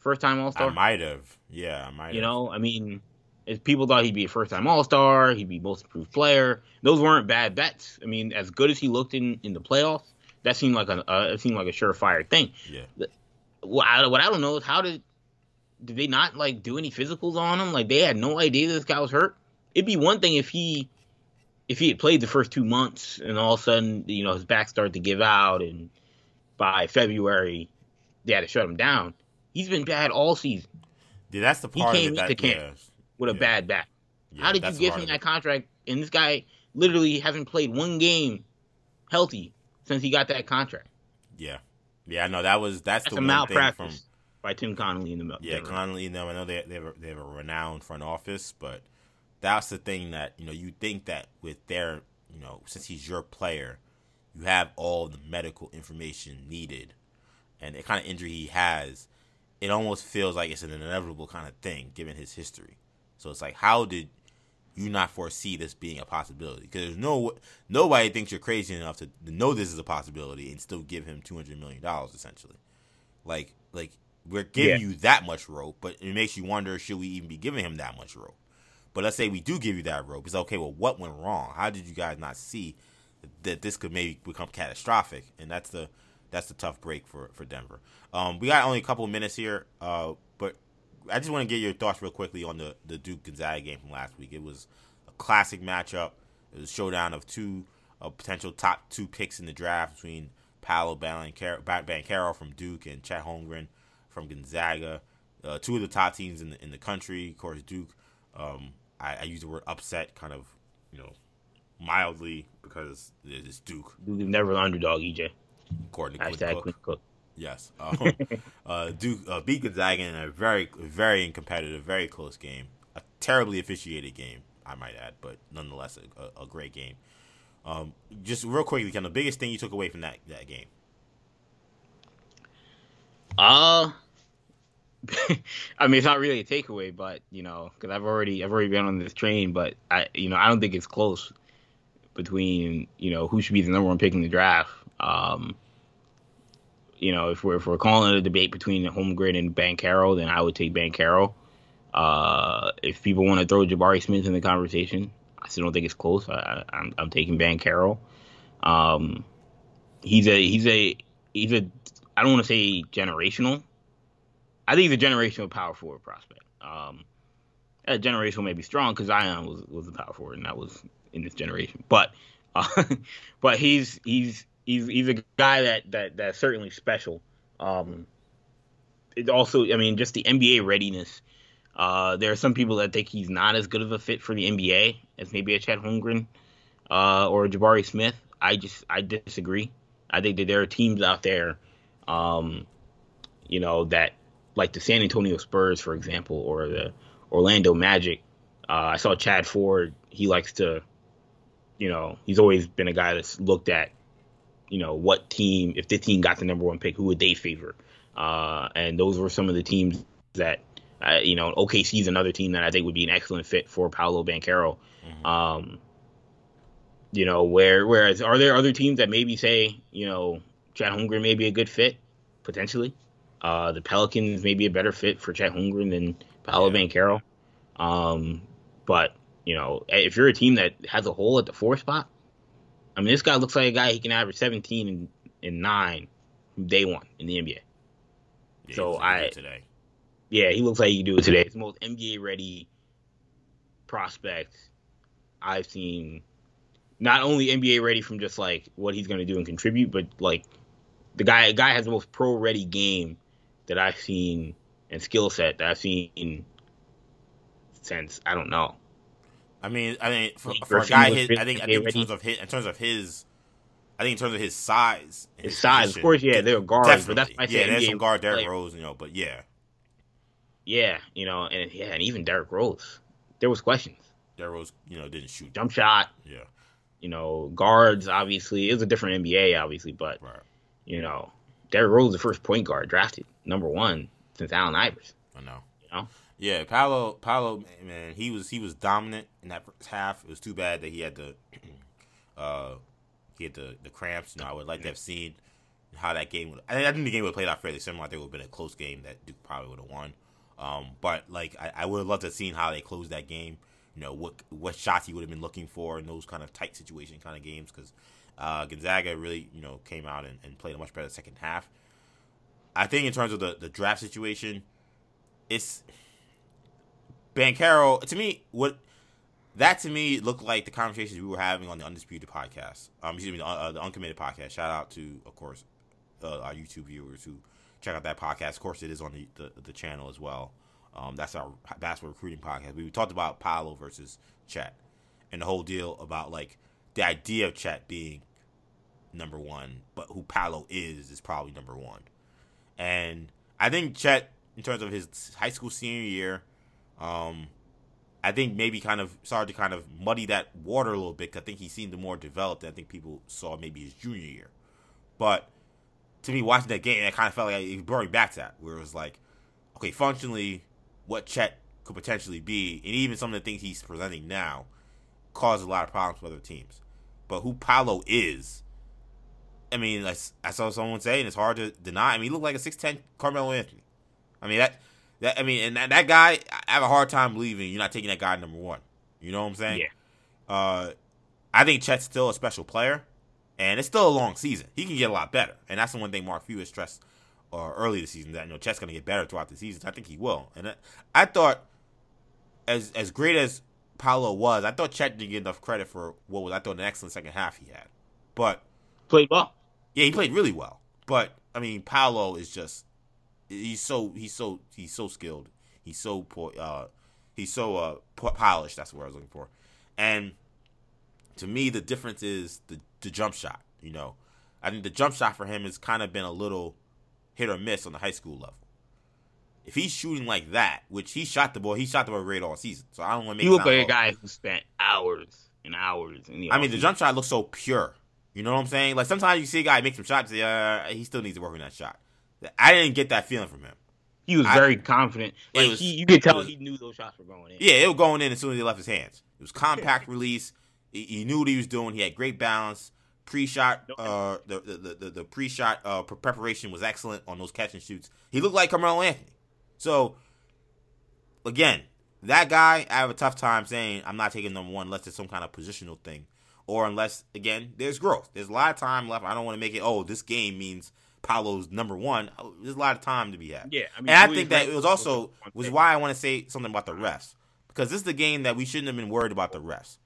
first time all-star I might have. Yeah, I might. you know i mean if people thought he'd be a first-time all-star he'd be most improved player those weren't bad bets i mean as good as he looked in in the playoffs that seemed like a uh, it seemed like a surefire thing Yeah. what I, what I don't know is how did did they not like do any physicals on him? Like they had no idea this guy was hurt. It'd be one thing if he if he had played the first two months and all of a sudden you know his back started to give out and by February they had to shut him down. He's been bad all season Yeah, that's the He part came of it that. camp yeah, with a Yeah. bad back. yeah, how did you give him that contract? And this guy literally hasn't played one game healthy since he got that contract. Yeah, yeah. No, that was that's, That's the a one malpractice thing from by Tim Connolly in the Yeah. Connolly and them. I know they they have, a, they have a renowned front office, but that's the thing that you know you think that with their you know since he's your player, you have all the medical information needed, and the kind of injury he has, it almost feels like it's an inevitable kind of thing given his history. So it's like, how did you not foresee this being a possibility? Because there's no nobody thinks you're crazy enough to know this is a possibility and still give him two hundred million dollars essentially. Like like we're giving Yeah. you that much rope, but it makes you wonder should we even be giving him that much rope? But let's say we do give you that rope. It's okay. Well, what went wrong? How did you guys not see that this could maybe become catastrophic? And that's the that's the tough break for for Denver. Um, we got only a couple of minutes here, uh, but I just want to get your thoughts real quickly on the the Duke Gonzaga game from last week. It was a classic matchup. It was a showdown of two potential top two picks in the draft between Paolo Banchero from Duke and Chet Holmgren from Gonzaga. Uh, two of the top teams in the in the country. Of course, Duke. Um, I, I use the word upset, kind of, you know, mildly because it's Duke, Duke never the underdog, EJ. according to Quinn Cook. Yes. Um, [LAUGHS] uh, Duke uh, beat Gonzaga in a very, very competitive, very close game. A terribly officiated game, I might add, but nonetheless a, a, a great game. Um, just real quickly, Ken, the biggest thing you took away from that that game? Uh [LAUGHS] I mean, it's not really a takeaway, but you know, because I've already I've already been on this train, but I you know I don't think it's close between you know who should be the number one pick in the draft. Um, you know, if we're if we're calling it a debate between Holmgren and Banchero, then I would take Banchero. Uh, if people want to throw Jabari Smith in the conversation, I still don't think it's close. I, am I'm, I'm taking Banchero. Um, he's a he's a he's a I don't want to say generational. I think he's a generational power forward prospect. Um, a generational may be strong because Zion was was a power forward and that was in this generation, but uh, [LAUGHS] but he's he's he's he's a guy that that that's certainly special. Um, it also, I mean, just the NBA readiness. Uh, there are some people that think he's not as good of a fit for the NBA as maybe a Chet Holmgren uh, or a Jabari Smith. I just I disagree. I think that there are teams out there, um, you know, that like the San Antonio Spurs, for example, or the Orlando Magic. Uh, I saw Chad Ford. He likes to, you know, he's always been a guy that's looked at you know, what team, if the team got the number one pick, who would they favor? Uh, and those were some of the teams that, uh, you know, OKC is another team that I think would be an excellent fit for Paolo Banchero. Mm-hmm. Um, you know, where whereas are there other teams that maybe say, you know, Chet Holmgren may be a good fit potentially? Uh, the Pelicans may be a better fit for Chet Holmgren than Paolo yeah. Banchero. Um, but you know, if you're a team that has a hole at the four spot, I mean, this guy looks like a guy he can average 17 and, and nine from day one in the NBA. Yeah, so I today. Yeah, he looks like he can do it today. It's the most NBA ready prospect I've seen. Not only NBA ready from just like what he's going to do and contribute, but like the guy guy has the most pro ready game that I've seen and skill set that I've seen since I don't know I mean, I mean, for, for a guy, his, I think, I think in terms of his, in terms of his, I think in terms of his size, his, his size, position, of course, yeah, they're guards, but that's why yeah, there's some guard Derrick Rose, you know, but yeah, yeah, you know, and yeah, and even Derrick Rose, there was questions. Derrick Rose, you know, didn't shoot jump shot, yeah, you know, guards obviously it was a different NBA, obviously, but right. you know, Derrick Rose, the first point guard drafted number one since Allen Iverson. I know, you know. Yeah, Paolo, Paolo, man, he was he was dominant in that first half. It was too bad that he had the, [CLEARS THROAT] uh, he had the the cramps. You know, I would like to have seen how that game would. I, think the game would have played out fairly similar. I think it would have been a close game that Duke probably would have won. Um, but like I, I would have loved to have seen how they closed that game. You know what what shots he would have been looking for in those kind of tight situation kind of games because uh, Gonzaga really you know came out and, and played a much better second half. I think in terms of the the draft situation, it's Banchero, to me, what that to me looked like the conversations we were having on the Undisputed podcast. Um, excuse me, the, uh, the Uncommitted podcast. Shout out to, of course, uh, our YouTube viewers who check out that podcast. Of course, it is on the, the, the channel as well. Um, that's our basketball recruiting podcast. We talked about Paolo versus Chet and the whole deal about like the idea of Chet being number one, but who Paolo is is probably number one. And I think Chet, in terms of his high school senior year, um, I think maybe kind of started to kind of muddy that water a little bit. Cause I think he seemed more developed than I think people saw maybe his junior year. But to me, watching that game, I kind of felt like it brought me back to that, where it was like, okay, functionally, what Chet could potentially be, and even some of the things he's presenting now, cause a lot of problems for other teams. But who Paolo is, I mean, I saw someone say, and it's hard to deny. I mean, he looked like a six ten Carmelo Anthony. I mean that that I mean, and that, that guy, I have a hard time believing you're not taking that guy number one. You know what I'm saying? Yeah. Uh, I think Chet's still a special player, and it's still a long season. He can get a lot better, and that's the one thing Mark Few has stressed uh, early this season that you know Chet's going to get better throughout the season. I think he will, and I, I thought as as great as Paolo was, I thought Chet didn't get enough credit for what was I thought an excellent second half he had, but played well. Yeah, he played really well, but I mean Paolo is just he's so he's so he's so skilled. He's so uh, he's so uh, polished. That's what I was looking for. And to me, the difference is the the jump shot. You know, I think the jump shot for him has kind of been a little hit or miss on the high school level. If he's shooting like that, which he shot the ball, he shot the ball great all season. So I don't want to make. He look like a guy who spent hours and hours. In the I mean, the jump shot looks so pure. You know what I'm saying? Like sometimes you see a guy make some shots, uh, he still needs to work on that shot. I didn't get that feeling from him. He was very confident. Like was, he, you could tell was, he knew those shots were going in. Yeah, it was going in as soon as he left his hands. It was compact release. He, he, knew what he was doing. He had great balance. pre-shot, uh, the the the, the pre-shot uh, preparation was excellent on those catch and shoots. He looked like Carmelo Anthony. So again, that guy, I have a tough time saying I'm not taking number one unless it's some kind of positional thing, or unless again there's growth. There's a lot of time left. I don't want to make it. Oh, this game means Paolo's number one. Oh, there's a lot of time to be had. Yeah, I mean, and I think that it was also was why I want to say something about the refs because this is the game that we shouldn't have been worried about the refs.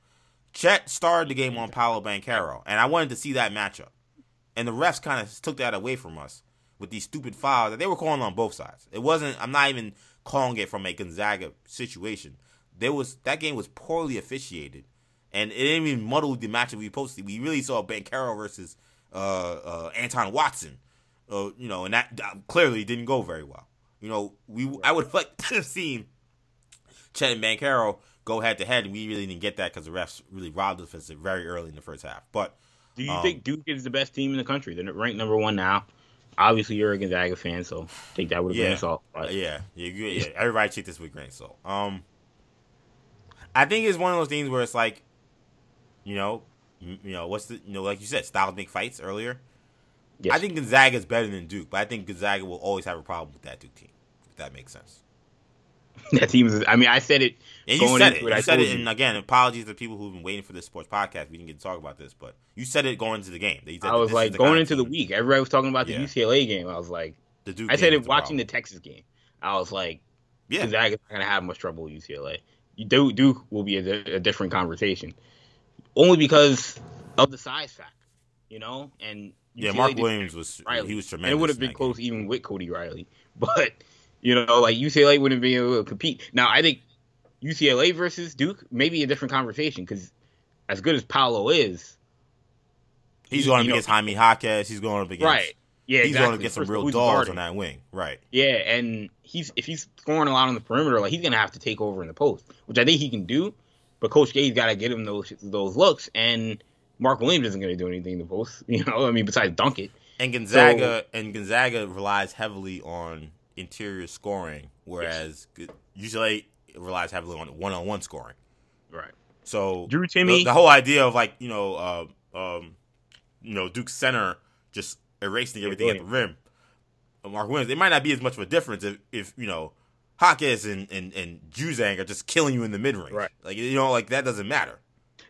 Chet started the game on Paolo Banchero, and I wanted to see that matchup. And the refs kind of took that away from us with these stupid fouls that they were calling on both sides. It wasn't. I'm not even calling it from a Gonzaga situation. There was that game was poorly officiated, and it didn't even muddle the matchup we posted. We really saw Banchero versus uh, uh, Anton Watson, uh, you know, and that, that clearly didn't go very well. You know, we I would have liked [LAUGHS] to have seen Chet and Banchero go head to head, and we really didn't get that because the refs really robbed us very early in the first half. But Do you Um, think Duke is the best team in the country? They're ranked number one now. Obviously, you're a Gonzaga fan, so take that with a grain Yeah. of salt. But yeah, yeah, yeah. Everybody take this with a grain of salt. Um, I think it's one of those things where it's like, you know, you know, what's the, you know, like you said, styles make fights earlier. Yes. I think Gonzaga is better than Duke, but I think Gonzaga will always have a problem with that Duke team. If that makes sense. [LAUGHS] that team is. I mean, I said it. And you going said into it. I You said told it. And again, apologies to people who've been waiting for this sports podcast. We didn't get to talk about this, but you said it going into the game. You said I was like going into the week. Everybody was talking about the Yeah. UCLA game. I was like, The Duke I said it watching the. Texas game. I was like, yeah. Gonzaga's not gonna have much trouble with UCLA. Duke, Duke will be a, a different conversation, only because of the size factor, you know. And Yeah, Mark Williams was Riley. he was and tremendous. it would have been close game. even with Cody Riley. [LAUGHS] But you know, like UCLA wouldn't be able to compete. Now, I think UCLA versus Duke may be a different conversation because as good as Paolo is, He's going up you know- against Jaime Jaquez. He's going up against right? Yeah, he's exactly. going to get some First real dogs on that wing. Right. Yeah, and he's if he's scoring a lot on the perimeter, like he's gonna have to take over in the post, which I think he can do. But Coach K's got to get him those those looks, and Mark Williams isn't gonna do anything to the post. [LAUGHS] You know, I mean, besides dunk it. And Gonzaga and Gonzaga relies heavily on interior scoring, whereas usually it relies heavily on one-on-one scoring. Right. So Drew the, Timme. the whole idea of like you know, uh, um, you know, Duke's center just erasing everything at the rim. Mark Williams, it might not be as much of a difference if, if you know, Hawkins and and and Juzang are just killing you in the mid range. Right. Like you know, like that doesn't matter.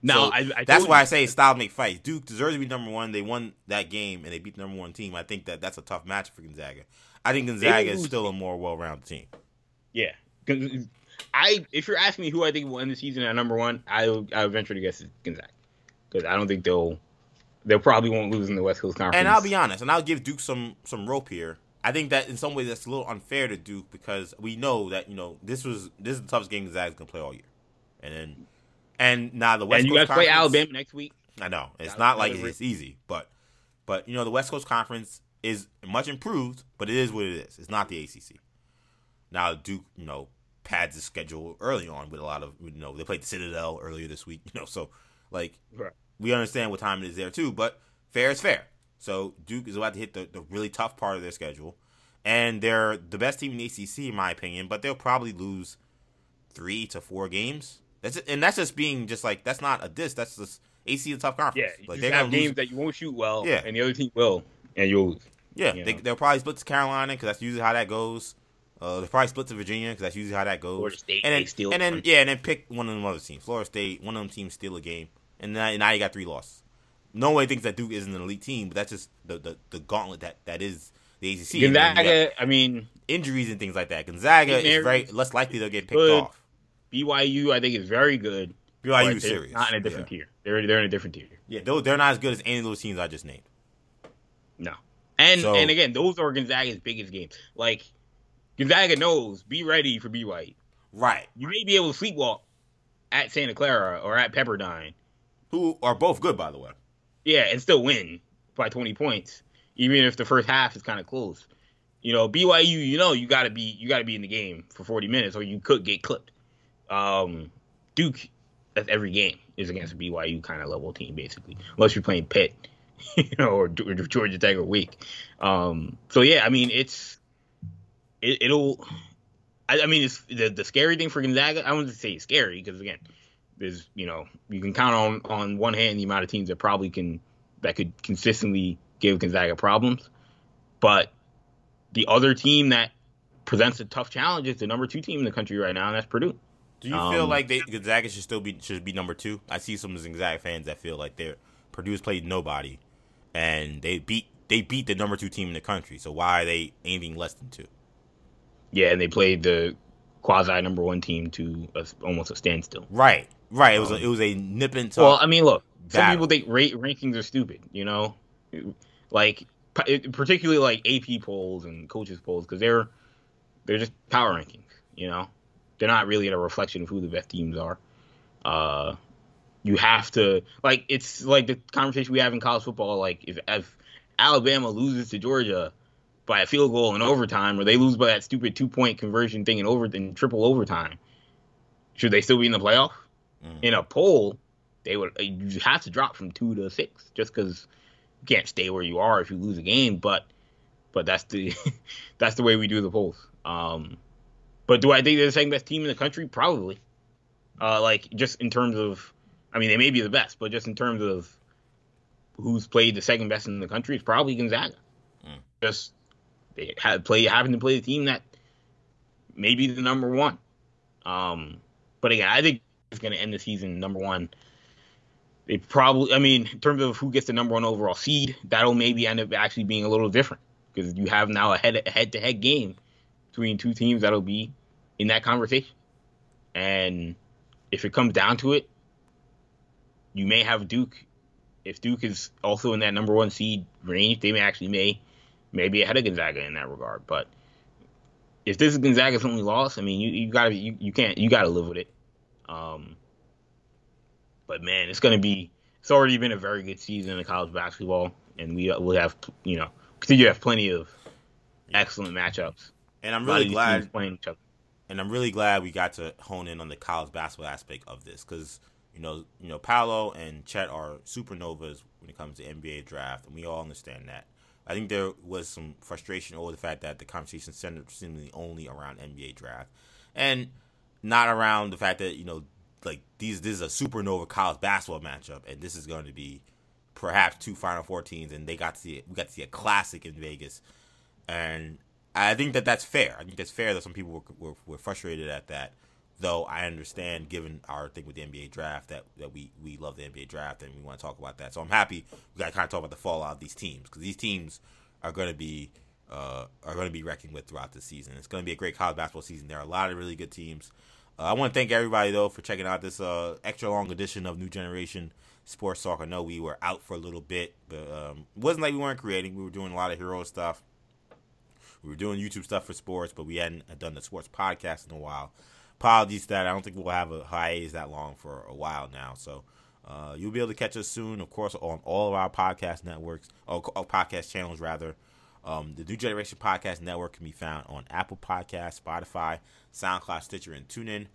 Now, So, I, I that's why you- I say styles make fights. Duke deserves to be number one. They won that game and they beat the number one team. I think that that's a tough match for Gonzaga. I think Gonzaga is still a more well-rounded team. Yeah, I if you're asking me who I think will end the season at number one, I would, I would venture to guess it's Gonzaga because I don't think they'll they probably won't lose in the West Coast Conference. And I'll be honest, and I'll give Duke some some rope here. I think that in some ways that's a little unfair to Duke because we know that you know this was this is the toughest game Gonzaga's gonna play all year, and then and now the West Coast. and you Coast guys play Alabama next week. I know it's not like it's easy, but but you know the West Coast Conference is much improved, but it is what it is. It's not the ACC. Now Duke, you know, pads the schedule early on with a lot of you know they played the Citadel earlier this week, [LAUGHS] you know, so like Right. we understand what time it is there too, but fair is fair. So Duke is about to hit the, the really tough part of their schedule, and they're the best team in the ACC in my opinion, but they'll probably lose three to four games. That's and that's just being just like that's not a diss. That's just AC is a tough Yeah, conference. you like they're have gonna lose. games that you won't shoot well, Yeah. and the other team will, and you'll lose. Yeah, you they, they'll probably split to Carolina because that's usually how that goes. Uh, they'll probably split to Virginia because that's usually how that goes. Florida State, and then, they steal and then yeah, and then pick one of them other teams. Florida State, one of them teams steal a game, and now, now you got three losses. No one thinks that Duke isn't an elite team, but that's just the the, the gauntlet that, that is the ACC. And then you got Gonzaga, I mean, injuries and things like that. Gonzaga is very less likely they'll get picked good. off. BYU, I think is very good. BYU is serious. Not in a different yeah. tier. They're they're in a different tier. Yeah, they're, they're not as good as any of those teams I just named. No. And So- and again, those are Gonzaga's biggest games. Like Gonzaga knows, be ready for BYU. Right. You may be able to sleepwalk at Santa Clara or at Pepperdine, Who are both good, by the way. yeah, and still win by 20 points, even if the first half is kind of close. You know, BYU, you know, you gotta be you gotta be in the game for 40 minutes, or you could get clipped. Um, Duke, that's every game is against a BYU kind of level team, basically, unless you're playing Pitt, [LAUGHS] you know, or, or Georgia Tech or Wake. Um, so yeah, I mean, it's it, it'll. I, I mean, it's the the scary thing for Gonzaga. I wouldn't say scary because again, there's you know you can count on on one hand the amount of teams that probably can that could consistently give Gonzaga problems. But the other team that presents a tough challenge is the number two team in the country right now, and that's Purdue. Do you um, feel like they, Gonzaga should still be should be number two? I see some Gonzaga fans that feel like they're Purdue's played nobody, and they beat they beat the number two team in the country. So why are they anything less than two? Yeah, and they played the quasi number one team to a, almost a standstill. Right, right. It was um, a, it was a nip and Well, I mean, look, battle. some people think rate rankings are stupid. You know, like particularly like AP polls and coaches polls because they're they're just power rankings. You know, they're not really a reflection of who the best teams are. Uh, you have to like it's like the conversation we have in college football. Like if if Alabama loses to Georgia by a field goal in overtime, or they lose by that stupid two point conversion thing in over in triple overtime, should they still be in the playoff? Mm. In a poll, they would you have to drop from two to six just because you can't stay where you are if you lose a game. But but that's the [LAUGHS] that's the way we do the polls. Um, but do I think they're the second best team in the country? Probably. Uh, like just in terms of I mean, they may be the best, but just in terms of who's played the second best in the country, it's probably Gonzaga. Mm. Just they had play having to play the team that may be the number one. Um, but again, I think it's going to end the season number one. They probably, I mean, in terms of who gets the number one overall seed, that'll maybe end up actually being a little different because you have now a head head to head game between two teams that'll be in that conversation. And if it comes down to it, you may have Duke. If Duke is also in that number one seed range, they may actually may maybe ahead of Gonzaga in that regard. But if this is Gonzaga's only loss, I mean, you, you gotta you, you can't you gotta live with it. Um, but man, it's gonna be it's already been a very good season in college basketball, and we will have you know continue to have plenty of excellent matchups. And I'm really glad playing each other. And I'm really glad we got to hone in on the college basketball aspect of this because you know, you know, Paolo and Chet are supernovas when it comes to NBA draft, and we all understand that. I think there was some frustration over the fact that the conversation centered seemingly only around NBA draft, and not around the fact that you know, like these this is a supernova college basketball matchup, and this is going to be perhaps two Final Four teams, and they got to see it. We got to see a classic in Vegas, and I think that that's fair. I think that's fair that some people were, were, were frustrated at that. Though I understand, given our thing with the NBA draft, that, that we, we love the NBA draft and we want to talk about that. So I'm happy we got to kind of talk about the fallout of these teams because these teams are going to be uh, are going to be reckoning with throughout the season. It's going to be a great college basketball season. There are a lot of really good teams. Uh, I want to thank everybody though for checking out this uh, extra long edition of New Generation Sports Talk. I know we were out for a little bit, but um, it wasn't like we weren't creating. We were doing a lot of hero stuff. We were doing YouTube stuff for sports, but we hadn't done the sports podcast in a while apologies that I don't think we'll have a hiatus that long for a while now. So uh, you'll be able to catch us soon, of course, on all of our podcast networks, or, or podcast channels rather. Um, the New Generation Podcast Network can be found on Apple Podcasts, Spotify, SoundCloud, Stitcher, and TuneIn.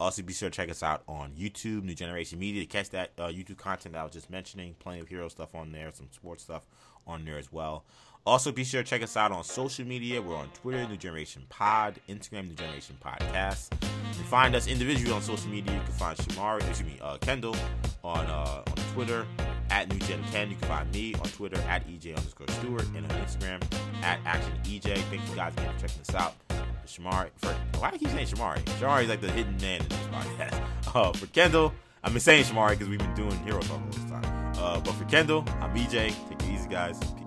Also, be sure to check us out on YouTube, New Generation Media, to catch that uh, YouTube content that I was just mentioning. Plenty of hero stuff on there, some sports stuff on there as well. Also, be sure to check us out on social media. We're on Twitter, New Generation Pod, Instagram, New Generation Podcast. You can find us individually on social media. You can find Shamari, excuse me, uh, Kendall on uh, on Twitter at New Gen Ken. You can find me on Twitter at EJ underscore Stewart and on Instagram at Action EJ. Thank you guys again for checking us out. Shamari, for, why do I keep saying Shamari? Shamari is like the hidden man in this podcast. [LAUGHS] Uh, for Kendall, I've been saying Shamari because we've been doing Hero Talk all this time. Uh, but for Kendall, I'm EJ. Take it easy, guys. Peace.